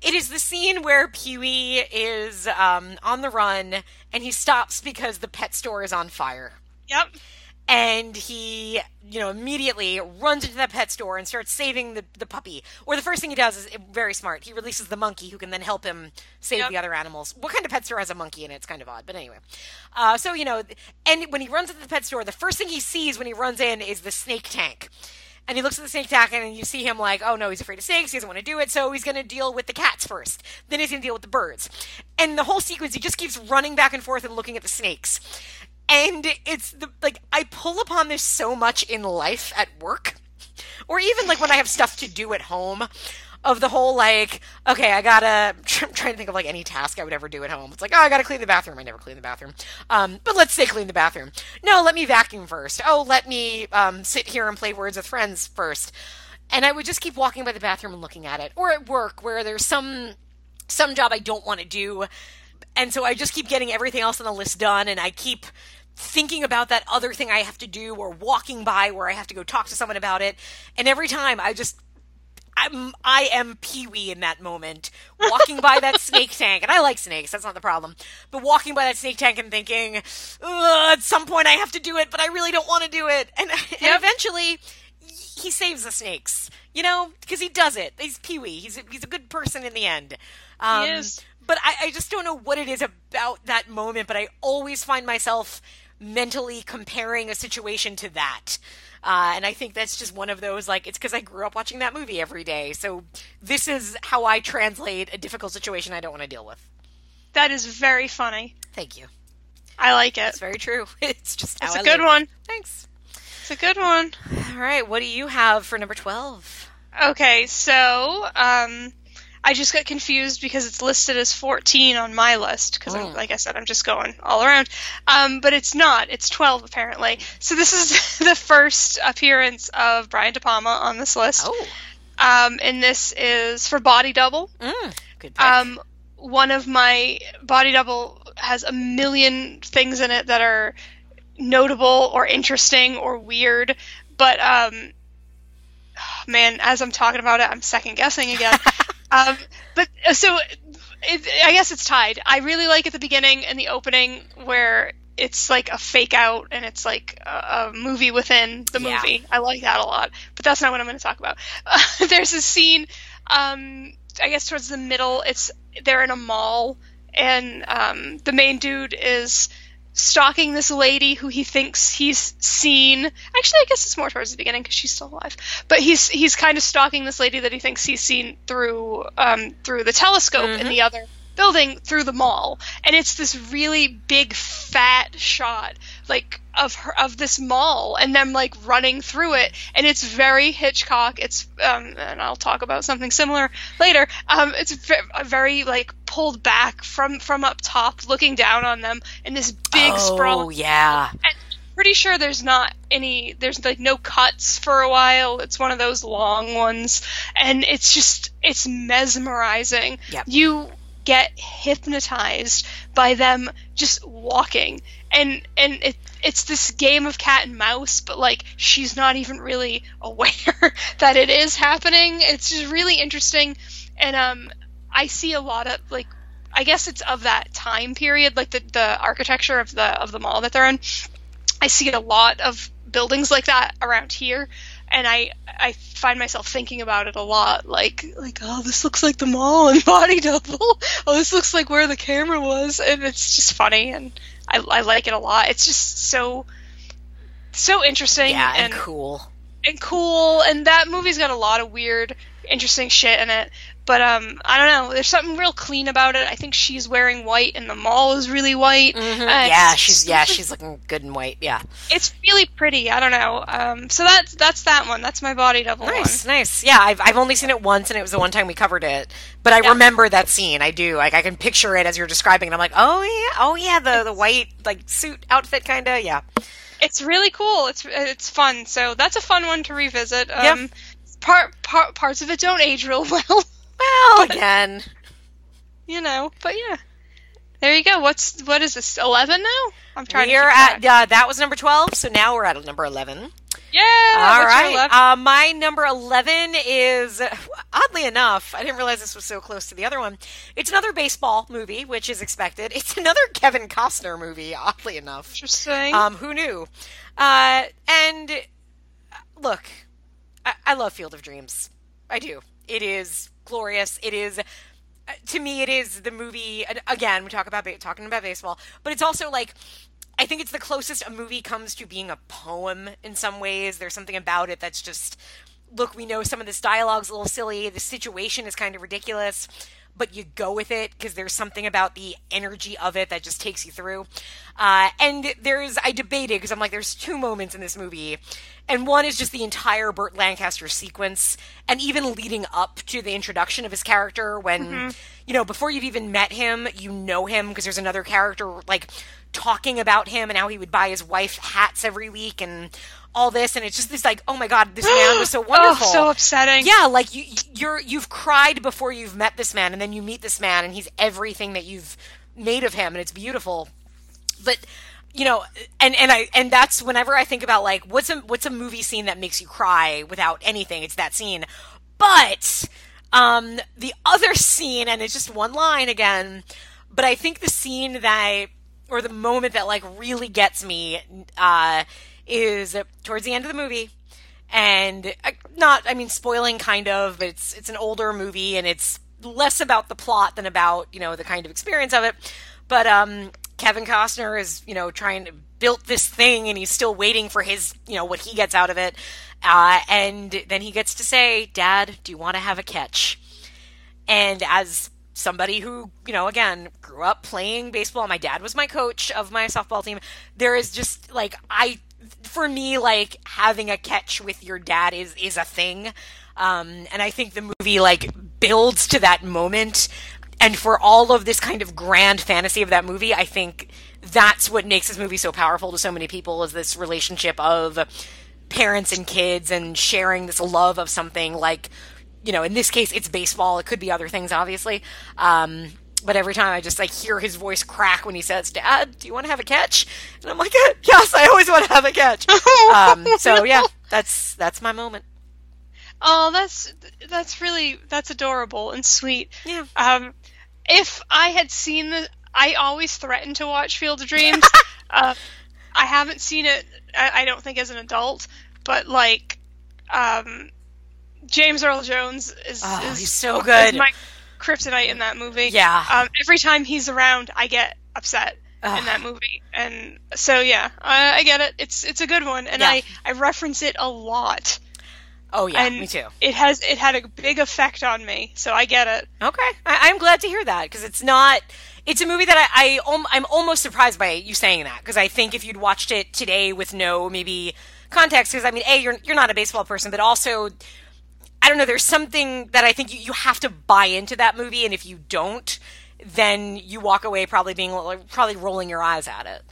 It is the scene where Pee Wee is um, on the run and he stops because the pet store is on fire. Yep. and he you know immediately runs into that pet store and starts saving the, the puppy. Or the first thing he does is very smart he releases the monkey who can then help him save Yep. the other animals. What kind of pet store has a monkey in it? It's kind of odd but anyway. Uh, so you know and when he runs into the pet store the first thing he sees when he runs in is the snake tank and he looks at the snake tank and you see him like, oh no, he's afraid of snakes. He doesn't want to do it. So he's going to deal with the cats first. Then he's going to deal with the birds. And the whole sequence, he just keeps running back and forth and looking at the snakes. And it's the, like, I pull upon this so much in life at work or even like when I have stuff to do at home. Of the whole like, okay, I gotta. I'm trying to think of like any task I would ever do at home. It's like, oh, I gotta clean the bathroom. I never clean the bathroom. Um, but let's say clean the bathroom. No, let me vacuum first. Oh, let me um, sit here and play Words with Friends first. And I would just keep walking by the bathroom and looking at it, or at work where there's some some job I don't want to do, and so I just keep getting everything else on the list done, and I keep thinking about that other thing I have to do or walking by where I have to go talk to someone about it. And every time I just I'm I am Pee Wee in that moment, walking by that snake tank, and I like snakes. That's not the problem. But walking by that snake tank and thinking, at some point I have to do it, but I really don't want to do it. And, yep. and eventually, he saves the snakes. You know, because he does it. He's Pee Wee. He's a, he's a good person in the end. Um, he is. But I, I just don't know what it is about that moment. But I always find myself mentally comparing a situation to that. Uh, and I think that's just one of those, like, it's because I grew up watching that movie every day. So this is how I translate a difficult situation I don't want to deal with. That is very funny. Thank you. I like it. It's very true. It's just It's a I good live. one. Thanks. It's a good one. All right. What do you have for number 12? Okay, so um, I just got confused because it's listed as 14 on my list because, oh. like I said, I'm just going all around. Um, but it's not. It's 12 apparently. So this is the first appearance of Brian De Palma on this list. Oh. Um, and this is for Body Double. Mm, good pick. Um, one of my Body Double has a million things in it that are notable or interesting or weird, but um, man, as I'm talking about it, I'm second guessing again. um, but uh, so it, I guess it's tied. I really like at the beginning and the opening where it's like a fake out and it's like a, a movie within the yeah. movie. I like that a lot. But that's not what I'm going to talk about. Uh, there's a scene, um, I guess towards the middle. It's they're in a mall and um, the main dude is stalking this lady who he thinks he's seen. Actually, I guess it's more towards the beginning because she's still alive. But he's he's kind of stalking this lady that he thinks he's seen through um, through the telescope mm-hmm. in the other building through the mall, and it's this really big fat shot like of her of this mall and them like running through it, and it's very Hitchcock. It's um, and I'll talk about something similar later. Um, it's very like pulled back from from up top, looking down on them in this big oh, sprawl. yeah. And pretty sure there's not any. There's like no cuts for a while. It's one of those long ones, and it's just it's mesmerizing. Yep. You get hypnotized by them just walking and and it, it's this game of cat and mouse but like she's not even really aware that it is happening. It's just really interesting and um i see a lot of like i guess it's of that time period like the the architecture of the of the mall that they're in. I see a lot of buildings like that around here and I I find myself thinking about it a lot, like like oh this looks like the mall and Body Double, oh this looks like where the camera was, and it's just funny, and I, I like it a lot. It's just so so interesting, yeah, and, and cool, and cool, and that movie's got a lot of weird, interesting shit in it. But um, I don't know. There's something real clean about it. I think she's wearing white, and the mall is really white. Mm-hmm. Uh, yeah, she's yeah, she's looking good in white. Yeah, it's really pretty. I don't know. Um, so that's that's that one. That's my body double. Nice, one. nice. Yeah, I've I've only seen it once, and it was the one time we covered it. But I yeah. remember that scene. I do. Like I can picture it as you're describing, and I'm like, oh yeah, oh yeah, the the white like suit outfit kind of. Yeah, it's really cool. It's it's fun. So that's a fun one to revisit. Um, yep. Part, part parts of it don't age real well. Well, again, you know, but yeah. There you go. What's what is this? Eleven now? I'm trying. We're at uh, that was number twelve, so now we're at number eleven. Yeah. All right. Uh, my number eleven is oddly enough, I didn't realize this was so close to the other one. It's another baseball movie, which is expected. It's another Kevin Costner movie. Oddly enough. Interesting. Um, who knew? Uh, and look, I, I love Field of Dreams. I do. It is glorious. It is uh, to me it is the movie again we talk about talking about baseball but it's also like i think it's the closest a movie comes to being a poem in some ways. There's something about it that's just look we know some of this dialogue's a little silly. The situation is kind of ridiculous but you go with it because there's something about the energy of it that just takes you through. Uh, and there's, I debated because I'm like, there's two moments in this movie. And one is just the entire Burt Lancaster sequence, and even leading up to the introduction of his character when, Mm-hmm. you know, before you've even met him, you know him because there's another character like talking about him and how he would buy his wife hats every week and all this. And it's just this like, oh my God, this man was so wonderful. Oh, so upsetting. Yeah, like you, you're you've cried before you've met this man, and then you meet this man, and he's everything that you've made of him, and it's beautiful. But you know, and and I and that's whenever I think about like what's a what's a movie scene that makes you cry without anything, it's that scene. But um, the other scene, and it's just one line again, but I think the scene that I, or the moment that like really gets me uh, is towards the end of the movie. And uh, not i mean spoiling kind of but it's it's an older movie and it's less about the plot than about you know the kind of experience of it. But um kevin costner is you know trying to build this thing and he's still waiting for his you know what he gets out of it. Uh, and then he gets to say dad do you want to have a catch? And as somebody who, you know, again, grew up playing baseball, my dad was my coach of my softball team. There is just like I for me like having a catch with your dad is is a thing. Um and I think the movie like builds to that moment and for all of this kind of grand fantasy of that movie, I think that's what makes this movie so powerful to so many people is this relationship of parents and kids and sharing this love of something like you know, in this case, it's baseball. It could be other things, obviously. Um, but every time I just like hear his voice crack when he says, "Dad, do you want to have a catch?" And I'm like, "Yes, I always want to have a catch." um, so yeah, that's that's my moment. Oh, that's that's really that's adorable and sweet. Yeah. Um, if I had seen the, I always threaten to watch Field of Dreams. uh, I haven't seen it. I, I don't think as an adult, but like, um, James Earl Jones is, Oh, is he's so good. my kryptonite in that movie. Yeah. Um, every time he's around, I get upset Ugh. in that movie, and so yeah, I, I get it. It's it's a good one, and Yeah. I I reference it a lot. Oh yeah, and me too. It has it had a big effect on me, so I get it. Okay, I, I'm glad to hear that because it's not. It's a movie that I, I I'm almost surprised by you saying that because I think if you'd watched it today with no maybe context, because I mean, a you're you're not a baseball person, but also I don't know. There's something that I think you, you have to buy into that movie, and if you don't, then you walk away probably being like, probably rolling your eyes at it.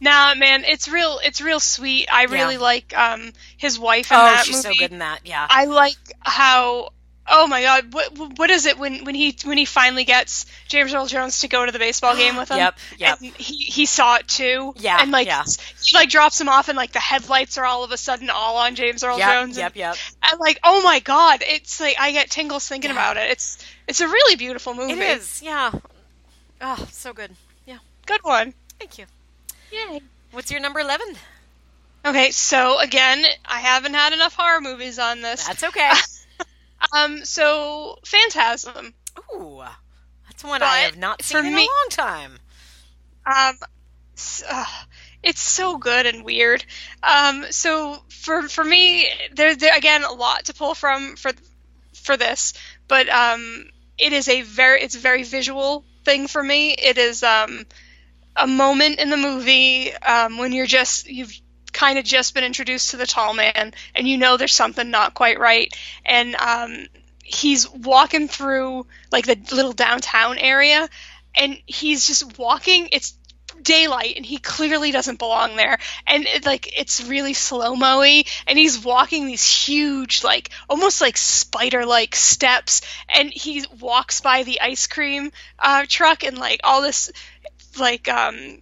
Nah, man, it's real. It's real sweet. I really Yeah. like um his wife in Oh, that she's movie. so good in that. Yeah. I like how. Oh my god, what what is it when when he when he finally gets James Earl Jones to go to the baseball game with him? Yep, yep. And he he saw it too. Yeah, and like yeah. he like drops him off, and like the headlights are all of a sudden all on James Earl yep. Jones. Yep. and, Yep. and like, oh my god, it's like I get tingles thinking Yeah. about it. It's it's a really beautiful movie. It is. Yeah. Oh, so good. Yeah. good one. Thank you. Yay. What's your number eleven? Okay, so again, I haven't had enough horror movies on this. That's okay. Um, so Phantasm. Ooh, that's one But I have not seen in me- a long time. Um, uh, it's so good and weird. Um, so for for me, there's there, again a lot to pull from for for this, but um, it is a very it's a very visual thing for me. It is um a moment in the movie um, when you're just you've kind of just been introduced to the tall man and you know there's something not quite right. And um, he's walking through like the little downtown area and he's just walking it's daylight and he clearly doesn't belong there. And it, like it's really slow mo-y and he's walking these huge like almost like spider like steps and he walks by the ice cream uh, truck and like all this like um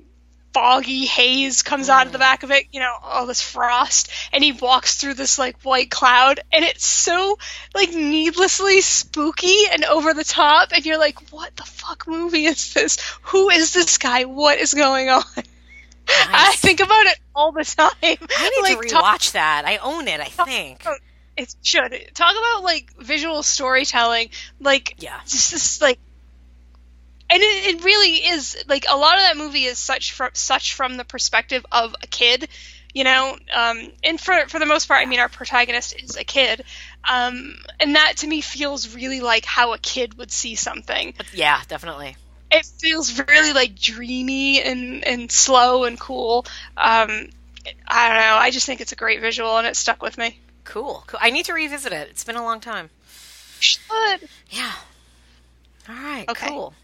foggy haze comes out of the mm. back of it, you know, all this frost, and he walks through this like white cloud, and it's so like needlessly spooky and over the top, and you're like, what the fuck movie is this? Who is this guy? What is going on? I think about it all the time. I need like, to talk- rewatch that. I own it. I think. it should talk about like visual storytelling, like Yeah. just this like and it, it really is like a lot of that movie is such from such from the perspective of a kid you know. Um, and for for the most part, I mean, our protagonist is a kid, um, and that to me feels really like how a kid would see something. Yeah, definitely. It feels really like dreamy and and slow and cool. Um, I don't know. I just think it's a great visual, and it stuck with me. Cool. cool. I need to revisit it. It's been a long time. Should. Yeah. All right. Okay. Cool.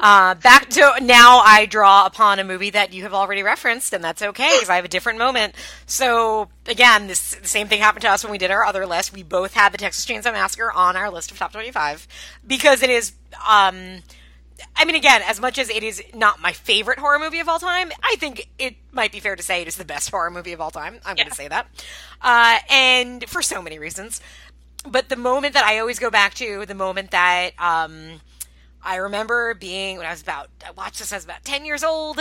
Uh, back to now, I draw upon a movie that you have already referenced, and that's okay because I have a different moment. So again, this the same thing happened to us when we did our other list. We both had the Texas Chainsaw Massacre on our list of top twenty-five because it is. Um, I mean, again, as much as it is not my favorite horror movie of all time, I think it might be fair to say it is the best horror movie of all time. I'm Yeah. going to say that, uh, and for so many reasons. But the moment that I always go back to, the moment that um, I remember being when I was about, I watched this I was about 10 years old,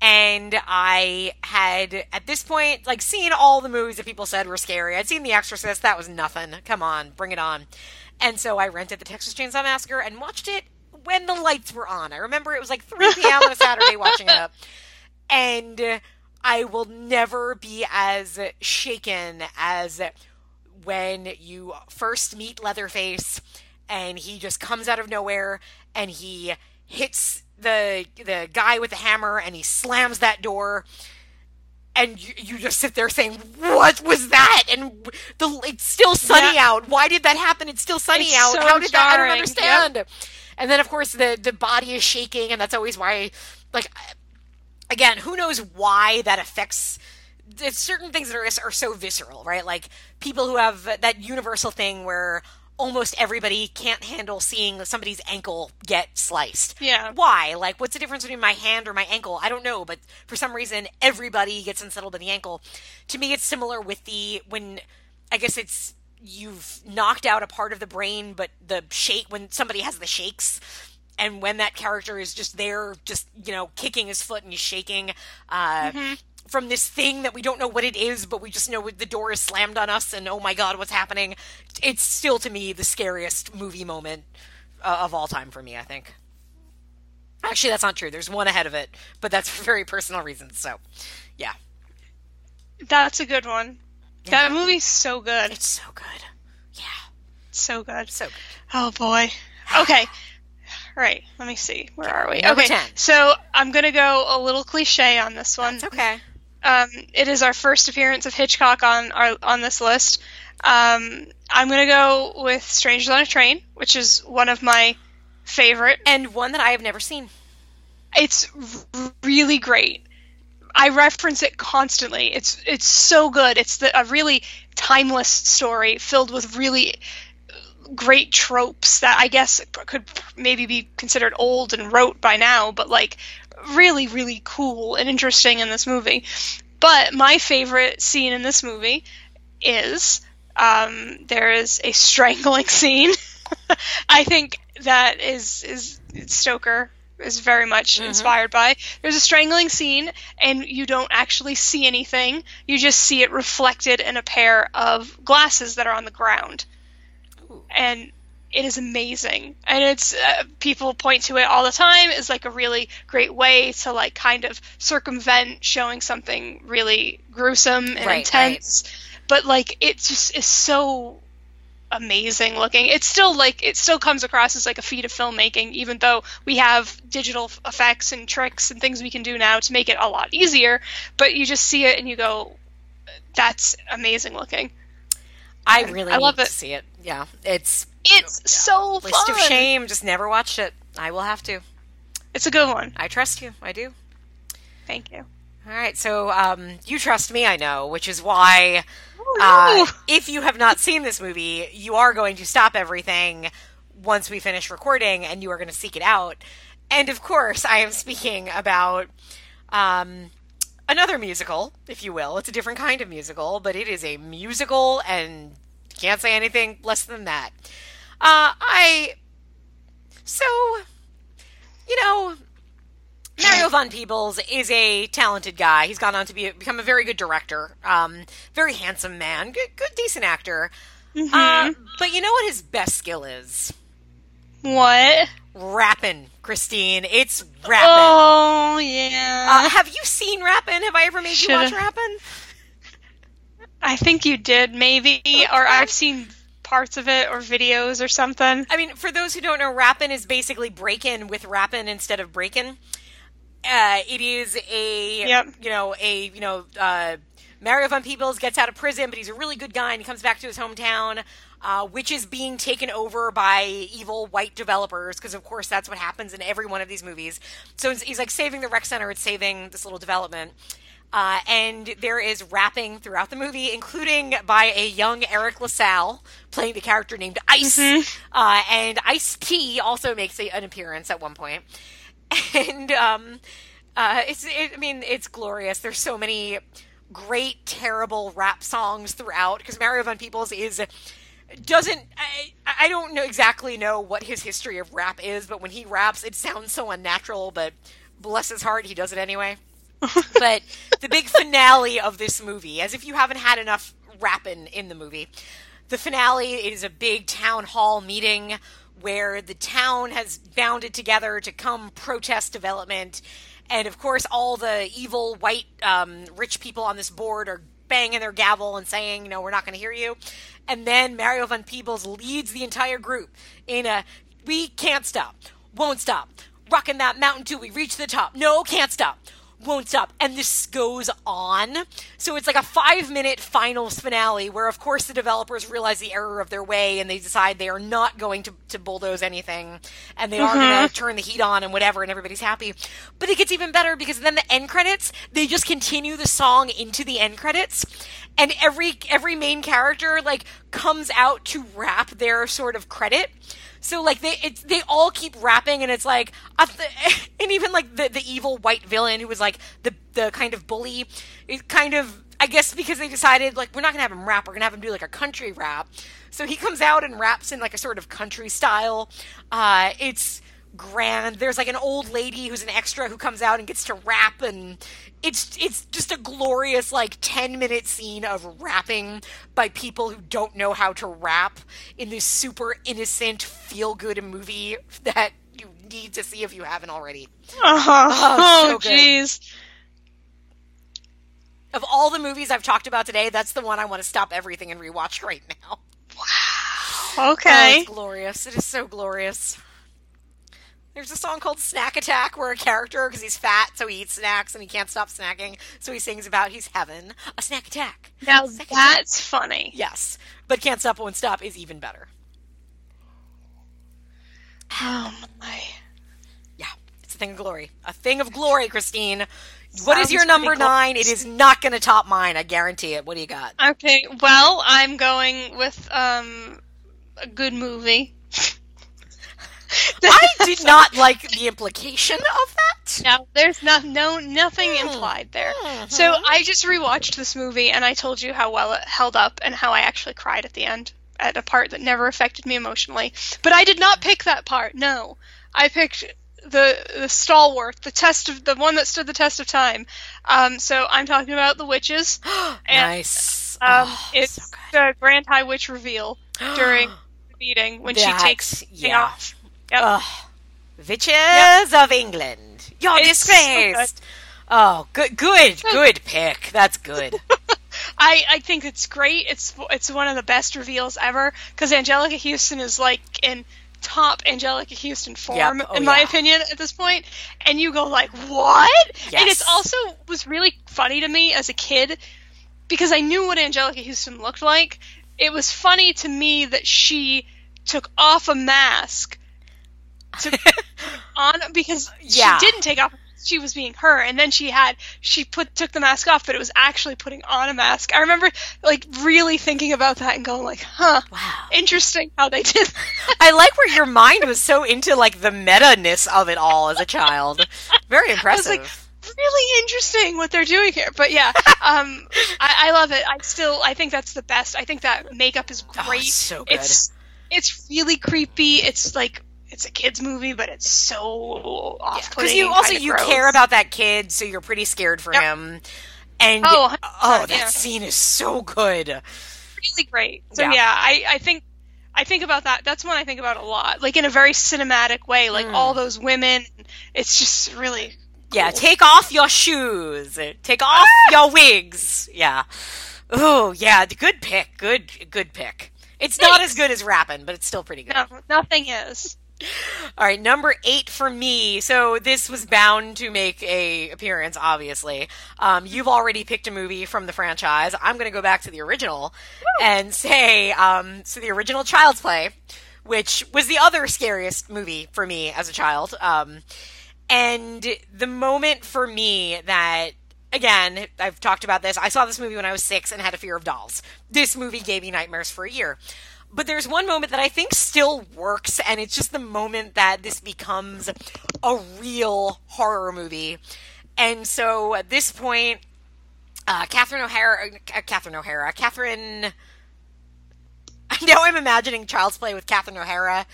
and I had, at this point, like seen all the movies that people said were scary. I'd seen The Exorcist, that was nothing. Come on, bring it on. And so I rented the Texas Chainsaw Massacre and watched it when the lights were on. I remember it was like 3 p.m. on a Saturday watching it. And I will never be as shaken as when you first meet Leatherface and he just comes out of nowhere and he hits the the guy with the hammer and he slams that door and you, you just sit there saying what was that and the it's still sunny Yeah. out why did that happen it's still sunny It's out so how did that i don't jarring. understand and then of course the the body is shaking and that's always why like again, who knows why that affects there's certain things that are, are so visceral, right? Like people who have that universal thing where almost everybody can't handle seeing somebody's ankle get sliced. Yeah. Why? Like, what's the difference between my hand or my ankle? I don't know, but for some reason, everybody gets unsettled by the ankle. To me, it's similar with the when I guess it's you've knocked out a part of the brain, but the shake when somebody has the shakes. And when that character is just there, just you know, kicking his foot and he's shaking, uh, from this thing that we don't know what it is, but we just know the door is slammed on us, and oh my god, what's happening? It's still to me the scariest movie moment uh, of all time for me. I think. Actually, that's not true. There's one ahead of it, but that's for very personal reasons. So, yeah, That's a good one. That movie's so good. it's so good. Yeah, So good. so good. Oh boy. Okay. Right. Let me see. Where are we? Number okay. 10. So I'm gonna go a little cliche on this one. It's okay. Um, it is our first appearance of Hitchcock on our on this list. Um, I'm gonna go with Strangers on a Train, which is one of my favorite. And one that I have never seen. It's really great. I reference it constantly. It's it's so good. It's the, a really timeless story filled with really great tropes that I guess could maybe be considered old and rote by now, but like really really cool and interesting in this movie. But my favorite scene in this movie is um, there is a strangling scene. I think that is is Stoker is very much inspired by. There's a strangling scene, and you don't actually see anything. You just see it reflected in a pair of glasses that are on the ground, and it is amazing. And it's uh, people point to it all the time as like a really great way to like kind of circumvent showing something really gruesome and Right, intense. But like it just is so amazing looking. It's still like it still comes across as like a feat of filmmaking, even though we have digital effects and tricks and things we can do now to make it a lot easier. But you just see it and you go, "That's amazing looking." I really I love it. to see it. Yeah, it's It's so list fun. of shame. Just never watched it. I will have to. It's a good one. I trust you. I do. Thank you. All right, so um, you trust me, I know, which is why, Oh, uh, if you have not seen this movie, you are going to stop everything once we finish recording, and you are going to seek it out. And of course, I am speaking about um, another musical, if you will. It's a different kind of musical, but it is a musical, and can't say anything less than that. Uh, I so you know Mario Van Peebles is a talented guy. He's gone on to be become a very good director, um, very handsome man, good, good, decent actor. Uh, but you know what his best skill is? What? Rapping, Christine. It's rapping. Oh yeah. Uh, have you seen Rappin'? Have I ever made you watch Should've- Rappin'? I think you did, maybe, or I've seen parts of it or videos or something. I mean, for those who don't know, rappin is basically break-in with rappin instead of break-in. Uh, it is a Yep. you know a you know uh, Mario Van Peebles gets out of prison, but he's a really good guy, and he comes back to his hometown, uh, which is being taken over by evil white developers, because of course that's what happens in every one of these movies. So he's like saving the rec center, it's saving this little development. Uh, and there is rapping throughout the movie, including by a young Eric LaSalle playing the character named Ice. Uh, and Ice T also makes a, an appearance at one point. And um, uh, it's, it, I mean, it's glorious. There's so many great, terrible rap songs throughout because Mario Van Peebles is doesn't I, I don't know exactly know what his history of rap is, but when he raps, it sounds so unnatural. But bless his heart, he does it anyway. but the big finale of this movie, as if you haven't had enough rapping in the movie, the finale is a big town hall meeting where the town has bounded together to come protest development. And of course, all the evil white um, rich people on this board are banging their gavel and saying, "No, we're not going to hear you." And then Mario van Peebles leads the entire group in a "We can't stop, won't stop, rocking that mountain till we reach the top. No, can't stop." Won't stop, and this goes on. So it's like a five minute finals finale where, of course, the developers realize the error of their way and they decide they are not going to, to bulldoze anything and they are going to mm-hmm. turn the heat on and whatever, and everybody's happy. But it gets even better because then the end credits, they just continue the song into the end credits, and every every main character like comes out to wrap their sort of credit. So like they it's they all keep rapping and it's like and even like the the evil white villain who was like the the kind of bully is kind of I guess because they decided like we're not gonna have him rap we're gonna have him do like a country rap. So he comes out and raps in like a sort of country style. Uh, it's grand. There's like an old lady who's an extra who comes out and gets to rap and it's it's just a glorious like 10 minute scene of rapping by people who don't know how to rap in this super innocent feel good movie that you need to see if you haven't already. Uh-huh. Oh, so Oh, jeez. Of all the movies I've talked about today, that's the one I want to stop everything and rewatch right now. Wow. Okay. it's glorious. It is so glorious. There's a song called Snack Attack where a character, because he's fat, so he eats snacks and he can't stop snacking, so he sings about he's having a snack attack. Now Snack attack. that's funny. Yes, but Can't Stop Won't Stop is even better. Oh my. Yeah, it's a thing of glory. A thing of glory, Christine. What is your number nine? It is not going to top mine. I guarantee it. What do you got? Okay, well, I'm going with um a good movie. I did not like the implication of that. No, there's no, no nothing Hmm. implied there. Mhm. So I just rewatched this movie and I told you how well it held up and how I actually cried at the end at a part that never affected me emotionally. But I did not pick that part. No, I picked the the stalwart, the test of the one that stood the test of time. Um, so I'm talking about the witches. And, nice. Um, Oh, it's so the Grand High Witch reveal during the meeting when she takes yeah. off. Yep. Ugh. Witches of England. You're It's so disgraced. oh, good, good, good pick. That's good. I, I think it's great. It's it's one of the best reveals ever because Anjelica Huston is like in top Anjelica Huston form, Yep. Oh, in my yeah. opinion, at this point. And you go like, what? And it's also was really funny to me as a kid because I knew what Anjelica Huston looked like. It was funny to me that she took off a mask to on because Yeah. she didn't take off she was being her and then she had she put took the mask off but it was actually putting on a mask i remember like really thinking about that and going like huh Wow. interesting how they did that. I like where your mind was so into like the meta ness of it all as a child. Very impressive. like, really interesting what they're doing here but yeah um I, I love it i still i think that's the best i think that makeup is Oh, great so good. it's it's really creepy it's like it's a kids movie but it's so off because you also you care about that kid, so you're pretty scared for Yep. him. And Oh, oh, that yeah. scene is so good. really great. So Yeah. yeah, I, I think I think about that. That's one I think about a lot, like in a very cinematic way. Like Mm. all those women, it's just really Yeah, take off your shoes. Take off your wigs. Yeah. Oh yeah, good pick. Good good pick. It's not as good as rapping, but it's still pretty good. No, nothing is. All right, number eight for me. So this was bound to make a appearance. Obviously, um, you've already picked a movie from the franchise. I'm going to go back to the original and say, um, so the original Child's Play, which was the other scariest movie for me as a child. Um, and the moment for me that again, I've talked about this. I saw this movie when I was six and had a fear of dolls. This movie gave me nightmares for a year. But there's one moment that I think still works, and it's just the moment that this becomes a real horror movie. And so at this point, uh, Catherine O'Hara, uh, Catherine O'Hara, Catherine. Now I'm imagining Child's Play with Catherine O'Hara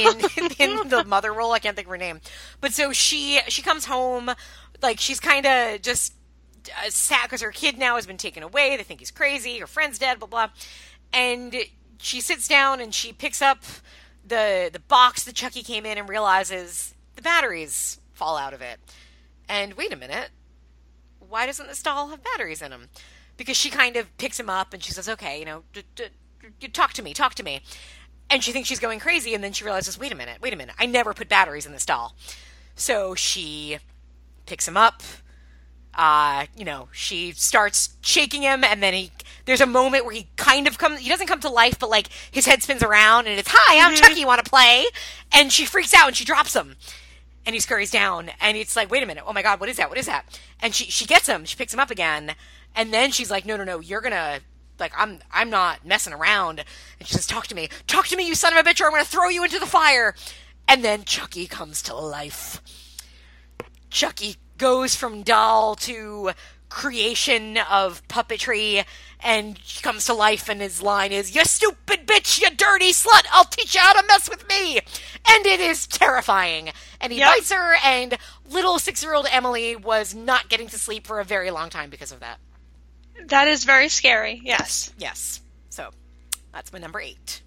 in in the mother role. I can't think of her name, but so she she comes home, like she's kind of just uh, sad because her kid now has been taken away. They think he's crazy. Her friend's dead. Blah blah, and she sits down and she picks up the the box that Chucky came in and realizes the batteries fall out of it. And wait a minute, why doesn't this doll have batteries in them? Because she kind of picks him up and she says, "Okay, you know, d- d- d- talk to me, talk to me." And she thinks she's going crazy, and then she realizes, "Wait a minute, wait a minute, I never put batteries in this doll." So she picks him up, uh, you know, she starts shaking him, and then he. There's a moment where he kind of comes. He doesn't come to life, but like his head spins around, and it's "Hi, I'm Mm-hmm. Chucky. Want to play?" And she freaks out and she drops him, and he scurries down, and it's like, "Wait a minute! Oh my god, what is that? What is that?" And she she gets him. She picks him up again, and then she's like, "No, no, no! You're gonna." Like I'm, I'm not messing around. And she says, "Talk to me, talk to me, you son of a bitch, or I'm gonna throw you into the fire." And then Chucky comes to life. Chucky goes from doll to creation of puppetry and he comes to life and his line is you stupid bitch you dirty slut i'll teach you how to mess with me and it is terrifying and he Yep. bites her and little six-year-old emily was not getting to sleep for a very long time because of that That is very scary. Yes, yes so that's my number eight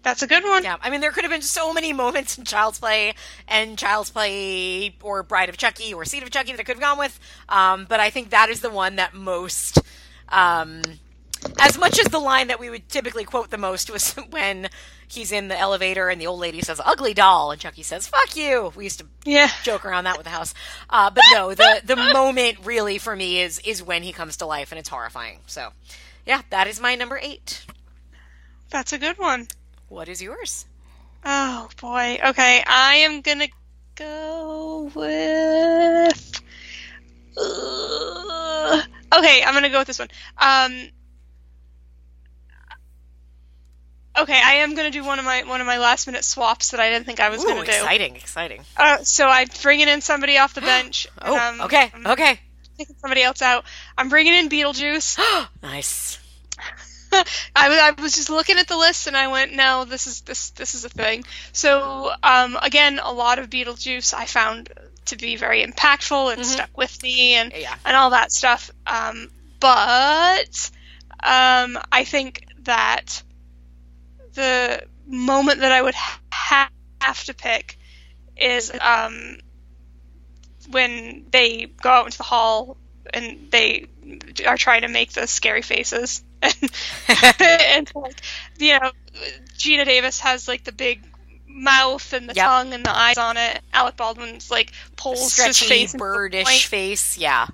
that's a good one. Yeah, I mean, there could have been so many moments in Child's Play and Child's Play or Bride of Chucky or Seed of Chucky that I could have gone with. Um, but I think that is the one that most, um, as much as the line that we would typically quote the most was when he's in the elevator and the old lady says "ugly doll" and Chucky says "fuck you." We used to Yeah. joke around that with the house. Uh, but no, the the moment really for me is is when he comes to life and it's horrifying. So, yeah, that is my number eight. That's a good one. What is yours? Oh boy. Okay, I am gonna go with. Ugh. Okay, I'm gonna go with this one. Um. Okay, I am gonna do one of my one of my last minute swaps that I didn't think I was Ooh, gonna do. exciting, exciting. Uh, so I'm bringing in somebody off the bench. Oh, um, okay, I'm okay. taking somebody else out. I'm bringing in Beetlejuice. nice. I, was- I was just looking at the list and I went, no, this is this this is a thing. So um, again, a lot of Beetlejuice I found to be very impactful and stuck with me and Yeah. and all that stuff. Um, but um, I think that the moment that I would ha- have to pick is um, when they go out into the hall and they are trying to make the scary faces. and, and like, you know, Geena Davis has like the big mouth and the Yep. tongue and the eyes on it. Alec Baldwin's like pulls his face birdish face. Yeah.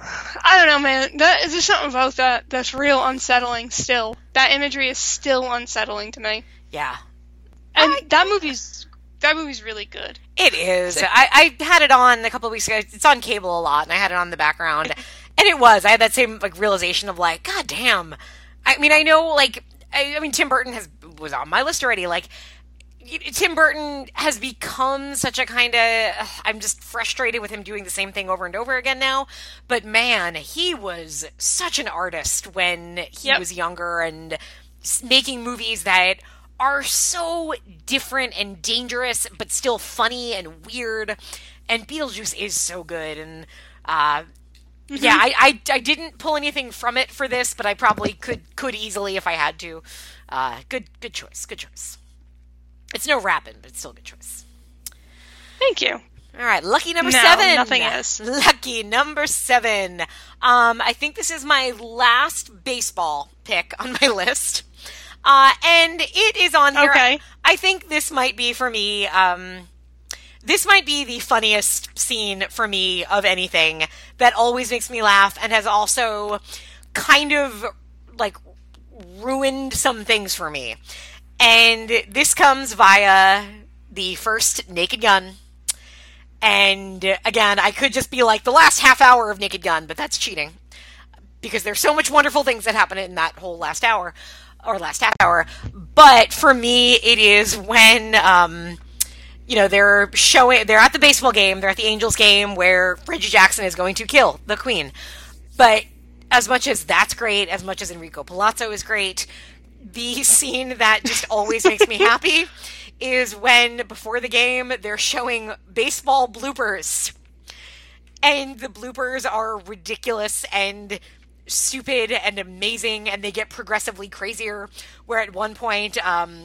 I don't know, man. That there's something about that that's real unsettling. Still, that imagery is still unsettling to me. Yeah. And that movie's that movie's really good. It is. I, I had it on a couple of weeks ago. It's on cable a lot, and I had it on the background. And it was. I had that same like realization of like, God damn. I mean, I know like I, I mean Tim Burton has was on my list already. Like Tim Burton has become such a kind of. I'm just frustrated with him doing the same thing over and over again now. But man, he was such an artist when he Yep. was younger and making movies that are so different and dangerous, but still funny and weird. And Beetlejuice is so good. And uh, yeah, I, I I didn't pull anything from it for this, but I probably could could easily if I had to. Uh, good good choice. Good choice. It's no rapping, but it's still a good choice. Thank you. All right, lucky number No, seven. nothing is. Lucky number seven. Um, I think this is my last baseball pick on my list. Uh, and it is on here. Okay. I think this might be for me. Um, this might be the funniest scene for me of anything that always makes me laugh and has also kind of like ruined some things for me. And this comes via the first Naked Gun. And again, I could just be like the last half hour of Naked Gun, but that's cheating because there's so much wonderful things that happen in that whole last hour or last half hour. But for me, it is when um, you know they're showing they're at the baseball game, they're at the Angels game where Reggie Jackson is going to kill the Queen. But as much as that's great, as much as Enrico Palazzo is great, the scene that just always makes me happy is when before the game they're showing baseball bloopers. And the bloopers are ridiculous and stupid and amazing and they get progressively crazier. Where at one point um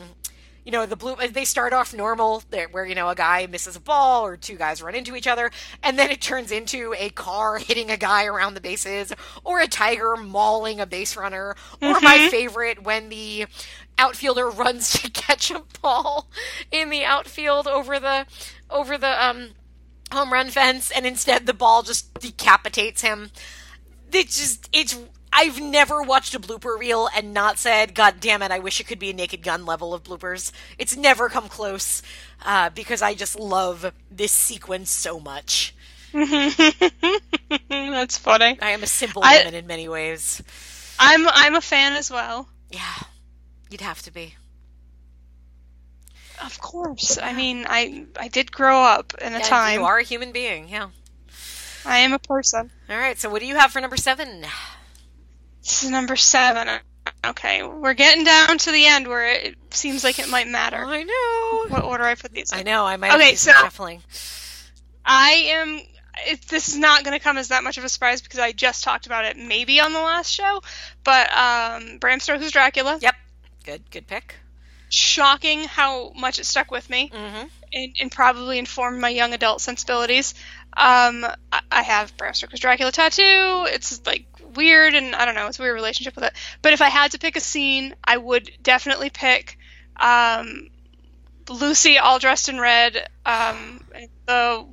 you know the blue uh, they start off normal eh, where you know a guy misses a ball or two guys run into each other and then it turns into a car hitting a guy around the bases or a tiger mauling a base runner or my mm-hmm. favorite when the outfielder runs to catch a ball in the outfield over the over the um home run fence and instead the ball just decapitates him. It just it's I've never watched a blooper reel and not said, "God damn it! I wish it could be a Naked Gun level of bloopers." It's never come close uh, because I just love this sequence so much. That's funny. I am a simple I- woman in many ways. I'm I'm a fan as well. Yeah, you'd have to be. Of course. I mean, I I did grow up in a Yeah, time. you are a human being. Yeah. I am a person. All right. So, what do you have for number seven? This is number seven. Okay, we're getting down to the end where it seems like it might matter I know. what order I put these. In. I know. I might Okay, so- shuffling. I am. It, this is not going to come as that much of a surprise because I just talked about it maybe on the last show. But um, Bram Stoker's Dracula. Yep. Good. Good pick. Shocking how much it stuck with me Mm-hmm. and, and probably informed my young adult sensibilities. Um, I, I have Bram Stoker's Dracula tattoo. It's like weird, and I don't know. It's a weird relationship with it. But if I had to pick a scene, I would definitely pick um, Lucy all dressed in red. Um, the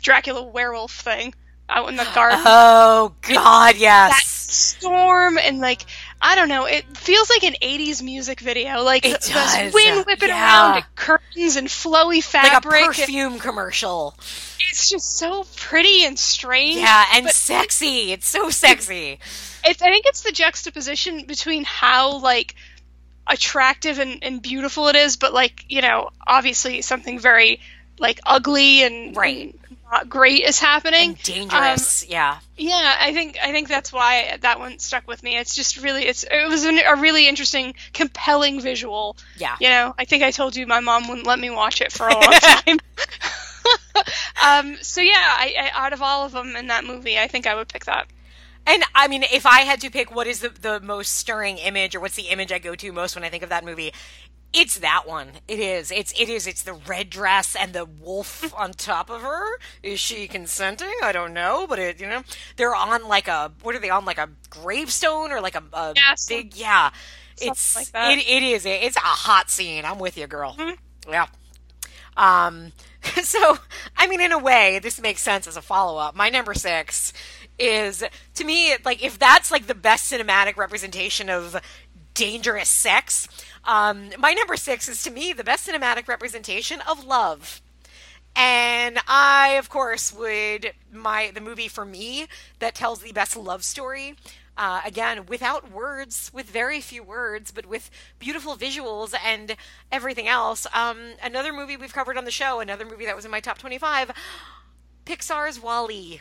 Dracula werewolf thing out in the garden. Oh God, yes! that storm and like I don't know, it feels like an '80s music video. Like It the, does, wind whipping yeah. around, and curtains and flowy fabric, like a and perfume commercial. it's just so pretty and strange. Yeah, and sexy. It's so sexy. it's, I think it's the juxtaposition between how like attractive and, and beautiful it is, but like you know, obviously something very like ugly and, Right. and not great is happening. And dangerous. Um, yeah. Yeah, I think I think that's why that one stuck with me. It's just really it's it was an, a really interesting, compelling visual. Yeah. You know, I think I told you my mom wouldn't let me watch it for a long time. um, so yeah, I, I, out of all of them in that movie, I think I would pick that. And I mean, if I had to pick what is the, the most stirring image or what's the image I go to most when I think of that movie, it's that one. It is. It's it is. It's the red dress and the wolf on top of her. Is she consenting? I don't know, but it you know they're on like a what are they on like a gravestone or like a, a Yeah, big yeah. It's like that. it it is. It's a hot scene. I'm with you, girl. Mm-hmm. Yeah. Um, so, I mean, in a way, this makes sense as a follow up. My number six is, to me, like, if that's like the best cinematic representation of dangerous sex, um, my number six is to me the best cinematic representation of love. And I, of course, would my the movie for me that tells the best love story. Uh, again, without words, with very few words, but with beautiful visuals and everything else. Um, another movie we've covered on the show, another movie that was in my top twenty-five, Pixar's WALL-E.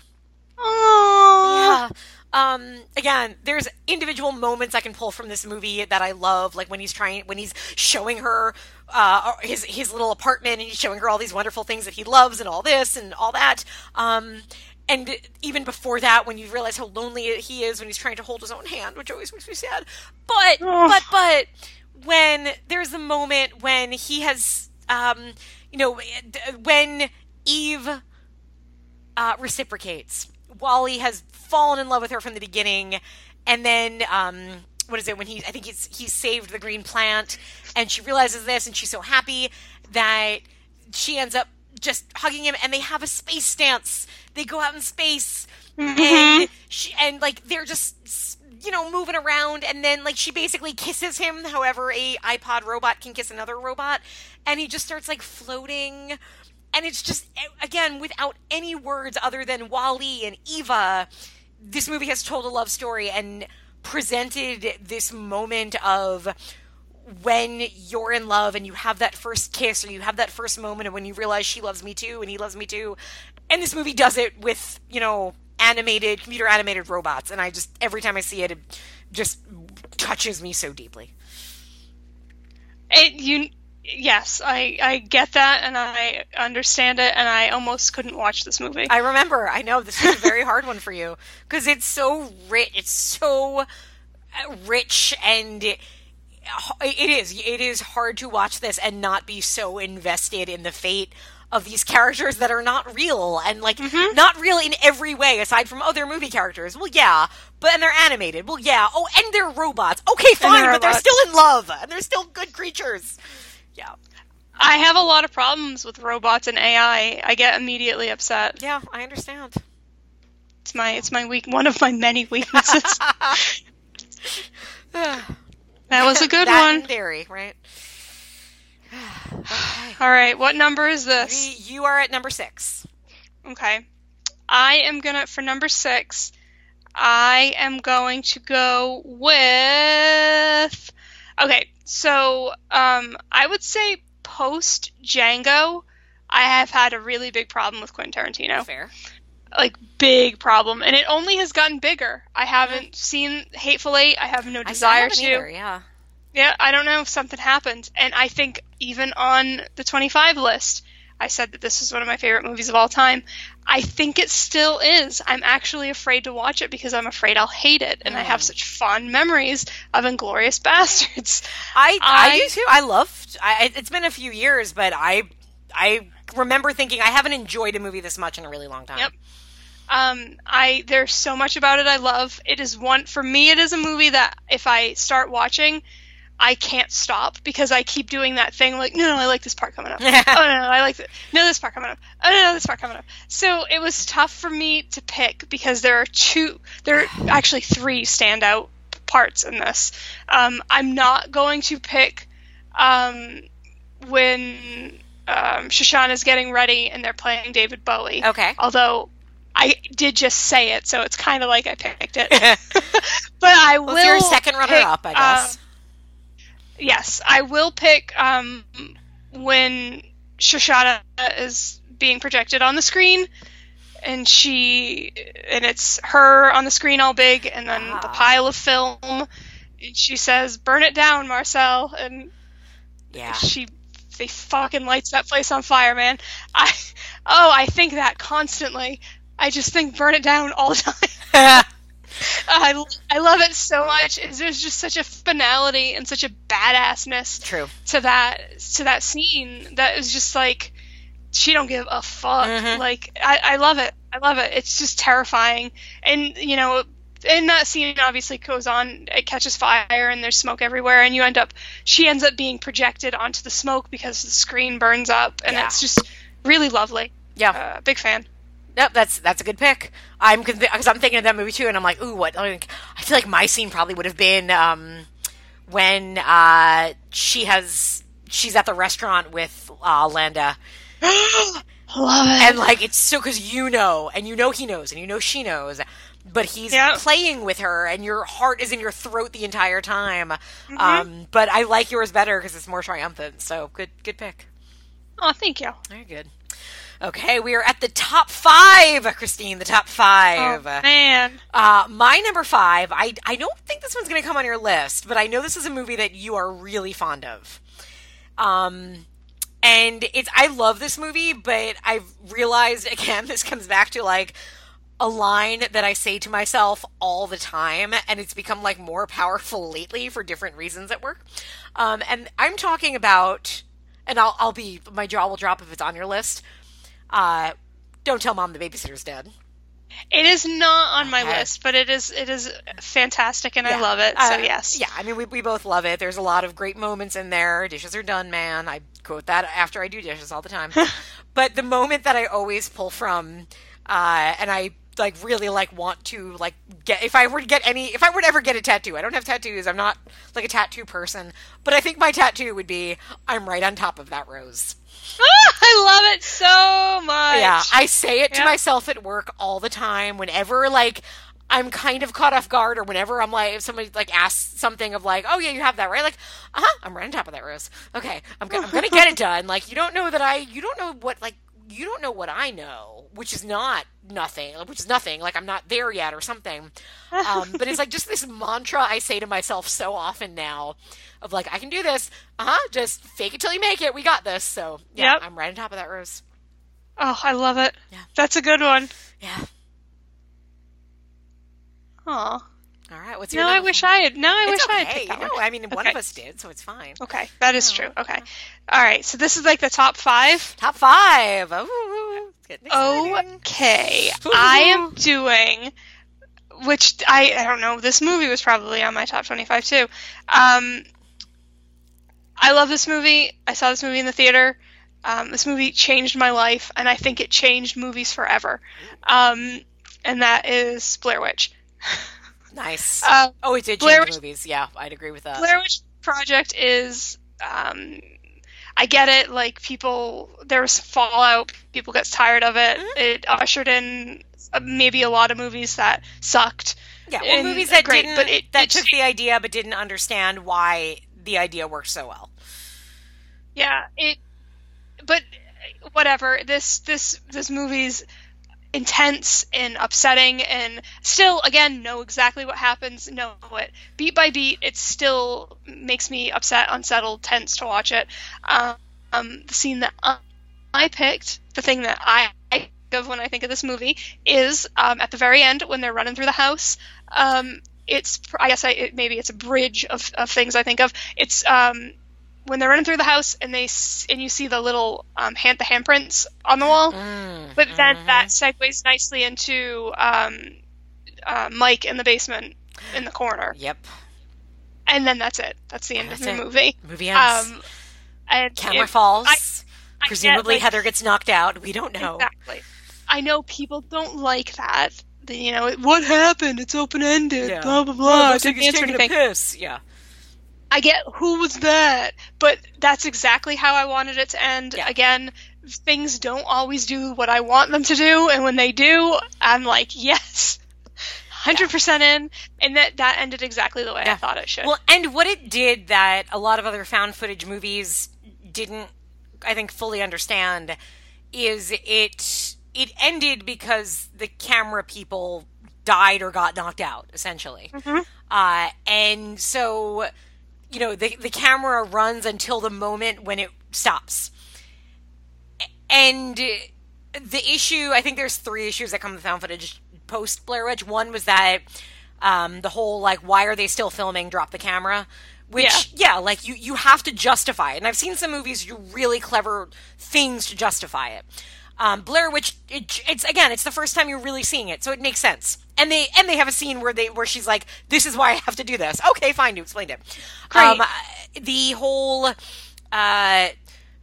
Oh, Yeah. Um, again, there's individual moments I can pull from this movie that I love, like when he's trying, when he's showing her uh, his his little apartment, and he's showing her all these wonderful things that he loves, and all this and all that. Um, and even before that, when you realize how lonely he is when he's trying to hold his own hand, which always makes me sad. But Oh. but but when there's a moment when he has, um, you know, when Eve uh, reciprocates. WALL-E has fallen in love with her from the beginning, and then um, what is it when he? I think he's he saved the green plant, and she realizes this, and she's so happy that she ends up just hugging him, and they have a space dance. They go out in space, and she and like they're just you know moving around, and then like she basically kisses him, however a iPod robot can kiss another robot, and he just starts like floating and it's just eh, again without any words other than WALL-E and Eva. This movie has told a love story and presented this moment of when you're in love and you have that first kiss or you have that first moment of when you realize she loves me too and he loves me too. And this movie does it with, you know, animated, computer animated robots. And I just, every time I see it, it just touches me so deeply. It, you, yes, I, I get that and I understand it, and I almost couldn't watch this movie. I remember. I know this is a very hard one for you because it's so rich. It's so rich and. It, it is. It is hard to watch this and not be so invested in the fate of these characters that are not real and like mm-hmm. not real in every way aside from other movie characters. Well, yeah, but and they're animated. Well, yeah. Oh, and they're robots. Okay, fine, they're but robots. they're still in love and they're still good creatures. Yeah. I have a lot of problems with robots and AI. I get immediately upset. Yeah, I understand. It's my it's my weak one of my many weaknesses. that was a good that one. Dairy, right? okay. All right, what number is this? You are at number six. Okay, I am gonna for number six. I am going to go with. Okay, so um, I would say post Django, I have had a really big problem with Quentin Tarantino. Fair. Like big problem, and it only has gotten bigger. I haven't seen Hateful Eight. I have no desire to. Either, yeah. Yeah, I don't know if something happened, and I think even on the 25 list, I said that this is one of my favorite movies of all time. I think it still is. I'm actually afraid to watch it because I'm afraid I'll hate it, and mm. I have mm. such fond memories of Inglorious Bastards. I, I, I do too. I loved. I, it's been a few years, but I I remember thinking I haven't enjoyed a movie this much in a really long time. Yep. Um, I there's so much about it I love. It is one for me. It is a movie that if I start watching, I can't stop because I keep doing that thing like, no, no, I like this part coming up. oh, no, no, I like this. No, this part coming up. Oh, no, no, this part coming up. So it was tough for me to pick because there are two, there are actually three standout parts in this. Um, I'm not going to pick um, when um, Shoshana's getting ready and they're playing David Bowie. Okay. Although I did just say it, so it's kind of like I picked it. but I will. Well, your second runner pick, up, I guess. Uh, yes, I will pick um, when Shoshana is being projected on the screen, and she and it's her on the screen all big, and then the ah. pile of film, and she says, "Burn it down, Marcel," and yeah, she they fucking lights that place on fire, man. I oh, I think that constantly. I just think burn it down all the time. I, I love it so much. There's just such a finality and such a badassness True. to that to that scene that is just like she don't give a fuck. Mm-hmm. Like I, I love it. I love it. It's just terrifying. And you know, and that scene obviously goes on. It catches fire and there's smoke everywhere, and you end up. She ends up being projected onto the smoke because the screen burns up, and yeah. it's just really lovely. Yeah, uh, big fan. Yep, that's that's a good pick. I'm because I'm thinking of that movie too, and I'm like, ooh, what? I feel like my scene probably would have been um, when uh, she has she's at the restaurant with uh, Landa. Love it. And like it's so because you know, and you know he knows, and you know she knows, but he's yep. playing with her, and your heart is in your throat the entire time. Mm-hmm. Um, but I like yours better because it's more triumphant. So good, good pick. Oh, thank you. Very good. Okay, we are at the top five, Christine. The top five. Oh, man. Uh, my number five. I I don't think this one's going to come on your list, but I know this is a movie that you are really fond of. Um, and it's I love this movie, but I've realized again this comes back to like a line that I say to myself all the time, and it's become like more powerful lately for different reasons at work. Um, and I'm talking about, and I'll I'll be my jaw will drop if it's on your list Uh, don't tell mom the babysitter's dead. It is not on my Okay. list, but it is it is fantastic and I love it. So Uh, yes. Yeah, I mean, we, we both love it. There's a lot of great moments in there. Dishes are done, man. I quote that after I do dishes all the time. but the moment that I always pull from, uh, and I like really like want to like get if I were to get any if I were to ever get a tattoo. I don't have tattoos. I'm not like a tattoo person, but I think my tattoo would be I'm right on top of that rose. I love it so much. Yeah, I say it to Yeah. myself at work all the time. Whenever like I'm kind of caught off guard, or whenever I'm like, if somebody like asks something of like, "Oh yeah, you have that right?" Like, uh huh, I'm right on top of that rose. Okay, I'm go- I'm gonna get it done. Like, you don't know that I, you don't know what like. You don't know what I know, which is not nothing, which is nothing. Like I'm not there yet, or something. Um, but it's like just this mantra I say to myself so often now, of like I can do this. Uh huh. Just fake it till you make it. We got this. So yeah, Yep. I'm right on top of that rose. Oh, I love it. Yeah. That's a good one. Yeah. Aw. All right. What's your? No, I wish four? I had. No, I It's wish I had okay. picked that know, one. I mean, one Okay. of us did, so it's fine. Okay, that is true. Okay. All right. So this is like the top five. Top five. Ooh, it's getting exciting. Okay. I am doing, which I I don't know. This movie was probably on my top twenty-five too. Um, I love this movie. I saw this movie in the theater. Um, this movie changed my life, and I think it changed movies forever. Um, and that is Blair Witch. Nice. Uh, oh, it did Blair change Witch- movies. Yeah, I'd agree with that. Blair Witch Project is, um, I get it. Like people, there was fallout. People get tired of it. Mm-hmm. It ushered in uh, maybe a lot of movies that sucked. yeah, well, movies that great, didn't but it- that it- took the idea but didn't understand why the idea worked so well. Yeah, it. But whatever. This this this movie's intense and upsetting, and still, again, know exactly what happens. Know it beat by beat. It still makes me upset, unsettled, tense to watch it. Um, the scene that I, I picked, the thing that I think of when I think of this movie, is um, at the very end when they're running through the house. Um, it's I guess I, it, maybe it's a bridge of, of things I think of. It's um, when they're running through the house and they s- and you see the little um, hand the handprints on the wall. Mm, But then mhm. that segues nicely into um, uh, Mike in the basement in the corner, Yep. and then that's it. That's the end That's of the it. movie. Movie ends. Um, and Camera it- falls. I- I get, Presumably, like- Heather gets knocked out. We don't know. Exactly. I know people don't like that. The, you know, what happened? It's open ended. Yeah. Blah blah Oh, blah. looks like Didn't he's answer anything. piss. Yeah. I get who was that, but that's exactly how I wanted it to end. Yeah. Again, things don't always do what I want them to do, and when they do, I'm like, yes, hundred percent in, and that that ended exactly the way Yeah. I thought it should. Well, and what it did that a lot of other found footage movies didn't, I think, fully understand is it it ended because the camera people died or got knocked out, essentially. Uh, and so, you know, the the camera runs until the moment when it stops. And the issue, I think there's three issues that come with found footage post Blair Witch. One was that um, the whole like, why are they still filming? Drop the camera. Which, yeah. like you, you have to justify it. And I've seen some movies do really clever things to justify it. Um, Blair Witch, it, it's again, it's the first time you're really seeing it, so it makes sense. And they and they have a scene where they where she's like, "This is why I have to do this." Okay, fine, you explained it. Great. Um, the whole uh,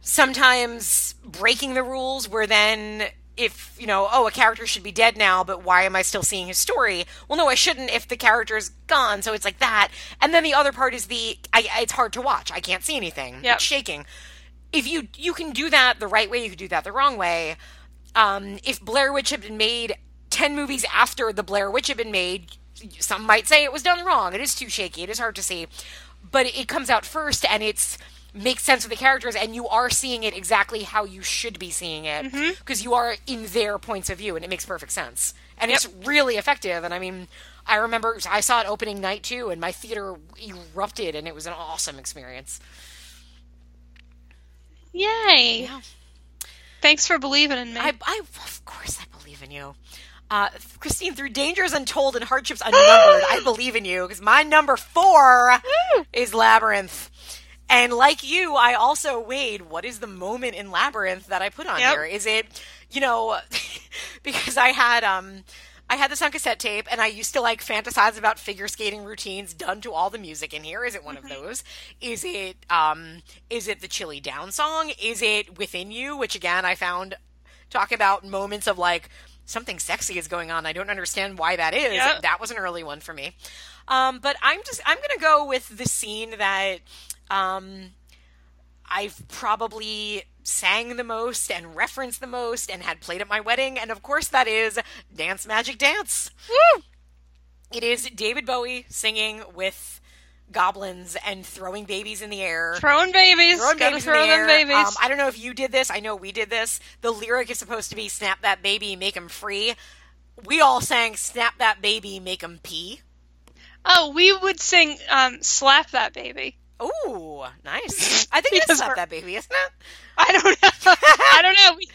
sometimes breaking the rules, where then if you know, oh, a character should be dead now, but why am I still seeing his story? Well, no, I shouldn't if the character is gone. So it's like that. And then the other part is the I, it's hard to watch. I can't see anything. Yep. It's shaking if you you can do that the right way, you can do that the wrong way. Um, if Blair Witch had been made ten movies after the Blair Witch had been made, some might say it was done wrong. It is too shaky. It is hard to see, but it comes out first, and it's makes sense with the characters, and you are seeing it exactly how you should be seeing it mm-hmm. because you are in their points of view, and it makes perfect sense, and it's really effective. And I mean. I remember I saw it opening night too, and my theater erupted, and it was an awesome experience. Yay! Yeah. Thanks for believing in me. I, I, of course, I believe in you. Uh, Christine, through dangers untold and hardships unnumbered, I believe in you because my number four is Labyrinth. And like you, I also weighed what is the moment in Labyrinth that I put on Yep. here? Is it you know, because I had um I had this on cassette tape and I used to like fantasize about figure skating routines done to all the music in here. Is it one of those? Is it um is it the Chilly Down song? Is it Within You, which again I found talk about moments of like something sexy is going on. I don't understand why that is. Yep. That was an early one for me. Um, but I'm just I'm gonna go with the scene that um, I've probably sang the most and referenced the most and had played at my wedding, and of course that is Dance Magic Dance. Woo! It is David Bowie singing with goblins and throwing babies in the air. Throwing babies. Throwing Gotta babies throw in the them air. babies. Um, I don't know if you did this. I know we did this. The lyric is supposed to be "Snap that baby, make him free." We all sang "Snap that baby, make him pee." oh, we would sing um, "Slap That Baby." Ooh, nice. I think it's "Slap that baby," isn't it? I don't know. I don't know. We,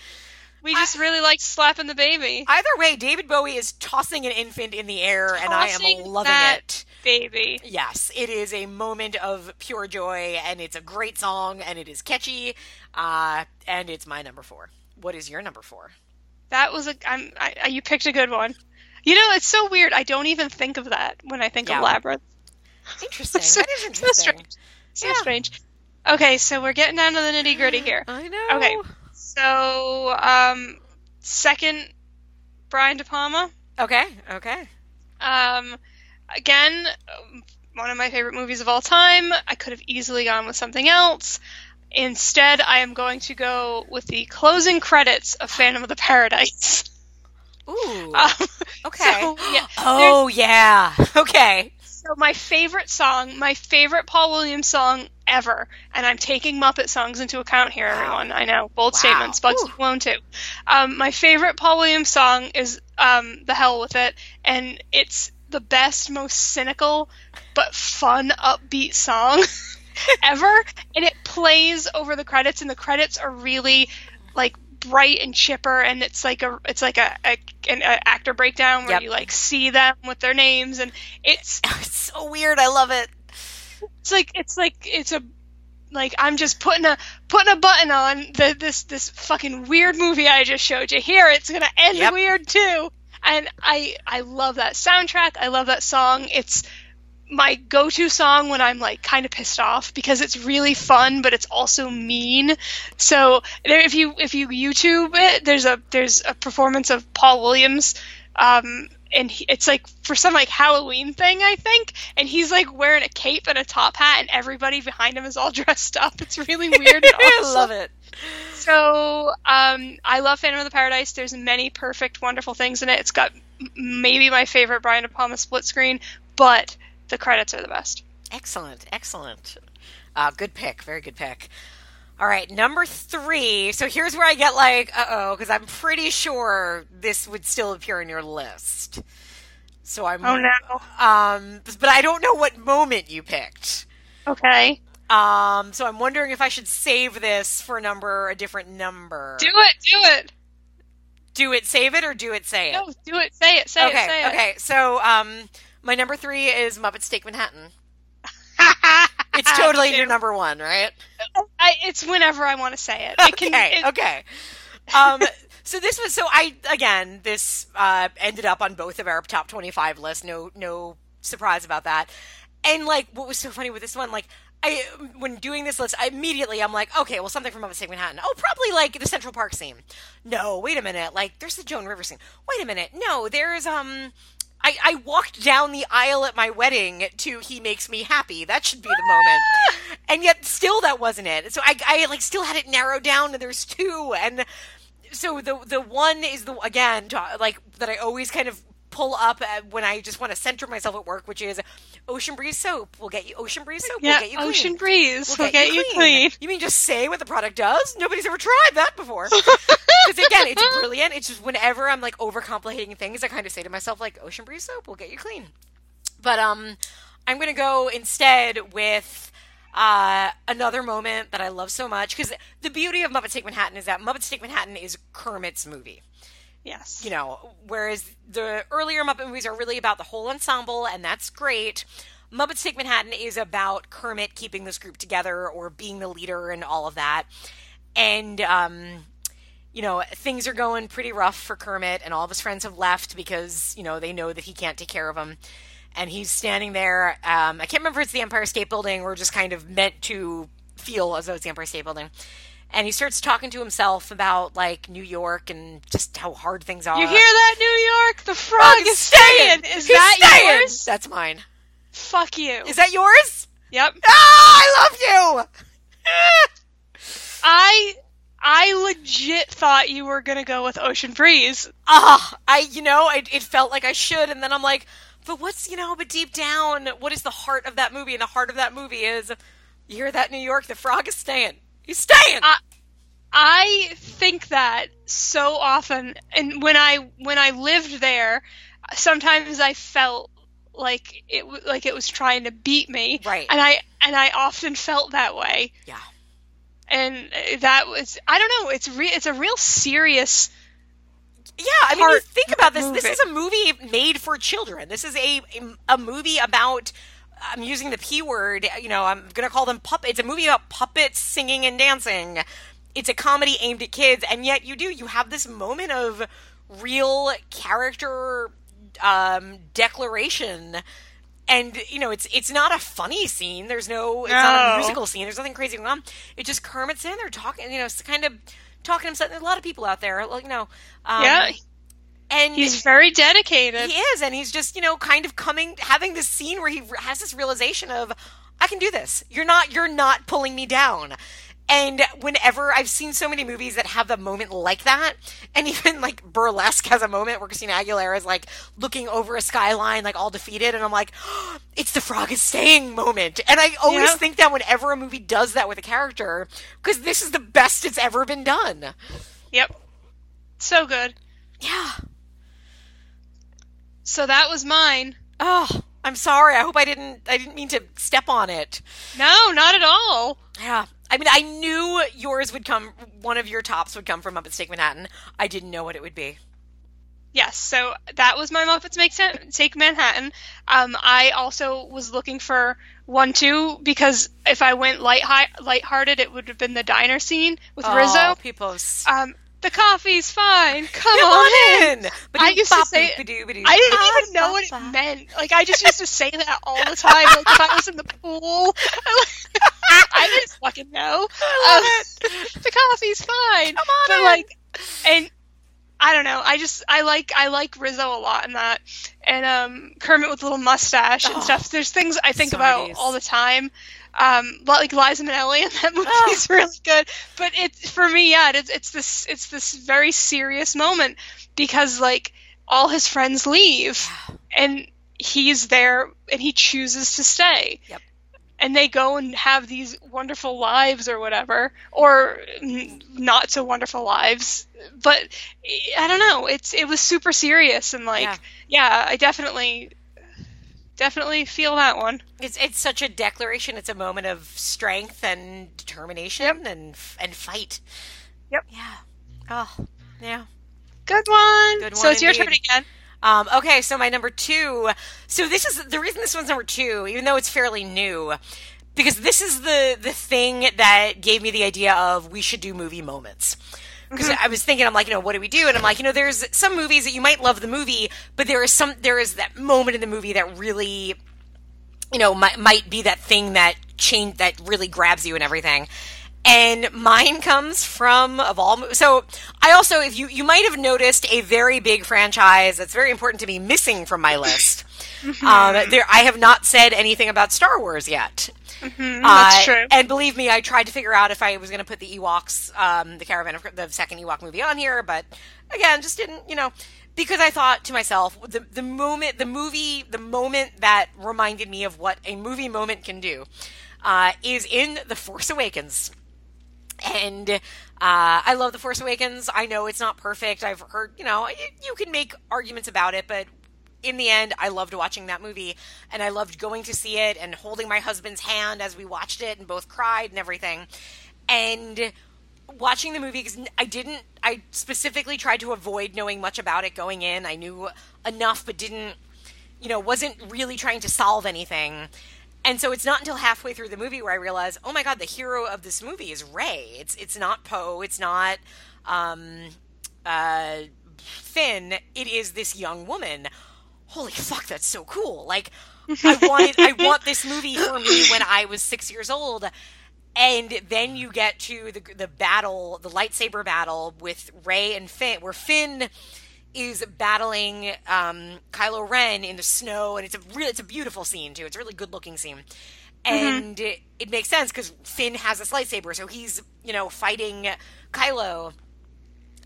we just really like slapping the baby. Either way, David Bowie is tossing an infant in the air, and I am loving that- it. Baby. Yes, it is a moment of pure joy, and it's a great song, and it is catchy, uh, and it's my number four. What is your number four? That was a. I'm. I, I- you picked a good one. You know, it's so weird. I don't even think of that when I think Yeah. of Labyrinth. Interesting. So- that is so strange. So Yeah. strange. Okay, so we're getting down to the nitty gritty here. I know. Okay. So, um, second, Brian De Palma. Okay. Okay. Um, again, um, one of my favorite movies of all time. I could have easily gone with something else. Instead, I am going to go with the closing credits of Phantom of the Paradise. Ooh. Um, okay. so, yeah, oh yeah. Okay. So my favorite song, my favorite Paul Williams song ever, and I'm taking Muppet songs into account here, everyone. I know, bold Wow. statements. Bugs Whew. Alone too. Um, my favorite Paul Williams song is um, "The Hell with It," and it's the best, most cynical, but fun, upbeat song ever. And it plays over the credits, and the credits are really like bright and chipper and it's like a it's like a, a an a actor breakdown where Yep. you like see them with their names and it's It's so weird. I love it. it's like it's like it's a like I'm just putting a putting a button on the this this fucking weird movie I just showed you. Here it's gonna end Yep. weird too. And I I love that soundtrack. I love that song. It's my go-to song when I'm like kind of pissed off because it's really fun, but it's also mean. So there, if you if you YouTube it, there's a there's a performance of Paul Williams, um, and he, it's like for some like Halloween thing I think, and he's like wearing a cape and a top hat, and everybody behind him is all dressed up. It's really weird. And I love it. So, um, I love Phantom of the Paradise. There's many perfect, wonderful things in it. It's got maybe my favorite Brian De Palma split screen, but the credits are the best. Excellent, excellent. Uh, good pick, very good pick. All right, number three. So here's where I get like, uh oh, because I'm pretty sure this would still appear in your list. So I'm. Oh no. Um, but I don't know what moment you picked. Okay. Um, so I'm wondering if I should save this for a number, a different number. Do it. Do it. Do it, save it, or do it, say it. No, do it. Say it. Say okay, it. Say it. okay. So um, my number three is Muppets Take Manhattan. It's totally your number one, right? I, it's whenever I want to say it. It can. okay, it- okay. Um, so this was so I again this uh, ended up on both of our top twenty five lists. No, no surprise about that. And like, what was so funny with this one, like. I, when doing this list, I immediately I'm like, okay, well, something from Muppets Take Manhattan. Oh, probably like the Central Park scene. No, wait a minute. Like, there's the Joan Rivers scene. Wait a minute. No, there's um, I, I walked down the aisle at my wedding to "He Makes Me Happy." That should be the moment, ah! and yet still that wasn't it. So I, I like still had it narrowed down, and there's two, and so the the one is the again like that I always kind of pull up when I just want to center myself at work, which is Ocean Breeze soap. We'll get you Ocean Breeze soap. yeah. we'll get you clean. Ocean breeze. We'll will get, you clean. You mean just say what the product does? Nobody's ever tried that before. Because again, it's brilliant. It's just whenever I'm like overcomplicating things, I kind of say to myself like, "Ocean Breeze soap will get you clean." But um, I'm gonna go instead with uh, another moment that I love so much because the beauty of Muppet Take Manhattan is that Muppet Take Manhattan is Kermit's movie Yes. you know, whereas the earlier Muppet movies are really about the whole ensemble, and that's great. Muppets Take Manhattan is about Kermit keeping this group together or being the leader and all of that. And um, you know, things are going pretty rough for Kermit, and all of his friends have left because, you know, they know that he can't take care of them. And he's standing there. Um, I can't remember if it's the Empire State Building or just kind of meant to feel as though it's the Empire State Building. And he starts talking to himself about like New York and just how hard things are. You hear that, New York? The frog He's is staying. Is He's that staying! yours? That's mine. Fuck you. Is that yours? yep. Ah, I love you. I I legit thought you were gonna go with Ocean Breeze. Ah, I, you know, I, it felt like I should, and then I'm like, but what's, you know, but deep down, what is the heart of that movie? And the heart of that movie is, you hear that, New York? The frog is staying. He's staying. I- I think that so often, and when I when I lived there, sometimes I felt like it like it was trying to beat me, Right. And I and I often felt that way, yeah. and uh, that was I don't know. It's re- it's a real serious. Yeah, I mean, think about this. This is a movie made for children. This is a a movie about. I'm using the p word. You know, I'm gonna call them puppets. It's a movie about puppets singing and dancing. It's a comedy aimed at kids, and yet you do you have this moment of real character um, declaration. And you know, it's it's not a funny scene. There's no, it's not a musical scene. There's nothing crazy going on. It's just Kermit sitting there talking. You know, it's kind of talking to himself. There's a lot of people out there, like you know, um, yeah, and he's very dedicated. he is, and he's just you know kind of coming, having this scene where he has this realization of, I can do this. You're not, you're not pulling me down. And whenever I've seen so many movies that have a moment like that, and even like Burlesque has a moment where Christina Aguilera is like looking over a skyline, like all defeated, and I'm like, it's the frog is staying moment. And I always Yeah. think that whenever a movie does that with a character, because this is the best it's ever been done. Yep, so good. Yeah. So that was mine. Oh, I'm sorry. I hope I didn't. I didn't mean to step on it. No, not at all. Yeah. I mean, I knew yours would come. One of your tops would come from Muppets Take Manhattan. I didn't know what it would be. Yes, so that was my Muppets Make Sen- Take Manhattan. Um, I also was looking for one too because if I went light high, lighthearted, it would have been the diner scene with Oh, Rizzo. people. Um, the coffee's fine. Come, Come on in. in. I used to say- I didn't even know what it meant. Like I just used to say that all the time. Like if I was in the pool, I didn't fucking know. Um, the coffee's fine. Come on but in. like, and I don't know. I just I like I like Rizzo a lot in that, and um Kermit with a little mustache and Oh, stuff. There's things I think about all the time. Um, like Liza Minnelli in that movie Oh. is really good. But it's for me, yeah, it's it's this it's this very serious moment because like all his friends leave and he's there and he chooses to stay. Yep. And they go and have these wonderful lives or whatever, or not so wonderful lives. But I don't know. It's it was super serious and like Yeah. yeah, I definitely definitely feel that one. It's it's such a declaration. It's a moment of strength and determination and and fight. Yep. Yeah. Oh. Yeah. Good one. Good so one it's your turn again. Um, okay, so my number two. So this is the reason this one's number two, even though it's fairly new, because this is the the thing that gave me the idea of we should do movie moments. Because I was thinking, I'm like, you know, what do we do? And I'm like, you know, there's some movies that you might love the movie, but there is some there is that moment in the movie that really you know might, might be that thing that change that really grabs you and everything. And mine comes from of all so i also if you you might have noticed a very big franchise that's very important to me missing from my list. Um, there i have not said anything about star wars yet That's uh, true. And believe me, I tried to figure out if I was going to put the Ewoks, um, the Caravan of the second Ewok movie on here, but again, just didn't, you know, because I thought to myself, the the moment, the movie, the moment that reminded me of what a movie moment can do, uh, is in The Force Awakens. And uh, I love The Force Awakens. I know it's not perfect. I've heard, you know, you, you can make arguments about it, but in the end, I loved watching that movie, and I loved going to see it and holding my husband's hand as we watched it, and both cried and everything. And watching the movie because I didn't. I specifically tried to avoid knowing much about it going in. I knew enough, but didn't. You know, wasn't really trying to solve anything. And so it's not until halfway through the movie where I realize, oh my god, the hero of this movie is Rey. It's it's not Poe. It's not um, uh, Finn, it is this young woman. Holy fuck, that's so cool! Like, I wanted, I want this movie for me when I was six years old. And then you get to the the battle, the lightsaber battle with Rey and Finn, where Finn is battling um, Kylo Ren in the snow, and it's a really, it's a beautiful scene too. It's a really good looking scene, and it, it makes sense because Finn has this lightsaber, so he's you know fighting Kylo,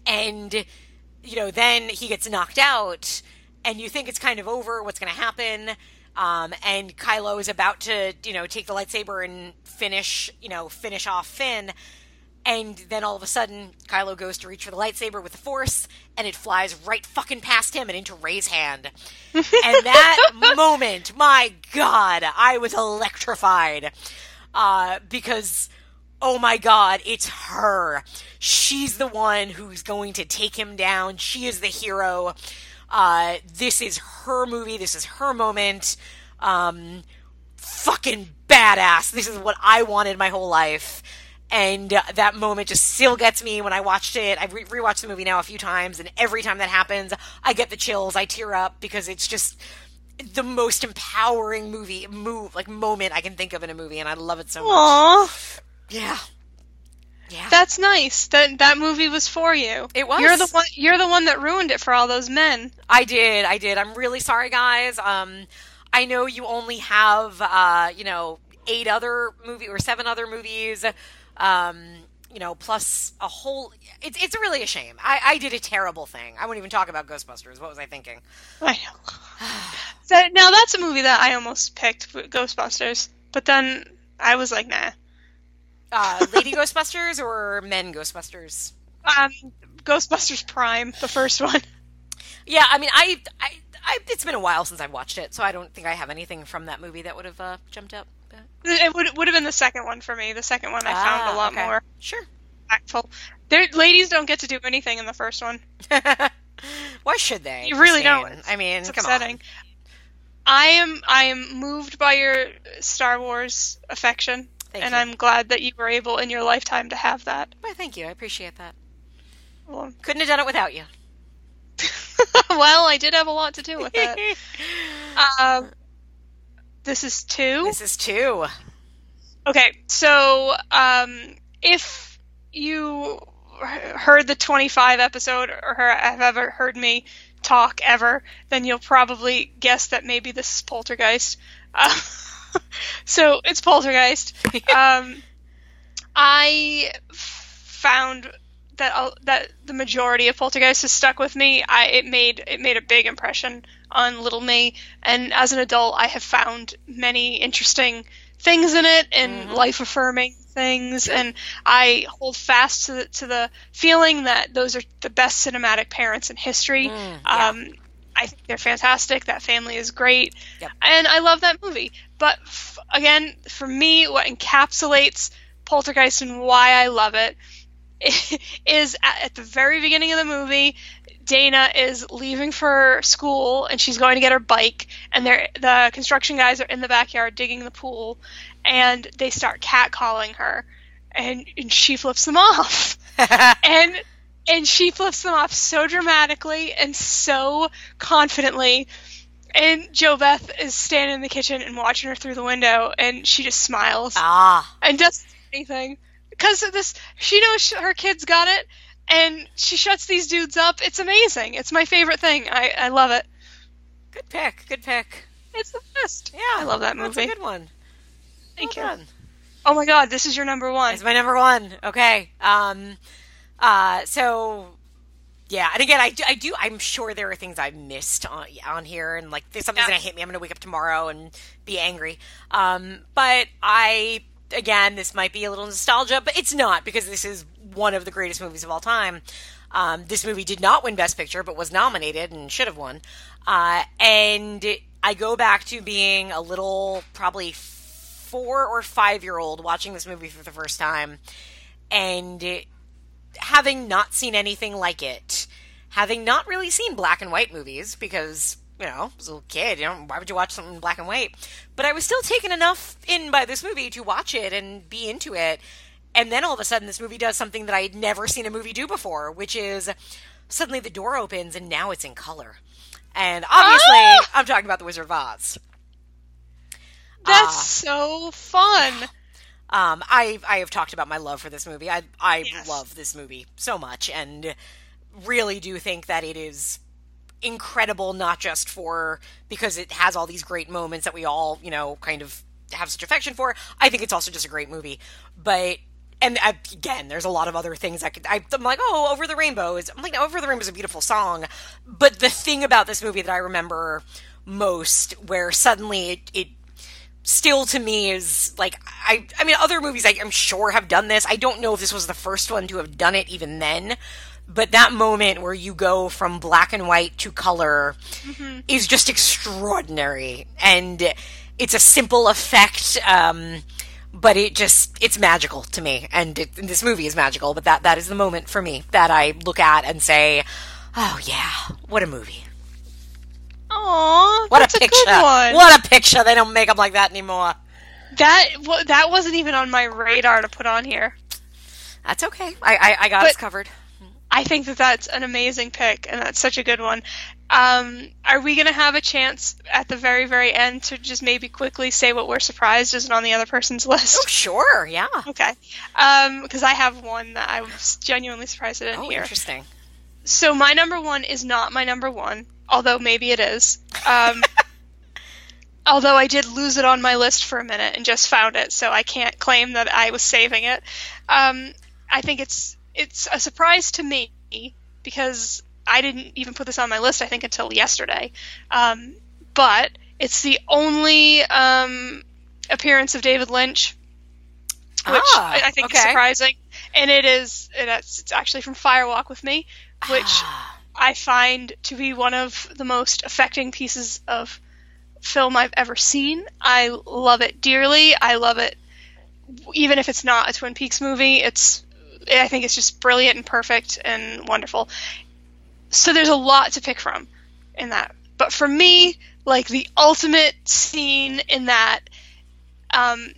and you know then he gets knocked out, and you think it's kind of over. What's going to happen? Um, and Kylo is about to, you know, take the lightsaber and finish, you know, finish off Finn. And then all of a sudden, Kylo goes to reach for the lightsaber with the Force, and it flies right fucking past him and into Rey's hand. and that moment, my God, I was electrified. Uh, because, oh my God, it's her. She's the one who's going to take him down. She is the hero. Uh, this is her movie. This is her moment. Um, fucking badass. This is what I wanted my whole life. And uh, that moment just still gets me when I watched it. I've re- rewatched the movie now a few times, and every time that happens, I get the chills. I tear up because it's just the most empowering movie move like moment I can think of in a movie, and I love it so much. Yeah, yeah. That's nice. That that movie was for you. It was. You're the one. You're the one that ruined it for all those men. I did. I did. I'm really sorry, guys. Um, I know you only have, uh, you know, eight other movie or seven other movies. Um, you know, plus a whole. It's it's really a shame. I, I did a terrible thing. I won't even talk about Ghostbusters. What was I thinking? I know. so, now that's a movie that I almost picked, Ghostbusters, but then I was like, nah. Uh, Lady Ghostbusters or Men Ghostbusters? Um, Ghostbusters Prime, the first one. Yeah, I mean, I, I, I, it's been a while since I've watched it, so I don't think I have anything from that movie that would have uh, jumped up. But... It would would have been the second one for me. The second one I found Ah, a lot okay. more Sure. impactful. There, ladies don't get to do anything in the first one. Why should they? You really Christine? don't. I mean, It's come upsetting. on. I am I am moved by your Star Wars affection, Thank and you. I'm glad that you were able in your lifetime to have that. Why, thank you. I appreciate that. Well, Couldn't have done it without you. well, I did have a lot to do with it. um, this is two. This is two. Okay, so um, if you heard the 25 episode or have ever heard me talk ever, then you'll probably guess that maybe this is Poltergeist. Uh, so it's Poltergeist. um, I found that uh, that the majority of Poltergeist has stuck with me. I it made it made a big impression on little me, and as an adult, I have found many interesting things in it and life affirming things, and I hold fast to the, to the feeling that those are the best cinematic parents in history. Mm, yeah. um, I think they're fantastic. That family is great, Yep. and I love that movie. But f- again, for me, what encapsulates Poltergeist and why I love it is at, at the very beginning of the movie. Dana is leaving for school and she's going to get her bike and the construction guys are in the backyard digging the pool and they start catcalling her and, and she flips them off and and she flips them off so dramatically and so confidently and JoBeth is standing in the kitchen and watching her through the window and she just smiles ah. and doesn't do anything because of this. She knows her kids got it, and she shuts these dudes up. It's amazing. It's my favorite thing. I, I love it. Good pick. Good pick. It's the best. Yeah. I love that movie. That's a good one. Thank well you. done. Oh my god, this is your number one. It's my number one. Okay. Um. Uh. So. Yeah, and again, I do, I do. I'm sure there are things I've missed on on here, and like there's something's Yeah. gonna hit me. I'm gonna wake up tomorrow and be angry. Um. But I, again, this might be a little nostalgia, but it's not because this is one of the greatest movies of all time. Um, this movie did not win Best Picture, but was nominated and should have won. Uh, and I go back to being a little, probably four or five year old watching this movie for the first time and having not seen anything like it, having not really seen black and white movies because, you know, I was a little kid, you know, why would you watch something in black and white? But I was still taken enough in by this movie to watch it and be into it. and then all of a sudden, this movie does something that I had never seen a movie do before, which is suddenly the door opens and now it's in color. And obviously, Ah! I'm talking about The Wizard of Oz. That's Ah. so fun. Um, I I have talked about my love for this movie. I I Yes. love this movie so much, and really do think that it is incredible. Not just for because it has all these great moments that we all you know kind of have such affection for. I think it's also just a great movie. But and I, again, there's a lot of other things I could. I, I'm like, oh, Over the Rainbow is. I'm like, Over the Rainbow is a beautiful song. But the thing about this movie that I remember most, where suddenly it, it still to me is like I I mean other movies I, I'm sure have done this. I don't know if this was the first one to have done it even then. But that moment where you go from black and white to color is just extraordinary. And it's a simple effect, um, but it just it's magical to me. And, it, and this movie is magical, but that that is the moment for me that I look at and say, "Oh yeah, what a movie." Aw, What a picture! good one. What a picture! They don't make them like that anymore. That that wasn't even on my radar to put on here. That's okay. I I, I got But- us covered. I think that that's an amazing pick, and that's such a good one. Um, are we going to have a chance at the very, very end to just maybe quickly say what we're surprised isn't on the other person's list? Oh sure, yeah. Okay. Because I have one that I was genuinely surprised I didn't Oh, hear. interesting. So my number one is not my number one, although maybe it is. Um, although I did lose it on my list for a minute and just found it, so I can't claim that I was saving it. Um, I think it's it's a surprise to me because I didn't even put this on my list. I think until yesterday, um, but it's the only um, appearance of David Lynch, which Ah, I, think is surprising, and it is it's, it's actually from Fire Walk with Me, which Ah, I find to be one of the most affecting pieces of film I've ever seen. I love it dearly. I love it even if it's not a Twin Peaks movie. It's I think it's just brilliant and perfect and wonderful. So there's a lot to pick from in that. But for me, like the ultimate scene in that um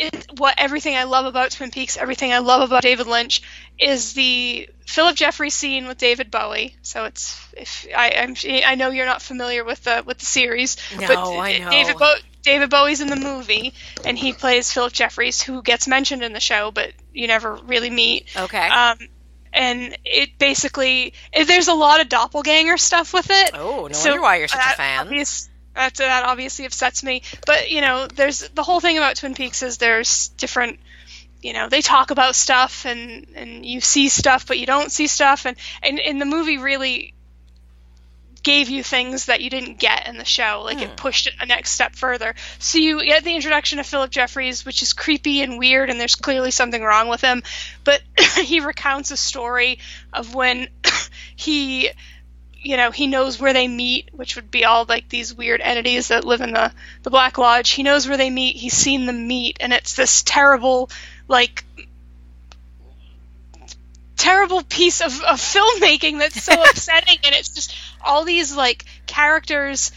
it, what everything I love about Twin Peaks, everything I love about David Lynch, is the Philip Jeffries scene with David Bowie. So it's if I I'm, I know you're not familiar with the with the series, No, but I know. David Bo- David Bowie's in the movie, and he plays Philip Jeffries, who gets mentioned in the show, but you never really meet. okay. Um, and it basically it, there's a lot of doppelganger stuff with it. oh, no so wonder why you're such a fan. obvious- that, that obviously upsets me. But you know, there's the whole thing about Twin Peaks is there's different. You know, they talk about stuff and and you see stuff, but you don't see stuff, and and, and the movie really gave you things that you didn't get in the show. Like it hmm. pushed it a next step further. So you get the introduction of Philip Jeffries, which is creepy and weird, and there's clearly something wrong with him. But he recounts a story of when he you know he knows where they meet which would be all like these weird entities that live in the the black lodge. He knows where they meet. He's seen them meet. And it's this terrible like terrible piece of, of filmmaking that's so upsetting. And it's just all these like characters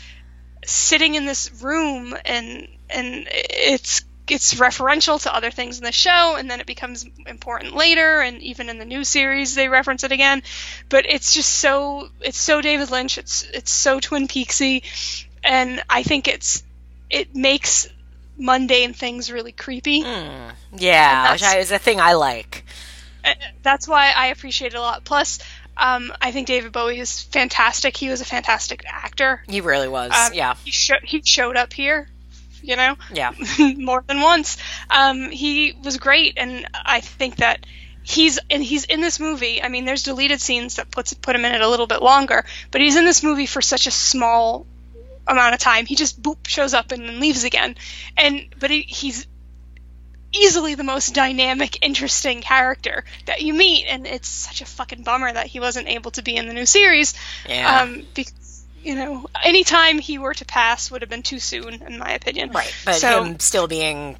sitting in this room. And and it's it's referential to other things in the show and then it becomes important later and even in the new series they reference it again. But it's just so it's so David Lynch it's it's so Twin Peaksy and I think it's it makes mundane things really creepy. Yeah, And which I, is a thing I like. Uh, that's why I appreciate it a lot. Plus um, I think David Bowie is fantastic. He was a fantastic actor. He really was. Um, yeah, he, sho- he showed up here you know yeah. more than once. Um, he was great, and I think that he's and he's in this movie. I mean, there's deleted scenes that puts put him in it a little bit longer, but he's in this movie for such a small amount of time. He just boop shows up and then leaves again, and but he, he's easily the most dynamic, interesting character that you meet, and it's such a fucking bummer that he wasn't able to be in the new series. Yeah. Um, because you know, any time he were to pass would have been too soon, in my opinion. right, but so- him still being,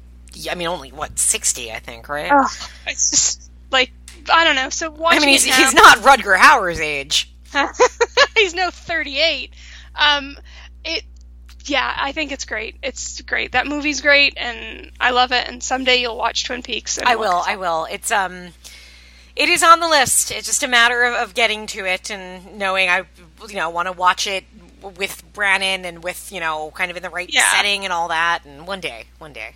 I mean, only what sixty, I think, right? Ugh, it's just like I don't know. So watching I mean, he's now, he's not Rutger Hauer's age. he's no 38. Um, it yeah, I think it's great. It's great. That movie's great, and I love it. And someday you'll watch Twin Peaks. And I will. I will. It's um, it is on the list. It's just a matter of, of getting to it and knowing I, you know, want to watch it with Brannon and with you know, kind of in the right Yeah. setting and all that. And one day, one day.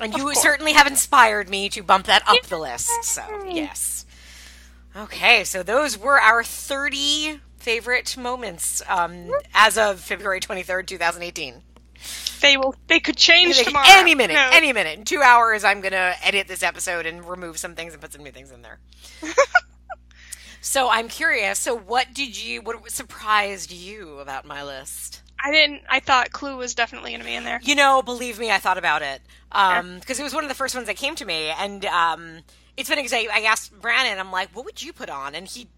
And you course. certainly have inspired me to bump that up the list. So yes. Okay, so those were our thirty favorite moments um, as of February twenty third, two thousand eighteen. They will. They could change Like, tomorrow. Any minute, No. any minute. In two hours, I'm gonna edit this episode and remove some things and put some new things in there. so I'm curious. So what did you? What surprised you about my list? I didn't. I thought Clue was definitely going to be in there. You know, believe me, I thought about it because it was one of the first ones that came to me, and um, it's funny because I, I asked Brandon, I'm like, "What would you put on?" And he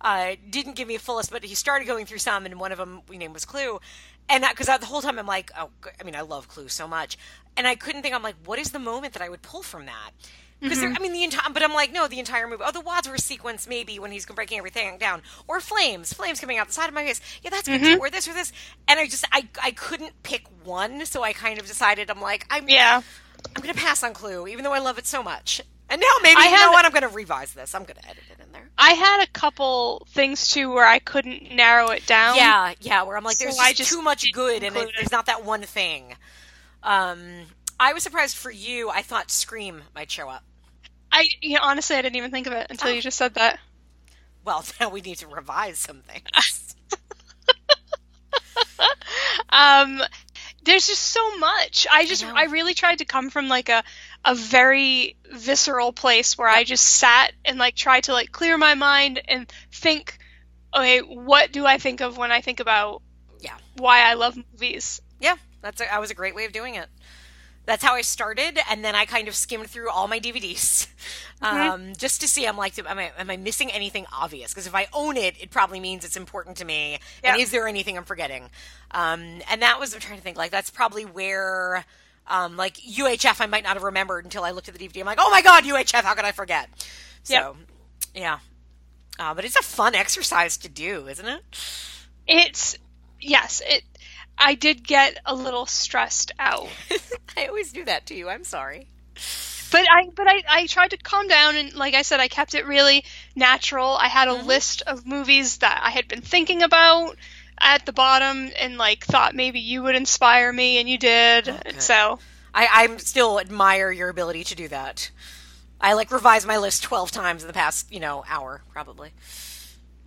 uh, didn't give me a full list, but he started going through some, and one of them we named was Clue, and that because the whole time I'm like, "Oh, I mean, I love Clue so much," and I couldn't think. I'm like, "What is the moment that I would pull from that?" Because I mean, the entire, but I'm like, no, the entire movie. Oh, the Wadsworth sequence, maybe when he's breaking everything down, or flames, flames coming out the side of my face. Yeah, that's good too. Or this, or this, and I just, I, I couldn't pick one, so I kind of decided, I'm like, I'm, Yeah. I'm gonna pass on Clue, even though I love it so much. And now maybe I you know what? I'm gonna revise this. I'm gonna edit it. I had a couple things too where I couldn't narrow it down. Yeah, yeah. Where I'm like, there's I just, just too much good, and it, there's not that one thing. Um, I was surprised for you. I thought Scream might show up. I you know, honestly I didn't even think of it until Oh. you just said that. Well, now we need to revise some things. Um there's just so much. I just know. I, really tried to come from like a a very visceral place where I just sat and like tried to like clear my mind and think okay, what do I think of when I think about Yeah. why I love movies? Yeah, that's a, that was a great way of doing it. That's how I started, and then I kind of skimmed through all my DVDs um, just to see. I'm like, am I, am I missing anything obvious? Because if I own it, it probably means it's important to me. And Yeah. is there anything I'm forgetting? Um, and that was I'm trying to think. Like that's probably where. Um, like UHF, I might not have remembered until I looked at the DVD. I'm like, oh my god, UHF, how could I forget? So, yeah. Uh, but it's a fun exercise to do, isn't it? It's yes, it I did get a little stressed out. I always do that to you. I'm sorry. But I but I, I tried to calm down and like I said, I kept it really natural. I had a list of movies that I had been thinking about at the bottom and like thought maybe you would inspire me and you did. good. So I, I'm still admire your ability to do that. I like revised my list twelve times in the past, you know, hour probably.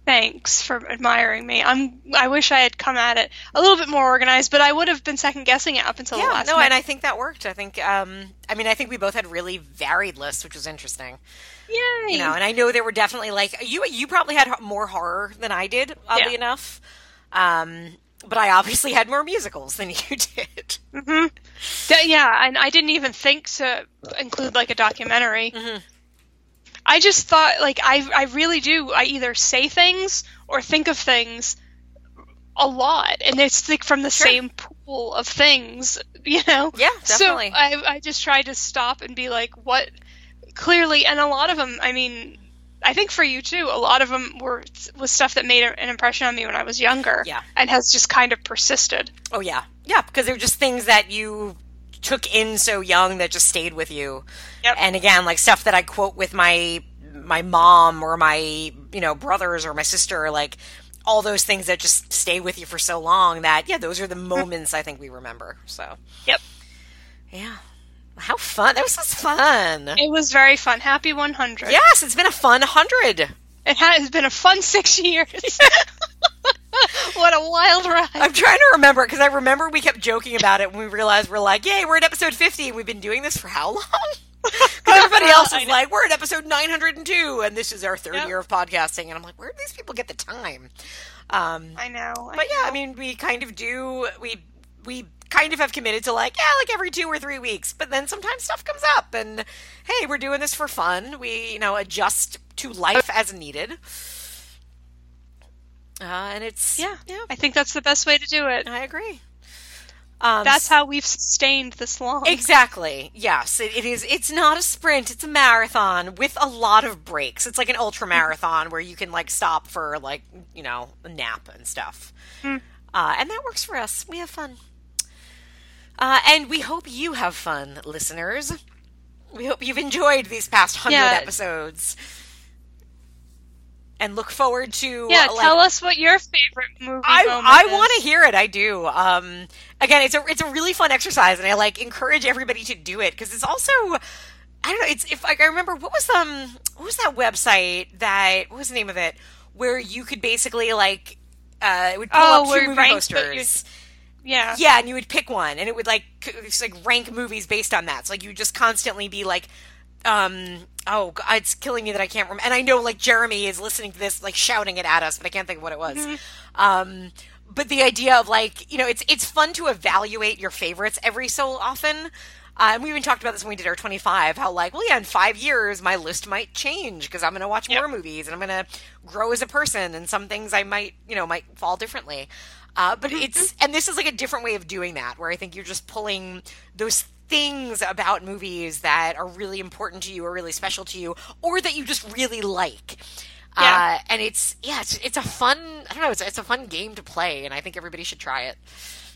thanks for admiring me. I'm I wish I had come at it a little bit more organized, but I would have been second guessing it up until the Yeah, last no, minute. and I think that worked. I think, um, I mean, I think we both had really varied lists, which was interesting. Yay. You know, and I know there were definitely like you. You probably had more horror than I did, oddly Yeah. enough. Um, but I obviously had more musicals than you did. Th- yeah, and I didn't even think to include like a documentary. Mm-hmm. I just thought like I I really do. I either say things or think of things a lot, and it's like from the Sure. same pool of things, you know. Yeah, definitely. So I I just tried to stop and be like, what? Clearly, and a lot of them. I mean. I think for you too, a lot of them were was stuff that made an impression on me when I was younger, Yeah. and has just kind of persisted. Oh yeah, yeah, because they're just things that you took in so young that just stayed with you. Yep. And again, like stuff that I quote with my my mom or my you know brothers or my sister, like all those things that just stay with you for so long. That yeah, those are the mm-hmm. moments I think we remember. So Yep. yeah, how fun! That was just fun. It was very fun. Happy 100. Yes, it's been a fun hundred. It has been a fun six years. what a wild ride. I'm trying to remember because I remember we kept joking about it when we realized we're like, yay, we're at episode 50 and we've been doing this for how long? Because everybody else is like, we're at episode 902 and this is our third Yep. year of podcasting. And I'm like, where do these people get the time? Um, I know. but yeah, I mean, we kind of do, we, we kind of have committed to like, yeah, like every two or three weeks. But then sometimes stuff comes up and hey, we're doing this for fun. We, you know, adjust to life as needed. Uh, and it's, yeah, yeah, I think that's the best way to do it. I agree. Um, That's how we've sustained this long. Exactly. Yes, it, it is. It's not a sprint. It's a marathon with a lot of breaks. It's like an ultra marathon where you can like stop for like you know a nap and stuff. Hmm. Uh, and that works for us. We have fun. Uh, and we hope you have fun, listeners. We hope you've enjoyed these past hundred Yeah. episodes. And look forward to Yeah, like, tell us what your favorite movie I I want to hear it. I do. Um, again, it's a it's a really fun exercise, and I like encourage everybody to do it because it's also I don't know. It's if like, I remember what was um what was that website that what was the name of it where you could basically like uh it would pull Oh, up two movie posters. Yeah. Yeah, and you would pick one, and it would like it's like rank movies based on that. So like you would just constantly be like, um, oh, God, it's killing me that I can't remember. And I know like Jeremy is listening to this, like shouting it at us, but I can't think of what it was. Um, but the idea of like you know, it's it's fun to evaluate your favorites every so often. Uh, and we even talked about this when we did our 25, how like, well, yeah, in five years, my list might change because I'm going to watch Yep. more movies and I'm going to grow as a person and some things I might, you know, might fall differently. Uh, but it's, and this is like a different way of doing that where I think you're just pulling those things about movies that are really important to you or really special to you or that you just really like. Yeah. Uh, and it's, yeah, it's, it's a fun, I don't know, it's, it's a fun game to play and I think everybody should try it.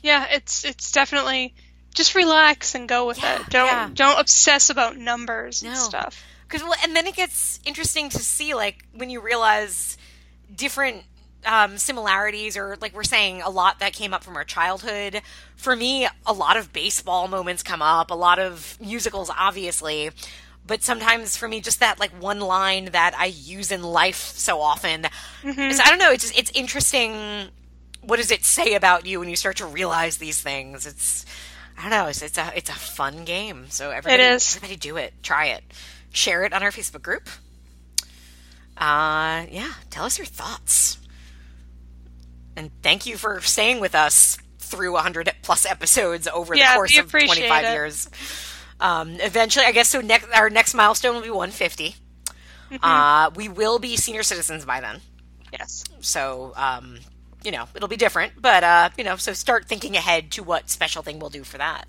Yeah, it's it's definitely just relax and go with Yeah, it. Don't yeah. don't obsess about numbers and No. stuff. Because well, and then it gets interesting to see like when you realize different um, similarities, or like we're saying, a lot that came up from our childhood. For me, a lot of baseball moments come up, a lot of musicals, obviously. But sometimes for me, just that like one line that I use in life so often. Mm-hmm. So I don't know. It's just, it's interesting. What does it say about you when you start to realize these things? It's I don't know. It's, it's a it's a fun game. So everybody, everybody do it. Try it. Share it on our Facebook group. Uh, yeah. Tell us your thoughts. And thank you for staying with us through 100 plus episodes over Yeah, the course of 25 it. years. Um, eventually, I guess so. Next, our next milestone will be 150. Mm-hmm. Uh, we will be senior citizens by then. Yes. So, um, you know, it'll be different, but, uh, you know, so start thinking ahead to what special thing we'll do for that.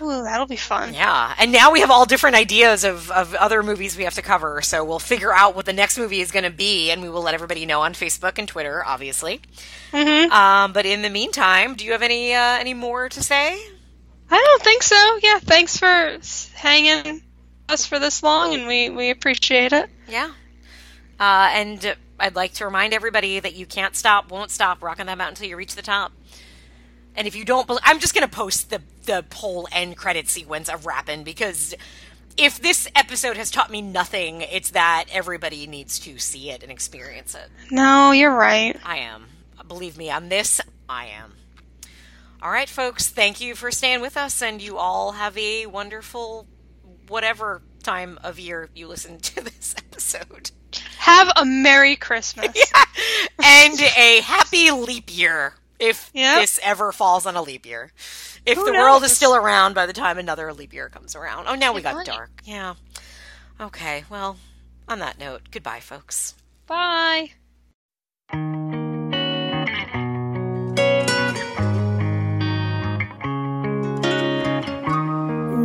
Ooh, that'll be fun. Yeah. And now we have all different ideas of, of other movies we have to cover. So we'll figure out what the next movie is going to be, and we will let everybody know on Facebook and Twitter, obviously. hmm Um, but in the meantime, do you have any, uh, any more to say? I don't think so. Yeah, thanks for hanging us for this long, and we we appreciate it. Yeah. Uh, and I'd like to remind everybody that you can't stop, won't stop rocking that mountain until you reach the top. And if you don't, bel I'm just going to post the the whole end credit sequence of rapping because if this episode has taught me nothing, it's that everybody needs to see it and experience it. No, you're right. I am. Believe me, on this, I am. All right, folks, thank you for staying with us, and you all have a wonderful whatever time of year you listen to this episode. Have a Merry Christmas. and a happy leap year if Yep. this ever falls on a leap year. If Who the world is still around by the time another leap year comes around. Oh, now we It got might. dark. Yeah. Okay, well, on that note, goodbye, folks. Bye.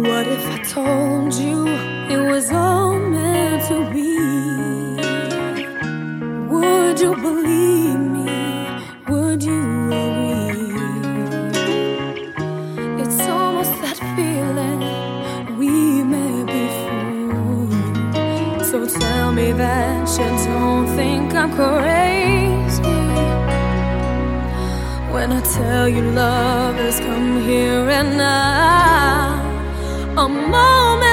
What if I told you it was all meant to be? Would you believe me? Would you that you don't think I'm crazy. When I tell you love has come here and now, a moment